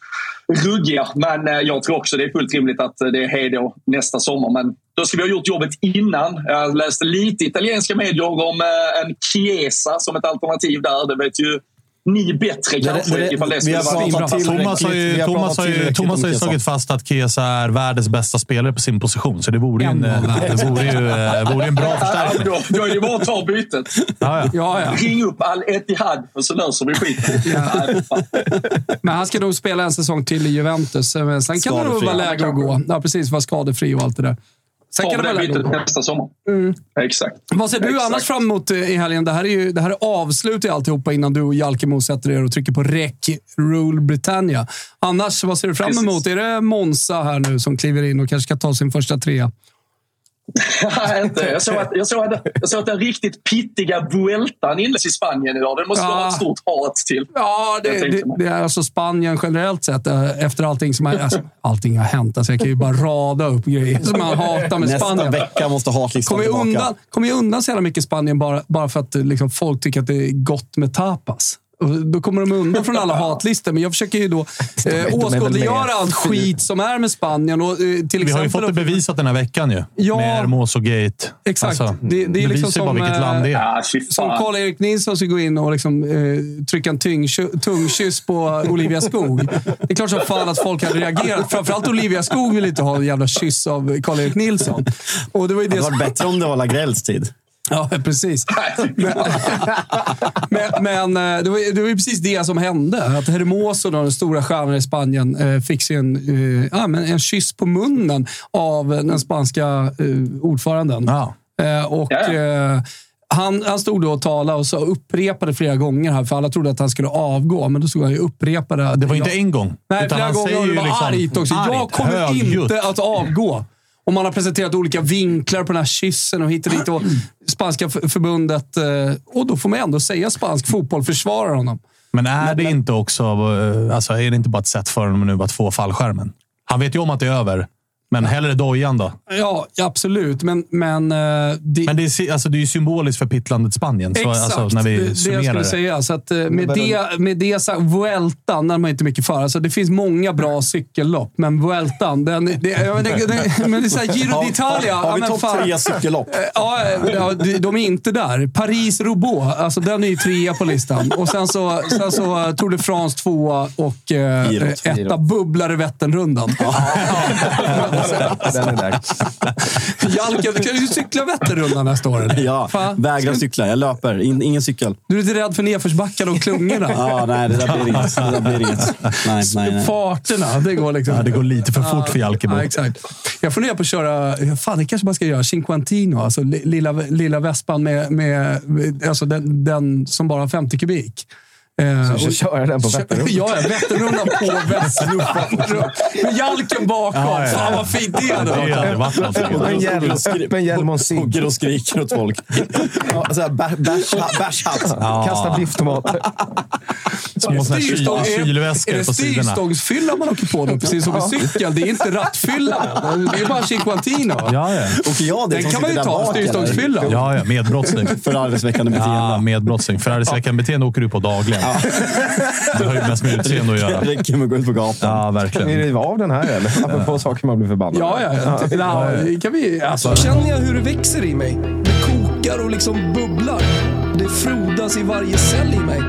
ruggiga. Men eh, jag tror också det är fullt rimligt att eh, det är hej då nästa sommar. Men då ska vi ha gjort jobbet innan. Jag läste lite italienska medier om eh, en Chiesa som ett alternativ där. Det vet ju ni bättre kanske det- ifall det vi har pratat till- Thomas har ju, Thomas har Thomas har slagit fast att Chiesa är världens bästa spelare på sin position. Så det vore ju en, världens. det vore ju, eh, vore en bra Ja, förstärkning. då, då är det bara att ta bytet. Ja, ja. Ja, ja. Ring upp Al Etihad och så löser vi skiten. Men han ska nog spela en säsong till i Juventus. Men sen kan det nog vara läge att gå. Ja, precis. Vara skadefri och allt det där. Sen kan det bytet nästa sommar. Exakt. Vad ser du Exakt. annars fram emot eh, i helgen? Det här är ju det här är avslut i alltihopa innan du och Jalkemo sätter er och trycker på rec Rule Britannia. Annars, vad ser du fram Precis. emot? Är det Monza här nu som kliver in och kanske ska ta sin första trea? Nej, inte. Jag såg att, jag såg att, jag såg att den riktigt pittiga Vueltan inleds i Spanien idag. Den måste Ja. vara ett stort hat till. Ja, det, det, det är alltså Spanien generellt sett. eh, Efter allting som har, alltså, allting har hänt. Alltså, jag kan ju bara rada upp grejer som man hatar med Nästa Spanien. vecka måste hatlistan ju tillbaka. undan, kommer ju undan så jävla mycket Spanien bara, bara för att liksom, folk tycker att det är gott med tapas. Då kommer de undan från alla hatlistor, men jag försöker ju då eh, åskådliggöra allt skit som är med Spanien. Och, eh, till exempel Vi har ju fått det bevisat den här veckan ju. Ja. Med Hermoso-gate. Exakt. Alltså, Det- det är liksom bara vilket land det är. Ja, fy Som. Karl-Erik Nilsson ska gå in och liksom, eh, trycka en tungkyss på Olivia Skog. Det är klart som fan att folk hade reagerat. Framförallt Olivia Skog vill inte ha en jävla kyss av Karl-Erik Nilsson. Och det var ju Det det hade som... varit bättre om det var Lagrells tid. Ja, precis. Men, men, men eh, det, var, det var ju precis det som hände. Att Hermoso, då, den stora stjärnan i Spanien, eh, fick sig en, eh, ja, men en kyss på munnen av den spanska ordföranden. Ja. Och, Ja, han, han stod då och talade och så upprepade flera gånger här, för alla trodde att han skulle avgå. Men då stod han ju och upprepade. Det var jag, inte en gång. Nej, flera han gånger säger och det var liksom argt också. jag argt, kommer högljutt. inte att avgå. Och man har presenterat olika vinklar på den här kyssen och hit och dit. Och spanska förbundet, eh, och då får man ändå säga spansk fotboll försvarar honom. Men är det inte också eh, alltså, är det inte bara ett sätt för honom nu att få fallskärmen? Han vet ju om att det är över, men hellre dojan då. Ja, absolut. Men, men, eh, det, Men det är, alltså, det är ju symboliskt för pittlandet Spanien. Så, Exakt, alltså, när vi det, det jag skulle det. säga. Så att, eh, med, det, med det sagt, Vueltan, när man inte mycket för. Alltså, det finns många bra cykellopp, men Vueltan, den, det, inte, det, men det är så här, Giro Har, d'Italia. har, har vi topp tre cykellopp? Ja, ja, de- är inte där. Paris-Roubaix, alltså den är ju trea på listan. Och sen så, sen så eh, Tour de France tvåa och eh, etta bubblare Vätternrundan. Den är där. Jalka, du kan ju cykla Vätternrundan nästa år. Ja, Fan. vägrar cykla. Jag löper. In, ingen cykel. Du är inte rädd för nedförsbackar och klungorna? Ja, nej, det där blir inget. Det där blir inget. Nej, nej, nej. Farterna, det går liksom. Ja, det går lite för fort för Jalkemo. Ja, exakt. Jag funderar på att köra, fan det kanske man ska göra, Cinquantino. Alltså li- lilla, lilla vespan med, med, med alltså den, den som bara har 50 kubik. Eh, Så och- köra den på Vätternrundan. Ja, Vätternrundan på Vätternrundan. Med Jalken bakom. Ja, ja, ja. Fan vad fint det hade Det varit. hade varit någonting. Och en hjälm, med en hjälm och en cigg. Åker och skriker åt folk. Ja, Bärshatt. Kasta bifftomater. Små Styrstång- är- kylväskor Är det på sidorna. styrstångsfylla man åker på då? Precis som med cykel. Det är inte rattfylla. Det är bara Cinquantino. Ja, ja. Och jag det Den kan man ju ta, styrstångsfylla. Ja, ja. Medbrottsling. Förargelseväckande beteende. Ja, medbrottsling. Förargelseväckande åker du på dagligen. Det har ju mest med utseende att Det göra. räcker med att gå ut på gatan. Ja, Kan ni verkligen. riva av den här eller? Apropå saker man blir förbannad Ja, ja. ja. ja, det kan vi, alltså. Känner jag hur det växer i mig? Det kokar och liksom bubblar. Det frodas i varje cell i mig.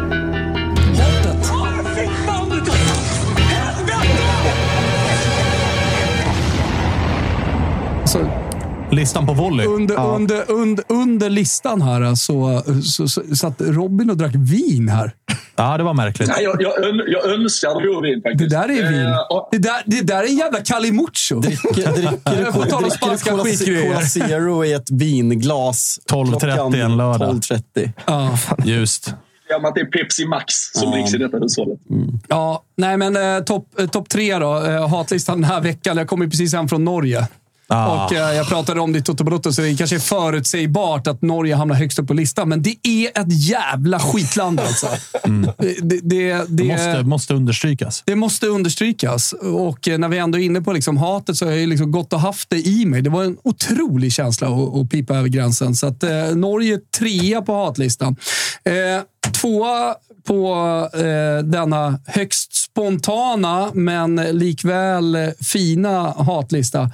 Listan på volley. under, under, under, under listan här så, så, så satt Robin och drack vin här. Ja, det var märkligt. Nej, jag, jag, jag önskar det vore vin Det faktiskt. där är vin. Eh, och- Det där, det där är en jävla Calimucho. Dricker, dricker, dricker spanska skitgrejer. Cola Zero i ett vinglas. 12.30 klockan en lördag. 12.30. Ja. Just. Ja, att det är Pepsi Max som Ja. dricks i detta hushållet. Ja, nej men eh, topp eh, topp tre då. Eh, hatlistan den här veckan. Jag kommer ju precis hem från Norge. Ah. Och eh, Jag pratade om det i Toto Balotto, så det kanske är förutsägbart att Norge hamnar högst upp på listan. Men det är ett jävla skitland alltså. Det, det, det, Mm. Det det, måste, måste understrykas. det måste understrykas. Och eh, när vi ändå är inne på liksom hatet så har jag liksom gått och haft det i mig. Det var en otrolig känsla att, att pipa över gränsen. Så att, eh, Norge trea på hatlistan. Eh, tvåa på eh, denna högst spontana men likväl eh, fina hatlista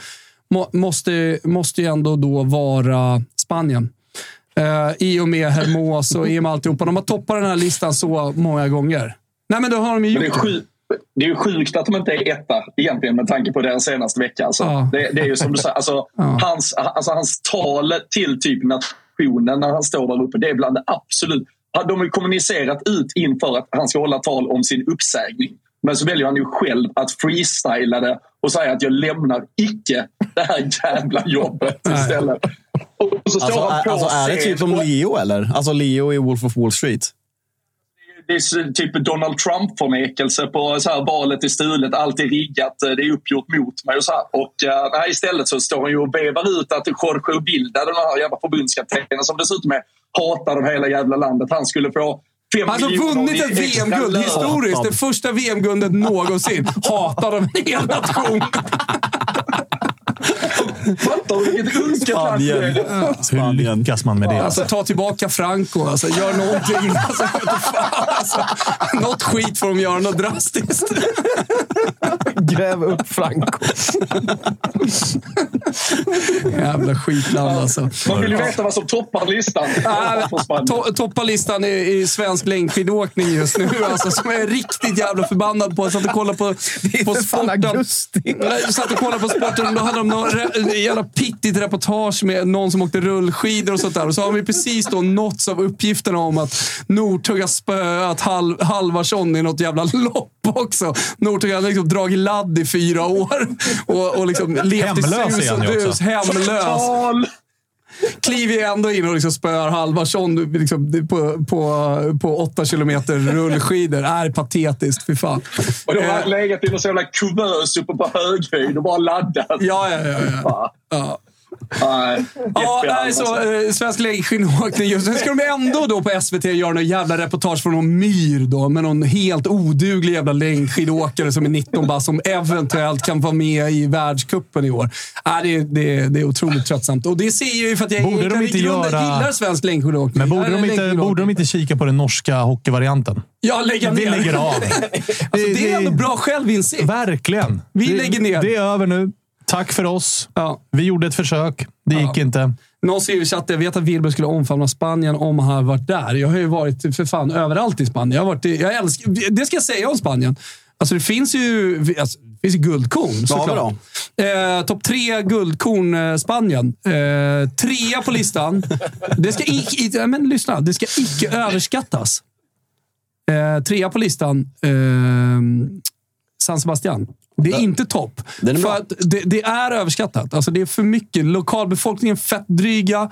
må, måste, måste ju ändå då vara Spanien. Eh, I och med Hermos och i och med alltihopa. De har toppat den här listan så många gånger. Nej, men då har de ju det, gjort är sjuk, det är ju sjukt att de inte är etta egentligen med tanke på deras senaste vecka. Alltså. Ja. Det, det är ju som du säger, alltså, Ja. hans, alltså, hans tal till typ nationen när han står där uppe, det är bland det absolut... De har kommunicerat ut inför att han ska hålla tal om sin uppsägning. Men så väljer han ju själv att freestyla det och säga att jag lämnar icke det här jävla jobbet istället. Och så står Alltså, han är, på alltså, är det typ som Leo, eller? Alltså Leo i Wolf of Wall Street. det är typ Donald Trump-förnekelse på så här, valet är stulet, allt är riggat, eh, det är uppgjort mot mig och så här. Och uh, nej, istället så står han ju och vevar ut att Jorge Bilda, den här jävla förbundskaptenen som dessutom är hatad av hela jävla landet, han skulle få Han har miljoner vunnit ett VM-guld historiskt. Det första VM-guldet någonsin. Hatar av en hel Fattar du vilket önskat land det är? Hur lyckas man med det? Alltså, ta tillbaka Franco. Alltså, gör någonting. Alltså, fan, alltså, något skit får de göra, något drastiskt. Gräv upp Franco. Jävla skitland alltså. Man vill ju veta vad som toppar listan. To toppar listan i, i svensk längdskidåkning just nu. Alltså, som jag är riktigt jävla förbannad på. Jag satt och kollade på, på sporten. augusti. Jag satt och kollade på sporten och då hade de någon jävla pittigt reportage med någon som åkte rullskidor och sånt där. Och så har vi precis då nåtts av uppgifterna om att Northug har spöat Hal Halvarsson i något jävla lopp också. Northug har liksom dragit ladd i fyra år och, och liksom levt i sus och dus. Hemlös. Kliver ju ändå in och liksom spöar Halvarsson liksom, på, på, på åtta kilometer rullskidor. Är patetiskt, fy fan. Och de har Eh, legat i någon sån jävla kuvös uppe på höghöjd och bara laddat. Ja, ja, ja. ja. Nej, Ja, nej, så, eh, svensk längdskidåkning just. Sen ska de ändå då på SVT göra någon jävla reportage från någon myr då, med någon helt oduglig jävla längdskidåkare som är 19 bast som eventuellt kan vara med i världscupen i år. Nej, det, är- det, det är otroligt tröttsamt. Och det ser jag ju för att jag Borde de inte grunden göra- gillar svensk längdskidåkning. Men borde de, inte, borde de inte kika på den norska hockeyvarianten? Ja, lägga ner. Vi lägger av. Alltså, det är ändå bra självinsikt. Verkligen. Vi det, lägger ner. Det är över nu. Tack för oss. Ja. Vi gjorde ett försök. Det gick inte. Någon skriver i chatten, jag vet att Wilbur skulle omfamna Spanien om han hade varit där. Jag har ju varit för fan överallt i Spanien. Jag har varit i, jag älskar, det ska jag säga om Spanien. Alltså det finns ju, alltså, det finns ju guldkorn såklart. Eh, Topp tre guldkorn eh, Spanien. Eh, trea på listan. Det ska, i, i, ja, men, lyssna, det ska icke överskattas. Eh, trea på listan. Eh, San Sebastian. Det är inte topp. Är För det, det är överskattat. Alltså det är för mycket. Lokalbefolkningen är fett dryga.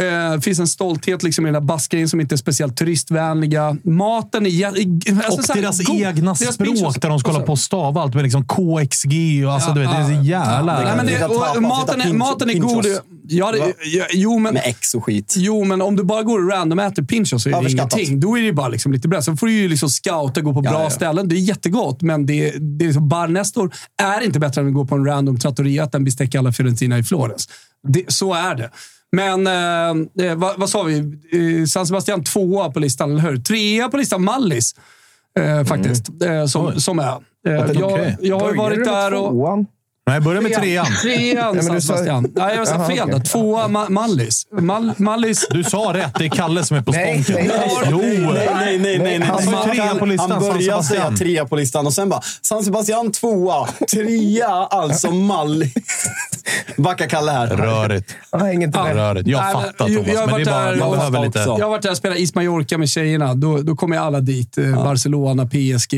Eh, Det finns en stolthet liksom i den där baskgrejen som inte är speciellt turistvänliga. Maten är... Alltså, Och så här, deras god- egna deras språk pinchos- där de ska hålla på och stava allt med liksom KXG och alltså, Ja, du vet, det är så ja. jävla... Nej, men det, och, tapas, maten, är, maten är god. Ja, det, ja, jo, men, Med X och skit. jo, men om du bara går och random äter pinchos så är det ingenting. Då är det bara liksom lite bredd. Sen får du ju liksom scouta gå på Ja, bra ja. ställen. Det är jättegott, men det, det är liksom Bar Nestor är inte bättre än att gå på en random trattoria att en bistecca alla Fiorentina i Florens. Det, så är det. Men eh, eh, vad, vad sa vi? Eh, San Sebastian tvåa på listan, eller hur? Trea på listan, Mallis. Eh, faktiskt. Eh, som, som är. Eh, jag, okej. jag har ju varit där och... tvåan? Nej, börja med trean. Trean, men du sa- Sebastian. Nej, jag sa Jaha, fel. då. Tvåa, Ma- Mallis. Mal, Mallis. Du sa rätt. Det är Kalle som är på Nej, stånken. nej, nej. Jo! Nej, nej, nej. nej, nej. Han sa ju trea på listan, Han började säga trea på listan och sen bara San Sebastian tvåa. Trea, alltså Mallis. Backa Kalle här. Rörigt. Jag inget det. Rörigt. Jag Nej, men fattar Thomas, jag har men det är varit bara, där man behöver lite... också. Jag har varit där och spelat East Mallorca med tjejerna. Då, då kommer alla dit. Eh, Barcelona, PSG.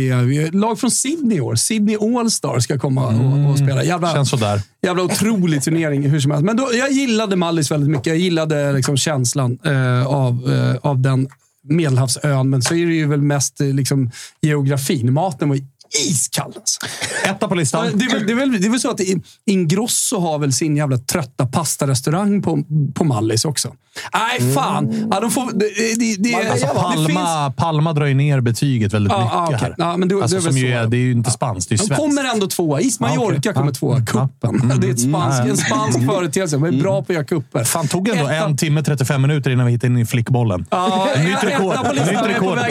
Lag från Sydney i år. Sydney All-Star ska komma och, och spela. Jävla, Känns sådär. jävla otrolig turnering hur som helst. Men då, jag gillade Mallis väldigt mycket. Jag gillade liksom känslan eh, av, eh, av den Medelhavsön. Men så är det ju väl mest eh, liksom, geografin. Maten var iskall alltså. Etta på listan. Det är, väl, det, är väl, det är väl så att Ingrosso har väl sin jävla trötta pastarestaurang på, på Mallis också. Nej, fan. Ja, de får, det, det, det, Alltså, det Palma, Palma drar ju ner betyget väldigt Ja, mycket okej. här. Ja, men det- det alltså, är väl som ju är, det är ju inte spanskt, det är De svenskt. kommer ändå tvåa. Is Mallorca okej. kommer Ja. tvåa. Kuppen. Det är ett spansk, en spansk företeelse. De är bra på att göra kupper. Fan, tog ändå Etta- en timme 35 minuter innan vi hittade in i flickbollen. Ja, Nytt rekord. Etta på listan. Nytt är rekord. jag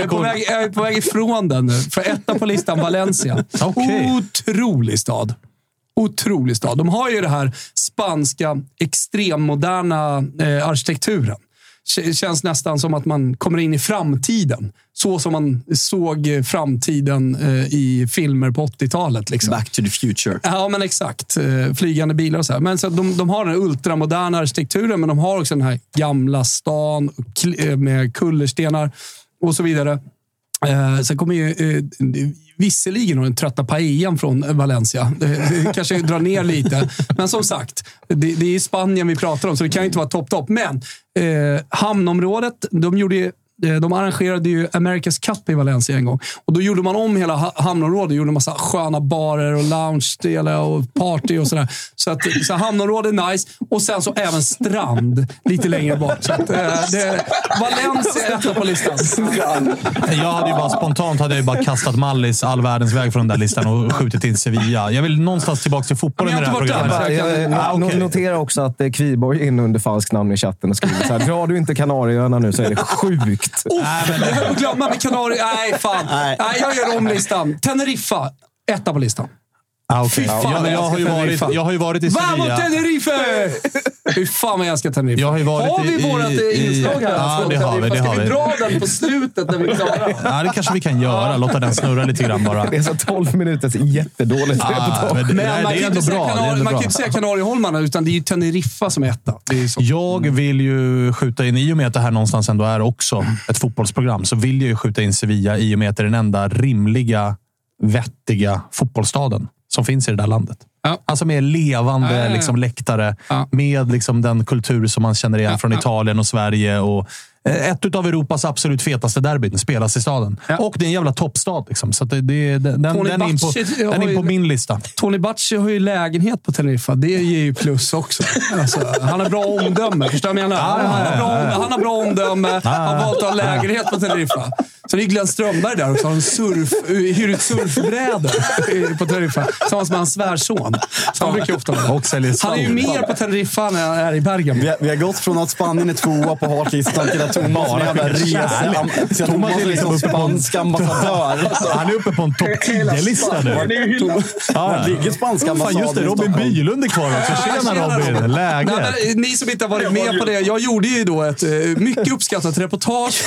är på väg, jag är på väg ifrån den nu. För etta på listan, Valencia. Okej. Otrolig stad. Otrolig stad. De har ju det här spanska extremmoderna eh, arkitekturen. K- känns nästan som att man kommer in i framtiden. Så som man såg framtiden eh, i filmer på 80-talet. Liksom. Back to the future. Ja, men exakt. Eh, Flygande bilar och så här. Men så de, de har den ultramoderna arkitekturen, men de har också den här gamla stan eh, med kullerstenar och så vidare. Eh, sen kommer ju eh, visserligen den trötta paellan från Valencia. Det, det kanske drar ner lite. Men som sagt, det, det är Spanien vi pratar om, så det kan ju inte vara topp-topp. Men eh, hamnområdet, de gjorde ju de arrangerade ju America's Cup i Valencia en gång. Och Då gjorde man om hela ha- hamnområdet. Gjorde en massa sköna barer och lounge-delar och party och sådär. Så, att, så hamnområdet är nice. Och sen så även strand lite längre bort. Så att, eh, det, Valencia är etta på listan. Jag hade ju bara spontant hade jag ju bara kastat Mallis all världens väg från den där listan och skjutit in Sevilla. Jag vill någonstans tillbaka till fotbollen i det här programmet. Jag, jag, Ah, okej. no- Notera också att eh, Kviborg är inne under falskt namn i chatten och skriver så här. Drar du inte Kanarieöarna nu så är det sjukt. Oh, jag höll på att glömma med Kanarien. Nej, fan. Nej. jag gör om listan. Teneriffa, etta på listan. Ah, okej. Fy fan, jag, vad jag, jag har ju varit, jag har ju varit i Vamos Sevilla. Tenerife! Fy fan vad jag älskar Tenerife. Jag har ju varit har vi i- vårt i- eh, inslag här? Ja, det har vi, det Ska har vi dra den på slutet när vi är klara? Ja, det kanske vi kan göra. Låta den snurra lite grann bara. Det är så 12 minuters jättedåligt Ah, men det, Men nej, man det är ändå bra. Det är Kanari- ändå man kan ju inte säga Kanarieholmarna, utan det är ju Teneriffa som är etta. Det är så. Jag vill ju skjuta in, i och med att det här någonstans ändå är också ett fotbollsprogram, så vill jag ju skjuta in Sevilla i och med att det är den enda rimliga, vettiga fotbollsstaden som finns i det där landet. Ja. Alltså med levande Ja, ja. Liksom, läktare, med liksom, den kultur som man känner igen från. Italien och Sverige. Och, ett av Europas absolut fetaste derbyn spelas i staden. Ja. Och det är en jävla toppstad. Liksom. Så att det, det, den, den, Tony den är in på, den är in ju- på min lista. Tony Bacci har ju lägenhet på Teneriffa. Det ger ju plus också. Alltså, han har bra omdöme. Förstår du vad jag menar? Han har bra, han har bra omdöme. Han har valt att ha lägenhet på Teneriffa. Så det är Glenn Strömberg där också. Han surf, hyr ut surfbrädor i- på Teneriffa. Tillsammans med hans svärson. Så han brukar ofta vara Han är ju mer på Teneriffa än han är i Bergamo. Vi har, vi har gått från att Spanien är tvåa på hatlistan till att En jävla Thomas är liksom spansk ambassadör. Han är uppe på en topp 10-lista nu. Han ligger spanska ambassaden just det. Robin. Bylund är kvar också. Tjena Robin! Läget? Men, ni som inte har varit med på det. Jag gjorde ju då ett eh, mycket uppskattat reportage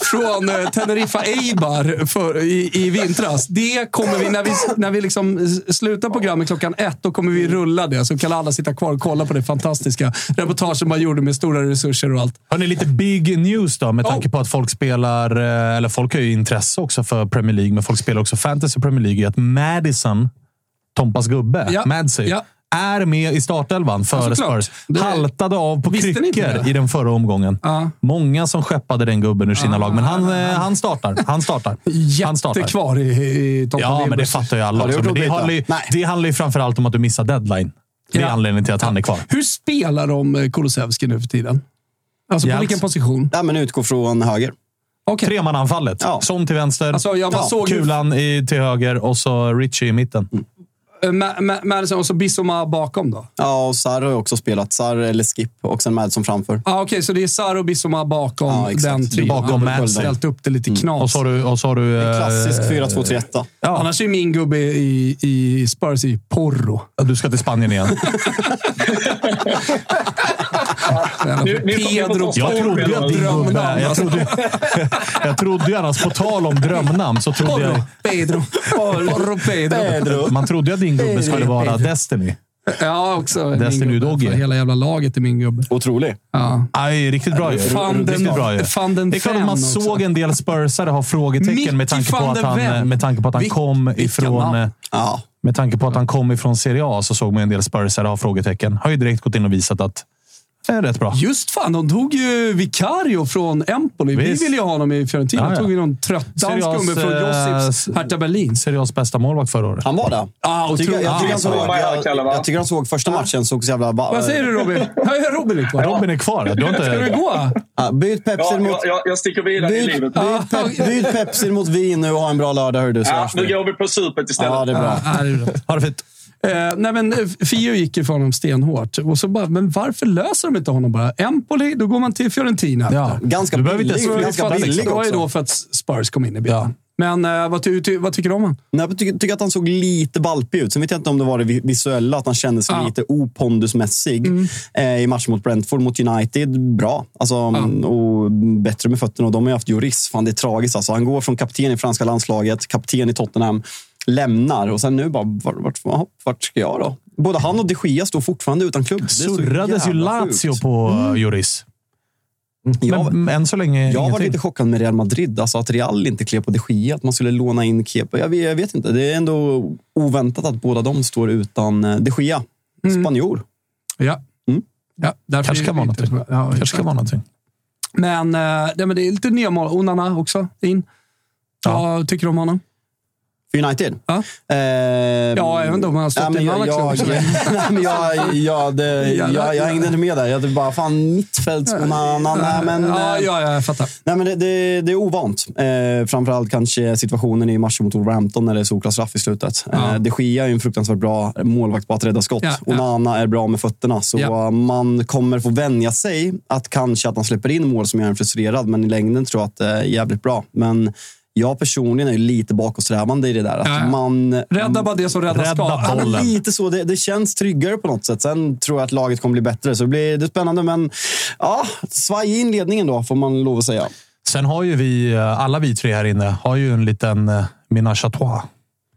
från, eh, Teneriffa Eibar i, vintras. Det kommer vi, när vi, när vi liksom slutar programmet klockan ett, då kommer vi rulla det. Så kan alla sitta kvar och kolla på det fantastiska reportaget man gjorde med stora resurser och allt. Hörrni, lite big news då med tanke på att folk spelar, eh, eller folk har ju intresse också för Premier League, men folk spelar också fantasy Premier League. Att Madison, Tompas gubbe, Ja. Madsey, Ja. är med i startelvan för Ja. Spurs. Det- Haltade av på kryckor i den förra omgången. Ja. Många som skeppade den gubben ur sina lag, men han, eh, han startar. Han startar. Han startar. Kvar i, i toppen. Ja, men det fattar ju alla också. Men det, handlar ju, det handlar ju framförallt om att du missar deadline. Det är Ja. anledningen till att han är kvar. Hur spelar de eh, Kulusevski nu för tiden? Alltså på vilken position? Ja, men utgår från höger. Okej. Tremananfallet. Ja. Son till vänster, Alltså, jag bara Ja, såg Kulan i, till höger och så Richie i mitten. eh, Ma- Ma- Madison och så Bissoma bakom då. Ja, och Sarr har ju också spelat. Sarr eller Skip och sen Madsen framför. Ah, Okej, så det är Sarr och Bissoma bakom Ja, exakt. den trion. Bakom Han har Madsen. ställt upp det lite knas. Och så har du... Och så har du eh, Klassisk 4-2-3-1. Ja, Annars är min gubbe i, i Spurs i Porro. du ska till Spanien igen. Pedro Jag trodde ju att din drömnamn, gubbe... Jag alltså. trodde, jag trodde ju annars, på tal om drömnamn, så trodde jag... Pedro. Porro Pedro. Man trodde ju att din gubbe skulle vara Destiny. Ja, också Destiny. För Hela jävla laget är min gubbe. Otrolig. Ja. Aj, riktigt bra ju. Den- Riktigt bra ju. den Det är klart att man också. såg en del spursare ha frågetecken med tanke, på att han, med tanke på att han Vilk- kom ifrån... Ja. Med tanke på att han kom ifrån Serie A så såg man en del spursare ha frågetecken. Har ju direkt gått in och visat att Det är rätt bra. Just fan, de tog ju Vicario från Empoli. Vi Visst. ville ju ha honom i Fiorentina. Ja, ja. tog ju någon trött dansk Seriös, gubbe från eh, Josips Hertha Berlin. Serie A's bästa målvakt förra året. Han var det. Ah, Jag tycker, jag, tycker han Ah, såg, jag, jag tycker han såg första matchen såg så jävla... Vad säger du Robin? Ja, Robin är kvar. Robin är kvar. Du har Ska inte... gå? Ja, byt Pepsi Ja, mot... jag, jag, sticker vidare i livet. byt, pep, byt Pepsi mot vin nu och ha en bra lördag. Hör du, så Ja, nu vi. går vi på supet istället. Ja, det är bra. Ah, det är rätt. Ha det fint. Eh, nej, men eh, Fio gick ju för honom stenhårt. Och så bara, men varför löser de inte honom bara? Empoli, då går man till Fiorentina. Ja. efter. Ganska Du inte- billig, ju ganska att- billig det var ju då för att Spurs kom in i bilden. Men eh, vad, ty, ty, vad tycker du om honom? Nej, jag tycker, tycker att han såg lite valpig ut. Sen vet jag inte om det var det vi- visuella, att han kändes Ja. lite opondusmässig eh, i matchen mot Brentford. Mot United, bra. Alltså, och bättre med fötterna. Och de har ju haft Joris. Fan, det är tragiskt. Alltså. Han går från kapten i franska landslaget, kapten i Tottenham, lämnar och sen nu bara, vart, vart, vart, ska jag då? Både han och de Gea står fortfarande utan klubb. Det Surrades ju Lazio sjukt. på mm. Joris. Jag, Men än så länge jag var ingenting. lite chockad med Real Madrid. Alltså att Real inte klev på de Gea, att man skulle låna in Kepa. Jag vet, jag vet inte. Det är ändå oväntat att båda de står utan eh, de Gea. Spanjor. Ja. Mm. ja därför Kanske kan det vara någonting. bra. Ja, kanske ska vara någonting. Men, eh, nej, men det är lite nya mål. Onana också in. Vad tycker du om honom? För United? Ja. Eh, Ja, även han har stått men i jag, jag, nej, jag, jag, det, jag, jag hängde inte med där. Jag bara, fan mittfältsonana. Nej, men, ja, eh, ja, jag fattar. Nej, men det, det, det är ovant. Eh, framförallt kanske situationen i matchen mot Wolverhampton när det är solklar straff i slutet. Ja. Eh, de Gea är ju en fruktansvärt bra målvakt på att rädda skott. Ja, ja. Onana är bra med fötterna. Så Ja. man kommer få vänja sig att kanske att han släpper in mål som gör en frustrerad. Men i längden tror jag att det är jävligt bra. Men jag personligen är ju lite bakåtsträvande i det där. Att Ja. man, Rädda bara det som räddas Rädda ska. Ja, lite så. Det, det känns tryggare på något sätt. Sen tror jag att laget kommer bli bättre, så det blir det är spännande. Men ja, svaj i inledningen då, får man lov att säga. Sen har ju vi, alla vi tre här inne, har ju en liten eh, ménage à trois.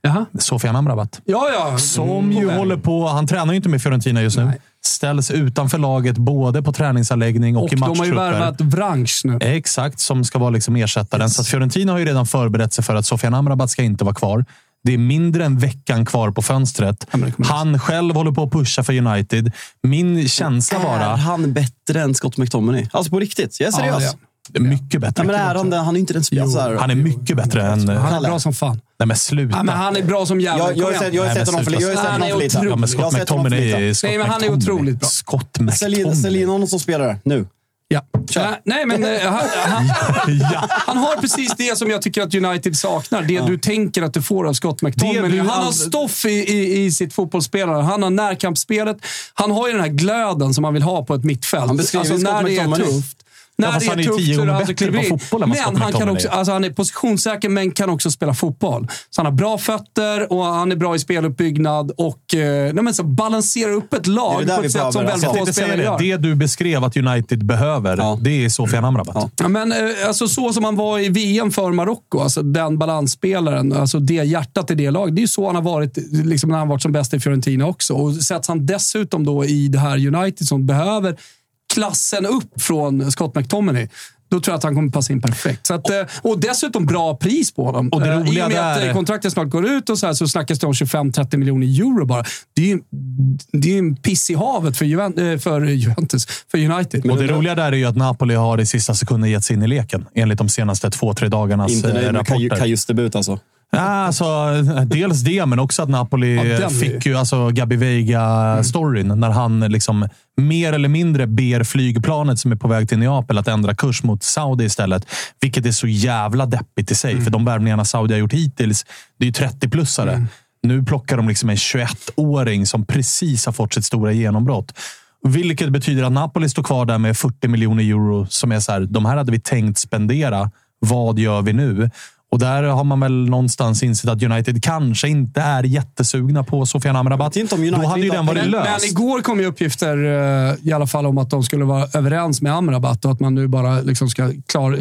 Jaha. Sofian Amrabat. Ja, ja. Som ju håller på... Han tränar ju inte med Fiorentina just nu. Nej. Ställs utanför laget både på träningsanläggning och, Och i de har ju matchtrupper. värvat Branch nu. Exakt, som ska vara liksom ersättaren. Så att Fiorentina har ju redan förberett sig för att Sofian Amrabat ska inte vara kvar. Det är mindre än veckan kvar på fönstret. Ja, Han själv håller på att pusha för United. Min känsla Är bara... han bättre än Scott McTominay? Alltså på riktigt. Jag är seriös. Ja, Ja, Mycket bättre. men är han? Han är inte den spelaren. Han är mycket bättre än... Han är bra som fan. Nej, men sluta. Ja, men han är bra som jävel. Jag, jag, har sett, jag har Nej, sett honom för sluta. lite. Jag har sett Han är honom för lite. otrolig. Ja, men Scott McTominay är Scott Nej, men han är otroligt bra. Scott McTominay. sälj in honom som spelare, nu. Ja. Ja, nej, men eh, han, han, Ja. han har precis det som jag tycker att United saknar. Det du tänker att du får av Scott McTominay. Han har stoff i, i, i sitt fotbollsspelare. Han har närkampsspelet. Han har ju den här glöden som man vill ha på ett mittfält. Alltså, Han beskriver Scott när det är tufft. När fast det han är är tufft tio så är det på fotboll än vad Men han, kan också, alltså han är positionssäker, men kan också spela fotboll. Så han har bra fötter och han är bra i speluppbyggnad och eh, nej, men så balanserar upp ett lag på ett sätt som alltså. få spelare det. det du beskrev att United behöver, Ja. det är Sofian Amrabat. Ja. Ja, men, eh, alltså, så som han var i VM för Marocko, alltså, den balansspelaren, alltså, det hjärtat i det laget. Det är ju så han har varit liksom, när han varit som bäst i Fiorentina också. Och sätts han dessutom då i det här United som behöver klassen upp från Scott McTominay. Då tror jag att han kommer passa in perfekt. Så att, eh, och dessutom bra pris på honom. Och det Eh, I roliga och med att där- eh, kontraktet snart går ut och så, här, så snackas det om 25-30 miljoner euro bara. Det är ju det är en piss i havet för, Juven, eh, för Juventus, för United. Och det roliga där är ju att Napoli har i sista sekunden gett sig in i leken, enligt de senaste två, tre dagarnas Inte eh, nöjd med Kaj- rapporter. Kajus debut alltså. Ja, alltså, dels det, men också att Napoli Ja, fick ju alltså Gabi Veiga-storyn när han liksom mer eller mindre ber flygplanet som är på väg till Neapel att ändra kurs mot Saudi istället. Vilket är så jävla deppigt i sig, för de värvningarna Saudi har gjort hittills, det är ju 30-plussare. Nu plockar de liksom en 21-åring som precis har fått sitt stora genombrott. Vilket betyder att Napoli står kvar där med 40 miljoner euro som är så här, de här hade vi tänkt spendera. Vad gör vi nu? Och där har man väl någonstans insett att United kanske inte är jättesugna på Sofian Amrabat. Inte om United Då hade ju den varit. Men löst. igår kom ju uppgifter eh, i alla fall om att de skulle vara överens med Amrabat och att man nu bara liksom ska klar,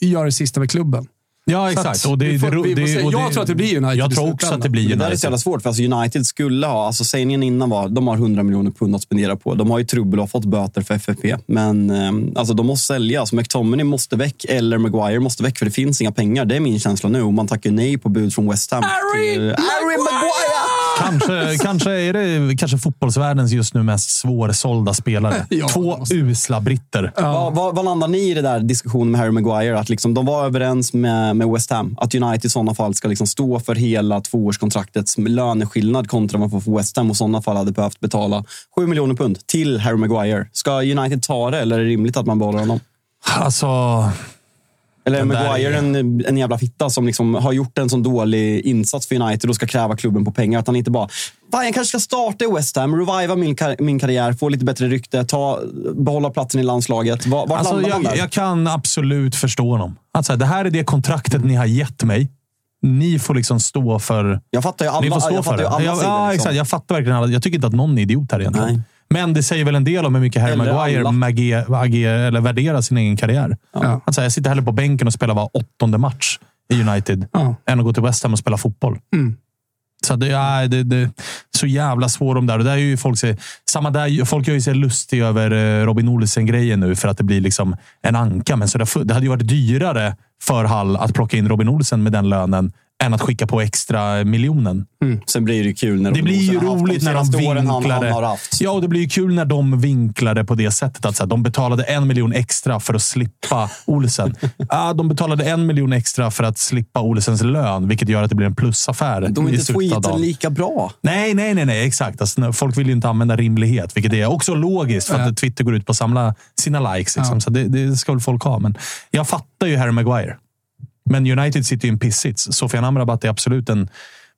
göra det sista med klubben. Ja, exakt. att Och det, får- det, det, se. och Jag det- tror att det blir United Jag tror också att det blir Men det där är United. så jävla svårt, för alltså United skulle ha... Alltså sägningen innan var de har 100 miljoner pund att spendera på. De har ju trubbel och har fått böter för FFP. Men eh, alltså, de måste sälja. Alltså, McTominay måste väck eller Maguire måste väck, för det finns inga pengar. Det är min känsla nu. Och man tackar nej på bud från West Ham. Harry till- Harry Maguire! Kanske, kanske är det kanske fotbollsvärldens just nu mest svårsålda spelare. Ja, Två måste- usla britter. Vad, vad, vad landar ni i det där diskussionen med Harry Maguire? Att liksom, de var överens med, med West Ham. Att United i sådana fall ska liksom stå för hela tvåårskontraktets löneskillnad kontra vad man får för West Ham och i sådana fall hade behövt betala 7 miljoner pund till Harry Maguire. Ska United ta det eller är det rimligt att man behåller honom? Alltså, Eller Den Maguire är- en, en jävla fitta som liksom har gjort en sån dålig insats för United och ska kräva klubben på pengar? Att han inte bara, fan jag kanske ska starta i West Ham, reviva min, kar- min karriär, få lite bättre rykte, ta, behålla platsen i landslaget. Var, vart alltså jag, där? jag kan absolut förstå honom. Alltså, det här är det kontraktet ni har gett mig. Ni får liksom stå för... Jag fattar ju alla, Ni får stå jag för det. jag, ja, liksom. exakt. Jag fattar verkligen alla. Jag tycker inte att någon är idiot här egentligen. Nej. Men det säger väl en del om hur mycket Harry Eller Maguire mager, ager, eller värderar sin egen karriär. Ja. Alltså, jag sitter hellre på bänken och spelar var åttonde match i United Ja. än att gå till West Ham och spela fotboll. Mm. Så det, ja, det, det så jävla svår de där. Och där är ju folk, samma där, folk gör ju sig lustiga över eh, Robin Olsen-grejen nu för att det blir liksom en anka. Men så det, det hade ju varit dyrare för Hall att plocka in Robin Olsen med den lönen än att skicka på extra miljonen. Sen blir det kul när Det blir ju roligt när de han, vinklar han. Ja, och det blir ju kul när de vinklar det på det sättet. Att så här, de betalade en miljon extra för att slippa Olsen. ah, de betalade en miljon extra för att slippa Olsens lön, vilket gör att det blir en plusaffär De är inte tweeten lika bra. Nej, nej, nej, nej exakt. Alltså, folk vill ju inte använda rimlighet, vilket är också logiskt för att Ja. Twitter går ut på att samla sina likes. Liksom. Ja. Så det, det ska väl folk ha. Men jag fattar ju Harry Maguire. Men United sitter ju i en pissits. Sofian Amrabat är absolut en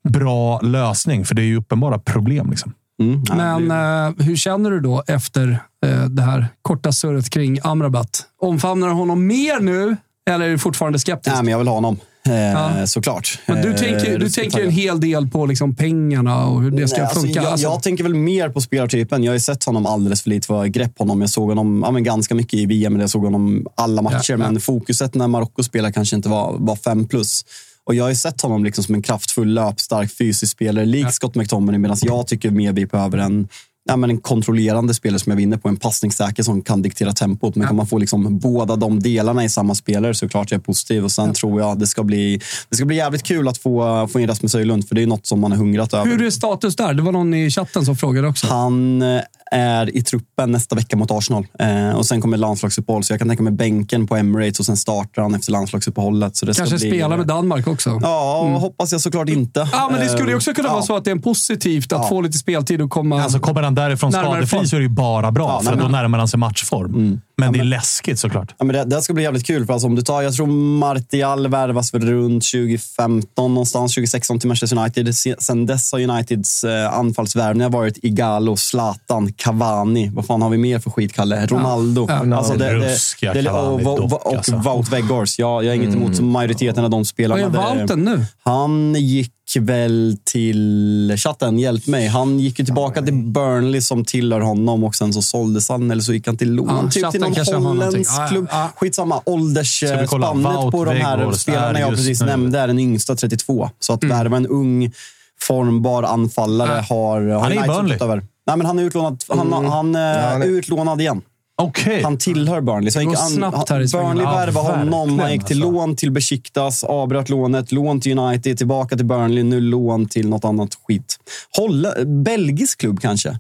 bra lösning, för det är ju uppenbara problem. Liksom. Mm, Men eh, hur känner du då efter eh, det här korta surret kring Amrabat? Omfamnar du honom mer nu eller är du fortfarande skeptisk? nej, men jag vill ha honom. Eh, Ja. Såklart. Men du Eh, tänker, du tänker en hel del på liksom pengarna och hur det ska Nej, alltså, funka. jag, Alltså, jag tänker väl mer på spelartypen. Jag har ju sett honom alldeles för lite för grepp honom. Jag såg honom ja, men ganska mycket i VM, men jag såg honom alla matcher. Ja. Men fokuset när Marocko spelar kanske inte var, var fem plus. Och jag har ju sett honom liksom som en kraftfull, löpstark, fysisk spelare, lik Scott McTominay, medan jag tycker mer vi behöver en Ja, men en kontrollerande spelare som jag vinner på, en passningssäker som kan diktera tempot. Men kan man få liksom båda de delarna i samma spelare så klart jag är positiv. Och sen tror jag det ska bli, det ska bli jävligt kul att få, få in Rasmus Höjlund, för det är något som man har hungrat över. hur är status där? Det var någon i chatten som frågade också. Han eh, är i truppen nästa vecka mot Arsenal. Eh, och Sen kommer landslagsuppehåll, så jag kan tänka mig bänken på Emirates och sen startar han efter landslagsuppehållet. Så det Kanske bli... spela med Danmark också. Ja, hoppas jag såklart inte. Ja, men det skulle ju också kunna ja. vara så att det är en positivt att Ja. få lite speltid och komma... Alltså, kommer han därifrån skadefri så är det ju bara bra, Ja, för nej, då närmar han sig matchform. Men det är läskigt såklart. Ja, men det, det ska bli jävligt kul. För alltså, om du tar, jag tror Martial värvas väl runt 2015, någonstans 2016 till Manchester United. Se- Sen dess har Uniteds eh, anfallsvärvningar varit Igalo, Zlatan, Cavani. Vad fan har vi mer för skit, Kalle? Ronaldo. Ja. Alltså, det, det, Ruskiga det, och, Cavani och, dock, och alltså. Wout Weghorst. Ja, jag har inget emot majoriteten av de Vad spelarna. är Det- Walten nu? Han gick väl till... Chatten, hjälp mig. Han gick ju tillbaka till Burnley som tillhör honom och sen så såldes han, eller så gick han till lån. Ja, typ till någon holländsk Ja, ja, klubb. ja. Skitsamma. Ska vi kolla? Åldersspannet på de här spelarna jag precis nu- nämnde är den yngsta 32. Så att Mm. värva en ung, formbar anfallare har... har Han är i Burnley. över. Nej, men han är utlånad, han, Mm. han, är han är- utlånad igen. Okej. Han tillhör Burnley. Så han gick, han, i svängen. Burnley Ja, värvade honom. Han gick till alltså. lån till Besiktas, avbröt lånet, lån till United, tillbaka till Burnley, nu lån till något annat skit. Holla, belgisk klubb kanske?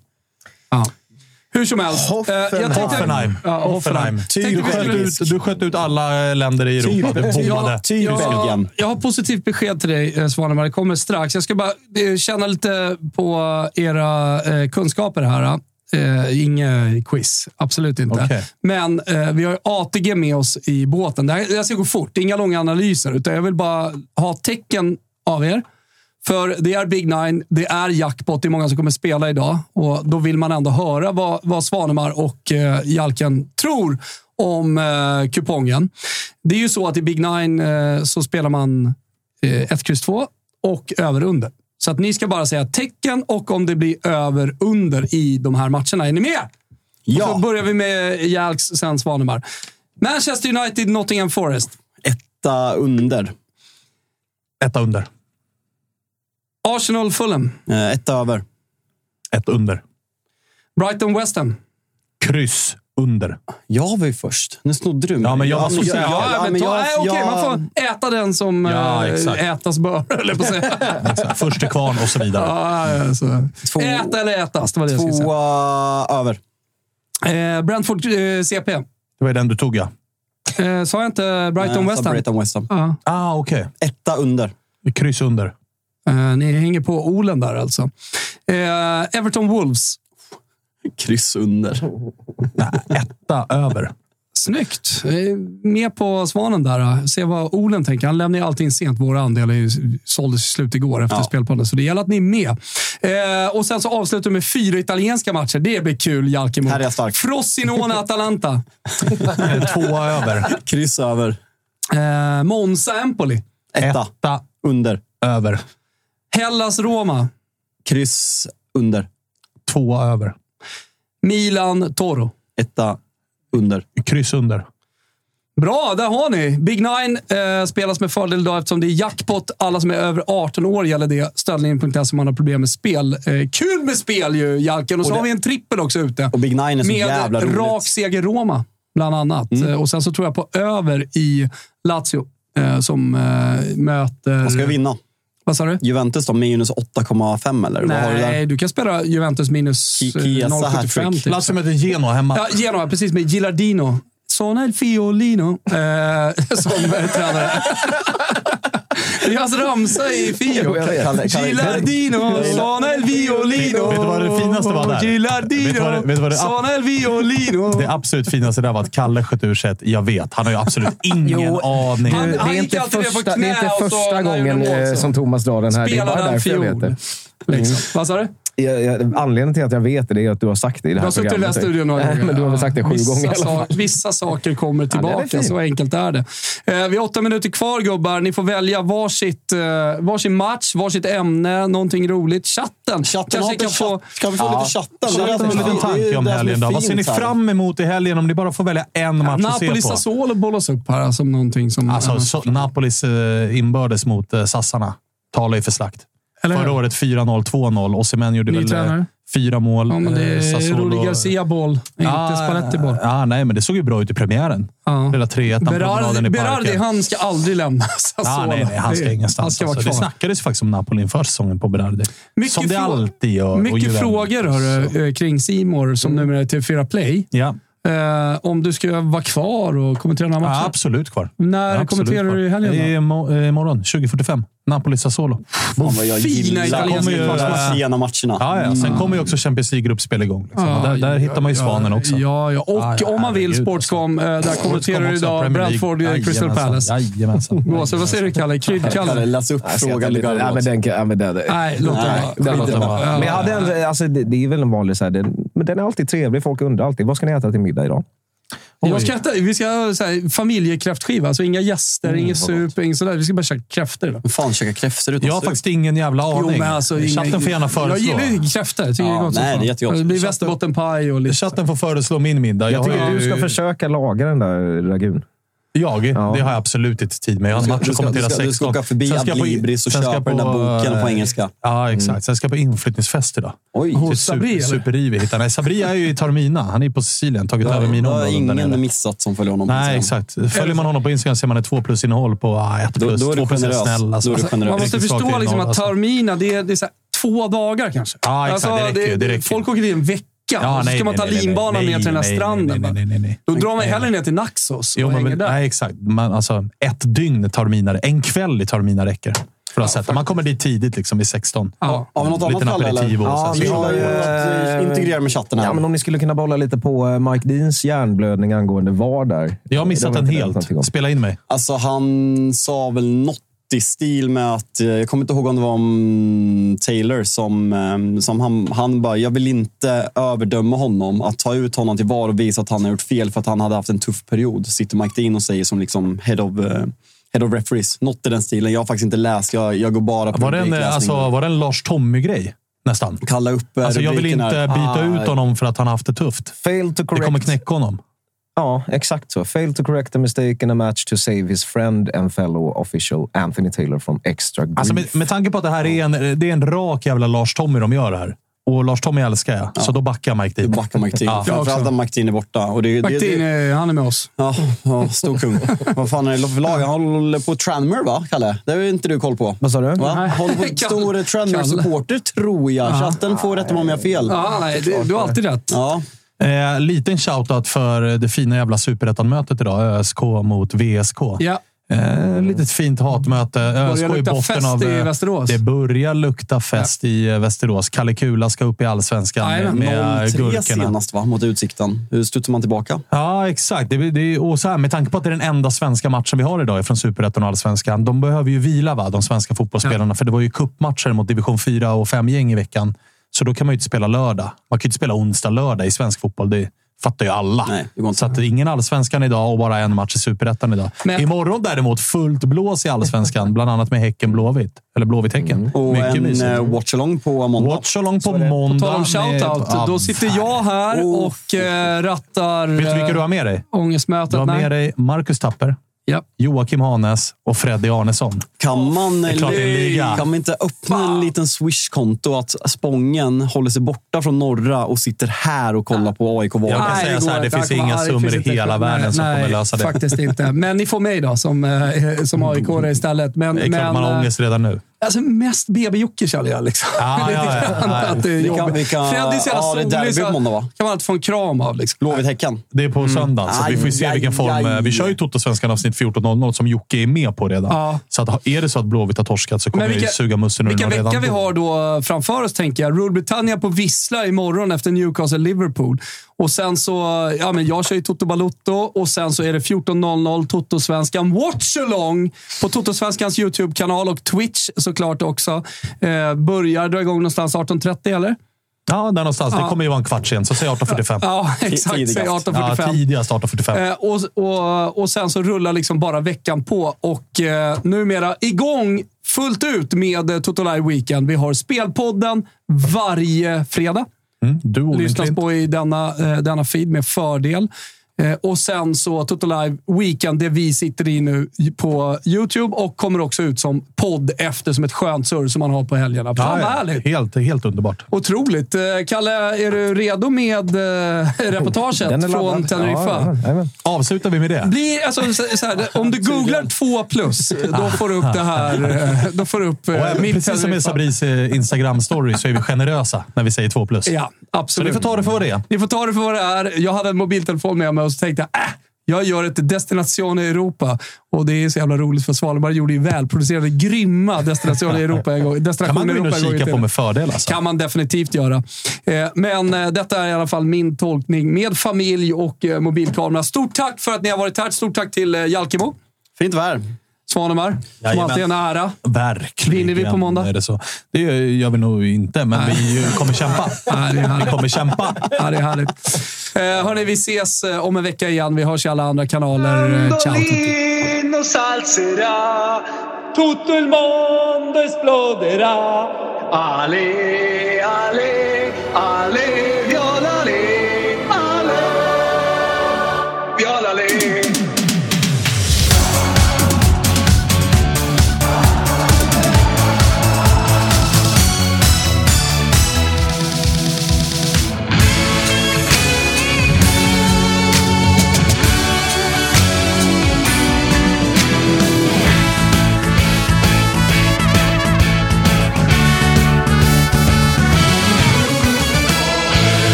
Ja. Hur som helst. eh, jag tänkte- Hoffenheim. Ja, Hoffenheim. Tänkte Du ut, du sköt ut alla länder i Europa. Du bommade. Typ jag, Belgien. jag har positivt besked till dig, eh, Svanemar. Det kommer strax. Jag ska bara eh, känna lite på era kunskaper här. Eh, inget quiz, absolut inte. Okej. Men eh, vi har ATG med oss i båten. Det här, det här ska gå fort, inga långa analyser. Utan jag vill bara ha tecken av er. För det är Big Nine, det är jackpot, det är många som kommer spela idag. Och Då vill man ändå höra vad, vad Svanemar och eh, Jalken tror om eh, kupongen. Det är ju så att i Big Nine eh, så spelar man eh, 1, X, 2 och över under. Så att ni ska bara säga tecken och om det blir över under i de här matcherna. Är ni med? Ja. Så börjar vi med Jalks, sen Svanemar. Manchester United, Nottingham Forest. Etta under. Ett under. Arsenal, Fulham. Eh, Etta över. Ett under. Brighton, West Ham. Kryss. Under. Jag var ju först. Nu snodde du mig. Ja, men jag var så säker. Ja, ja, men ta, jag- okej, jag- man får äta den som Ja, eh, ätas bör, jag på att säga. Först till kvarn och så vidare. Ja, ja, så. Två- Äta eller ätas, det var det jag skulle säga. Två över. Eh, Brentford eh, CP. Det var den du tog, ja. Eh, sa jag inte Brighton West Ham? Brighton West Ham. Ja. Ah, okej. Etta under. Kryss under. Eh, ni hänger på Olen där alltså. Eh, Everton Wolves. Kryss under. Etta över. Snyggt. Med på svanen där. Se vad Olen tänker. Han lämnar ju allting sent. Våra andelar ju- såldes i slut igår efter Ja. spelplanen, så det gäller att ni är med. Eh, och sen så avslutar vi med fyra italienska matcher. Det blir kul, Jalkemo. Här är jag stark. Frosinone Atalanta. Eh, Två över. Kryss över. Eh, Monza Empoli. Etta. Etta Under. över. Hellas Roma. Kryss under. Två över. Milan Toro. Etta under. Kryss under. Bra, där har ni. Big Nine eh, spelas med fördel idag eftersom det är jackpot. Alla som är över 18 år gäller det. Stöldlinjen.se om man har problem med spel. Eh, kul med spel ju, Jalken. Och så Och det- har vi en trippel också ute. Och Big Nine är så jävla Med roligt. rak seger Roma, bland annat. Mm. Eh, Och sen så tror jag på över i Lazio. Eh, som eh, möter... Vad ska vi vinna? Vad sa du? Juventus då, minus 8,5 eller? Vad har du där? Nej, du kan spela Juventus minus eh, Ki- Chiesa 0,75. hattrick. Typ. Lazio möter Genoa hemma. Ja, Genoa, precis med Gilardino. Sono il fiolino. Eh, som eh, tränare. Det är hans ramsa i Fio. Gilardino, sono il violino. Vet du vad det finaste var där? Gilardino, il violino. Det absolut finaste där var att Kalle sköt ur sig ett “jag vet”. Han har ju absolut ingen Jo, aning. Han- Det är inte första, det är inte första gången eh, som Thomas drar den här. Det är Spelade bara han därför jag fiol. vet det. Liksom. Vad sa du? Jag, jag, anledningen till att jag vet det, är att du har sagt det i det Du här har suttit i den programmet. studion några Nej, gånger. men du har väl sagt det sju vissa gånger i alla fall. sa- Vissa saker kommer tillbaka, fint. så enkelt är det. Eh, vi har åtta minuter kvar gubbar. Ni får välja varsitt, eh, varsin match, varsitt ämne, någonting roligt. Chatten, Chatten har kanske kan få... Ska vi få lite chatten? Chatten det en liten tanke om helgen då. Vad ser ni fram emot i helgen om ni bara får välja en match att se på? Sassuolo bollas upp här som någonting som... Alltså, ja. så, Napolis eh, inbördes mot eh, sassarna talar ju för slakt. Eller? Förra året 4-0, 2-0. Osimhen gjorde Ny väl eh, tränare. fyra mål. ja, men det Eh, är Sassuolo- Rudi Garcia-boll, inte Spalletti-boll. Ja, nej, men det såg ju bra ut i premiären. Ja. Hela 3-1 promenaden Berardi, Berardi, han ska aldrig lämna Sassuolo. nej, nej, han ska ingenstans. Han ska alltså. Det snackades ju faktiskt om Napoli inför säsongen på Berardi. Mycket Som det alltid gör. Mycket frågor hörru, eh, kring Simor som numera är TV4 Play. Ja, Eh, om du ska vara kvar och kommentera den här matchen. ja, absolut kvar. När Absolut kommenterar kvar. du i helgen då? I mo- imorgon, 20.45. Napoli-Sassuolo. Fan vad jag Fina italienska sena matcherna. Ja, ja. Sen kommer ju också Champions League-gruppspel igång. Liksom. Och där, där hittar man ju Svanen också. Ja, ja. Och Ja, ja, om man vill, Sportscom, eh, där kommenterar du idag. Brentford eh, Crystal Palace. Jajamensan. Gåse, vad säger du Kalle? Kalle, Kryddkalle? läs upp frågan ja, men den, ja, men den, Nej, låt det Nej, vara. den vara. Men jag hade en, alltså, det, det är väl en vanlig, så här, det, men den är alltid trevlig. Folk undrar alltid, vad ska ni äta till middag idag? Jag ska äta, vi ska ha så här, familjekräftskiva. Alltså inga gäster, Mm, inget sup, inget sådär. Vi ska bara köra kräftor. Vem fan käkar kräftor utan Jag har faktiskt ingen jävla aning. Jo, men alltså, Chatten inga- får gärna föreslå. Jag gillar ju kräftor. Jag tycker Ja, det är gott nej, det är jättegott. Det blir västerbottenpaj och lite... Chatten får föreslå min middag. Jag har tycker du ska försöka laga den där ragun. Jag? Ja. Det har jag absolut inte tid med. Jag har en match du att kommentera du ska- 16. du ska åka förbi Adlibris och köpa den där boken på eh, engelska. Ja, exakt. Sen ska jag på inflyttningsfest idag. Oj. Hos Sabri, super, eller? Super vi hittar. Nej, Sabri är ju i Taormina. Han är på Sicilien. Tagit över mina Det har ingen missat som följer honom. Nej, exakt. Följer man honom på Instagram ser man ett två plus-innehåll på ah, ett Då- plus. då är du två plus är snäll. Alltså. Då är du generös. Man måste förstå liksom att alltså. Taormina, det är, det är så här, två dagar kanske. Alltså, Ja, exakt. Det räcker ju. Folk åker dit en vecka Ja, och så nej, ska man nej, ta nej, nej, linbanan nej, ner till den här nej, stranden. nej, nej, nej, nej. Då drar man Nej, hellre nej. ner till Naxos och Jo, hänger men, där. nej, exakt. Man, alltså, ett dygn tar mina, en kväll i Taormina räcker. För att ha sett. Man kommer dit tidigt, liksom vid 16. Ja. Har vi något annat Kalle, eller? Ja, Vi har ju Eh, något integrera med chatten här. Ja, men om ni skulle kunna bolla lite på eh, Mike Deans hjärnblödning angående VAR där. Jag har missat den helt. Spela in mig. Alltså, han sa väl något i stil med att, eh, jag kommer inte ihåg om det var om Taylor, som, eh, som han, han bara, jag vill inte överdöma honom. Att ta ut honom till VAR och visa att han har gjort fel för att han hade haft en tuff period. Sitter Mike Dean och säger som liksom head of, eh, head of referees. Något i den stilen. Jag har faktiskt inte läst, jag, jag går bara på Var det en, rubrikläsning. alltså, var det en Lars Tommy-grej? Nästan. Kalla upp Alltså, jag vill inte här. byta Ah, ut honom för att han har haft det tufft. Fail to Det correct. kommer knäcka honom. Ja, exakt så. Fail to correct a mistake in a match to save his friend and fellow official Anthony Taylor from extra grief. Alltså, med, med tanke på att det här är en, det är en rak jävla Lars Tommy de gör här. Och Lars-Tommy älskar jag, så då backar jag Mike Du Dean. backar Mike Dean. Ja. Framförallt när Mike Dean är borta. Och det, det, Martin, det, han är med oss. ja, ja, stor kung. Vad fan är det för lag? Han håller på Tranmere, va, Kalle? Det har inte du koll på. Vad sa du? Va? Nej. Håller på stor Tranmere-supporter, tror jag. Chatten får rätta mig om jag har fel. Ja, nej, det, du har alltid rätt. Ja. Eh, liten shoutout för det fina jävla superettan-mötet idag. ÖSK mot VSK. Ja. Eh, litet fint hatmöte. ÖSK i botten av... i eh, Västerås. Det börjar lukta fest i eh, Västerås. Kalle Kula ska upp i allsvenskan Jajamän. med, med 0-3 Gurkorna. senast, va? Mot Utsikten. Hur studsar man tillbaka? Ja, exakt. Det, det, och så här, med tanke på att det är den enda svenska matchen vi har idag från Superettan och Allsvenskan. De behöver ju vila, va, de svenska fotbollsspelarna. För det var ju kuppmatcher mot division 4 och 5-gäng i veckan. Så då kan man ju inte spela lördag. Man kan ju inte spela onsdag, lördag i svensk fotboll. Det fattar ju alla. Nej. Så att ingen allsvenskan idag och bara en match i superettan idag. Men- Imorgon däremot fullt blås i allsvenskan. bland annat med Häcken Blåvitt. Eller Blåvitt-Häcken. Och Mycket en mysigt. eh, watch-along på måndag. Watch-along på På måndag. tal om med- shoutout, Ja, då sitter jag här Oh. och eh, rattar Vet du vilka du har med dig? eh, ångestmötet. Du har med dig Marcus Tapper, Ja. Joakim Hanes och Freddy Arnesson. Kan man, Det är klart det är en liga. kan man inte öppna en liten Swish-konto att Spången håller sig borta från norra och sitter här och kollar på AIK Jag Varberg? kan Nej, säga så här, det finns Jag kommer- inga summor i hela världen nej, som kommer nej, lösa det. faktiskt inte. Men ni får mig då, som, eh, som aik istället. Men, Det är klart men, man har eh, ångest redan nu. Alltså mest BB-Jocke känner jag. Liksom. Ja, ja, ja. Att det är vilka- Freddy är så jävla ja, det solig, måndag, va? kan man alltid få en kram av. Liksom. Blåvitt-Häcken. Det är på söndag, så vi får ju se Aj, vilken aj, form. aj. Vi kör ju Toto-svenskan avsnitt 14.00 som Jocke är med på redan. Ja. Så att, är det så att Blåvitt har torskat så kommer jag vilka- ju suga mussen ur Vilken vecka redan vi har då framför oss, tänker jag. Rule Britannia på Vissla imorgon efter Newcastle-Liverpool. Och sen så, ja men jag kör ju Toto Balutto och sen så är det 14.00 Toto-svenskan Watchalong på Toto-svenskans YouTube-kanal och Twitch såklart också. Eh, börjar dra igång någonstans 18.30 eller? Ja, där någonstans. Det Ja. kommer ju vara en kvart sen, så säg 18.45. Ja, exakt. tidigast. Säg Ja, 18.45. tidigast 18.45. Eh, och, och, och sen så rullar liksom bara veckan på och eh, numera igång fullt ut med Toto Live Weekend. Vi har Spelpodden varje fredag. Mm, du Lyssnas på i denna, eh, denna feed med fördel. Eh, och sen så Toto Live Weekend, det vi sitter i nu på YouTube och kommer också ut som podd efter som ett skönt surr som man har på helgerna. Fan Ja, vad ja. härligt! Helt, helt underbart. Otroligt. Eh, Kalle, är du redo med eh, reportaget Den är från. Teneriffa? Ja, ja. Avslutar vi med det? Blir, alltså, så, så här, om du googlar 2 plus, då får du upp det här. eh, Då får du upp Och eh, även, mitt precis som med Teneriffa. Sabris Instagram-story så är vi generösa när vi säger 2 plus. Ja, Så absolut. ni får ta det för vad det är. Ni får ta det för vad det är. Jag hade en mobiltelefon med mig och så tänkte jag, äh, jag gör ett Destination i Europa. Och det är så jävla roligt för Svalbard gjorde ju välproducerade, grymma Destination i Europa en gång. kan Destination man gå in och kika på med fördel. Alltså. kan man definitivt göra. Eh, Men eh, detta är i alla fall min tolkning med familj och eh, mobilkamera. Stort tack för att ni har varit här. Stort tack till Jalkemo, Fint väder. Svanemar, som alltid är en ära. Verkligen. Vinner vi på måndag? Är det, så. det gör vi nog inte, men vi kommer kämpa. Nej, det är härligt. Vi kommer kämpa. Ja, det är härligt. Eh, hörni, vi ses eh, om en vecka igen. Vi hörs i alla andra kanaler. Eh, Ciao tutti.